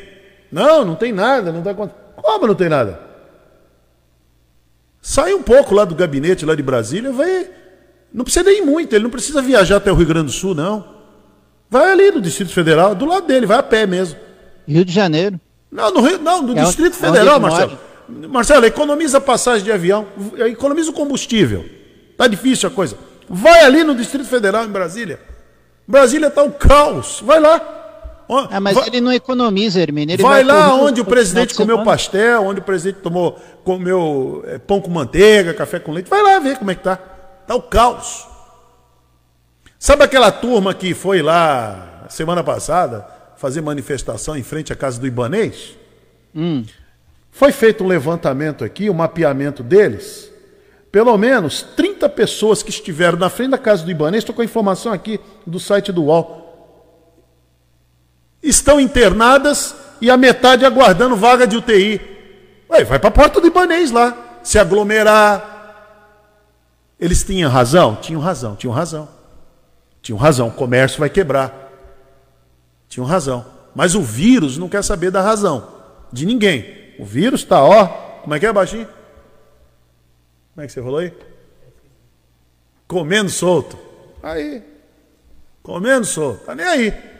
Não, não tem nada, não dá conta. Como não tem nada? Sai um pouco lá do gabinete, lá de Brasília, vai. Não precisa nem ir muito, ele não precisa viajar até o Rio Grande do Sul, não. Vai ali no Distrito Federal, do lado dele, vai a pé mesmo. Rio de Janeiro. Não, no, Rio, não, no É Distrito Federal, Marcelo. Marcelo, economiza a passagem de avião, economiza o combustível. Tá difícil a coisa. Vai ali no Distrito Federal, em Brasília. Brasília tá um caos. Vai lá. Ah, mas vai- ele não economiza, Hermínio. Ele vai, pro lá onde o presidente comeu pastel, onde o presidente tomou, comeu é, pão com manteiga, café com leite. Vai lá ver como é que tá. Tá o caos. Sabe aquela turma que foi lá semana passada fazer manifestação em frente à casa do Ibanês? Hum. Foi feito um levantamento aqui, um mapeamento deles. Pelo menos 30 pessoas que estiveram na frente da casa do Ibanês, estou com a informação aqui do site do UOL, estão internadas e a metade aguardando vaga de UTI. Ué, vai para a porta do Ibanês lá, se aglomerar. Eles tinham razão? Tinham razão, tinham razão. Tinham razão, o comércio vai quebrar. Tinham razão. Mas o vírus não quer saber da razão de ninguém. O vírus está, ó, como é que é, baixinho? Como é que você falou aí? Comendo solto. Aí. Comendo solto. Tá nem aí.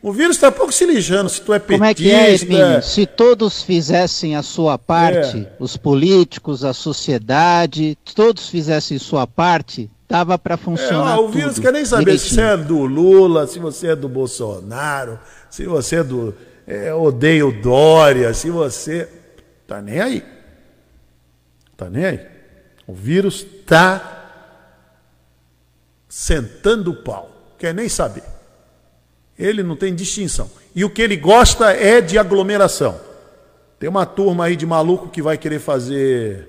O vírus está pouco se lixando se tu é petista. Como é que é, Hermínio? Se todos fizessem a sua parte, É. os políticos, a sociedade, todos fizessem sua parte, dava para É, funcionar ó, o vírus tudo quer nem saber se você direitinho. é do Lula, se você é do Bolsonaro, se você é do é, odeia o Dória, se você. Tá nem aí. Tá nem aí. O vírus tá sentando o pau. Quer nem saber. Ele não tem distinção. E o que ele gosta é de aglomeração. Tem uma turma aí de maluco que vai querer fazer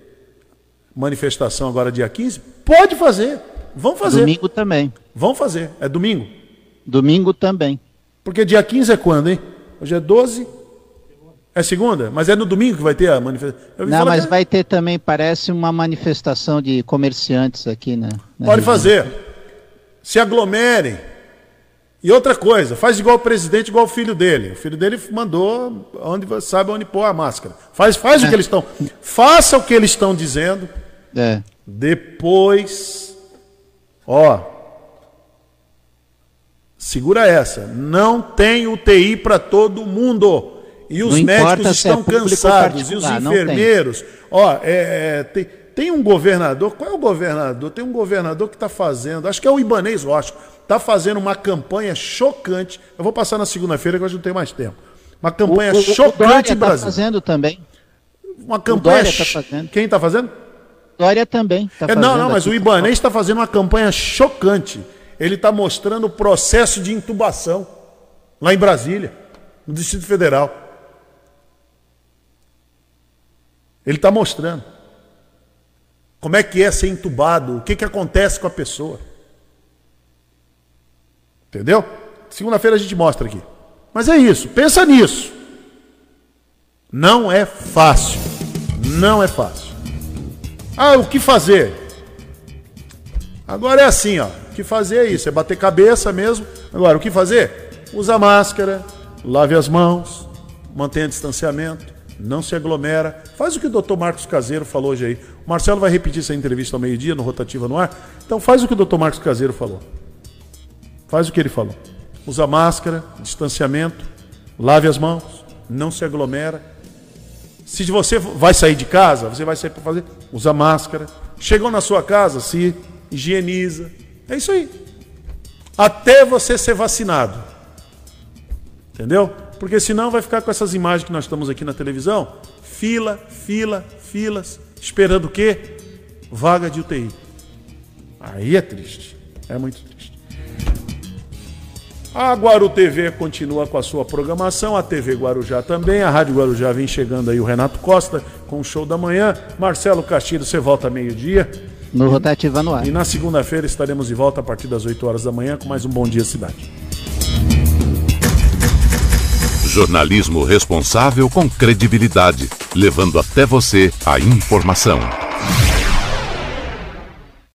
manifestação agora dia 15? Pode fazer. Vão fazer. Domingo também. Vão fazer. É domingo? Domingo também. Porque dia 15 é quando, hein? Hoje é 12. É segunda? Mas é no domingo que vai ter a manifestação. Não, mas que- vai ter também, parece, uma manifestação de comerciantes aqui na Pode região. fazer. Se aglomerem. E outra coisa, faz igual o presidente, igual o filho dele. O filho dele mandou onde sabe onde pôr a máscara. Faz, faz o que eles estão. Faça o que eles estão dizendo. É. Depois, ó, segura essa. Não tem UTI para todo mundo. E os Não médicos é estão ou cansados. E os enfermeiros. Ó, é, é, tem, tem um governador. Qual é o governador? Tem um governador que está fazendo. Acho que é o Ibanês Rocha. Está fazendo uma campanha chocante. Eu vou passar na segunda-feira, que hoje não tem mais tempo. Uma campanha O- o- o chocante Dória tá Brasil. fazendo também. Uma campanha. Tá fazendo. Quem está fazendo? Dória também. Tá É, não, não, mas o Ibanês está fazendo uma campanha chocante. Ele está mostrando o processo de intubação lá em Brasília, no Distrito Federal. Ele está mostrando como é que é ser entubado, o que, que acontece com a pessoa. Entendeu? Segunda-feira a gente mostra aqui. Mas é isso, pensa nisso. Não é fácil. Não é fácil. Ah, o que fazer? Agora é assim, ó. O que fazer é isso, é bater cabeça mesmo. Agora, o que fazer? Usa máscara, lave as mãos, mantenha distanciamento. Não se aglomera. Faz o que o doutor Marcos Caseiro falou hoje aí. O Marcelo vai repetir essa entrevista ao meio-dia no Rotativa no Ar. Então faz o que o doutor Marcos Caseiro falou. Faz o que ele falou. Usa máscara, distanciamento, lave as mãos, não se aglomera. Se você vai sair de casa, você vai sair para fazer, usa máscara. Chegou na sua casa, se higieniza. É isso aí. Até você ser vacinado. Entendeu? Porque senão vai ficar com essas imagens que nós estamos aqui na televisão, fila, fila, filas, esperando o quê? Vaga de UTI. Aí é triste. É muito triste. A Guaru TV continua com a sua programação, a TV Guarujá também, a Rádio Guarujá vem chegando aí o Renato Costa com o show da manhã. Marcelo Castilho, você volta meio-dia. No Rotativa no ar. E na segunda-feira estaremos de volta a partir das 8 horas da manhã com mais um Bom Dia Cidade. Jornalismo responsável com credibilidade, levando até você a informação.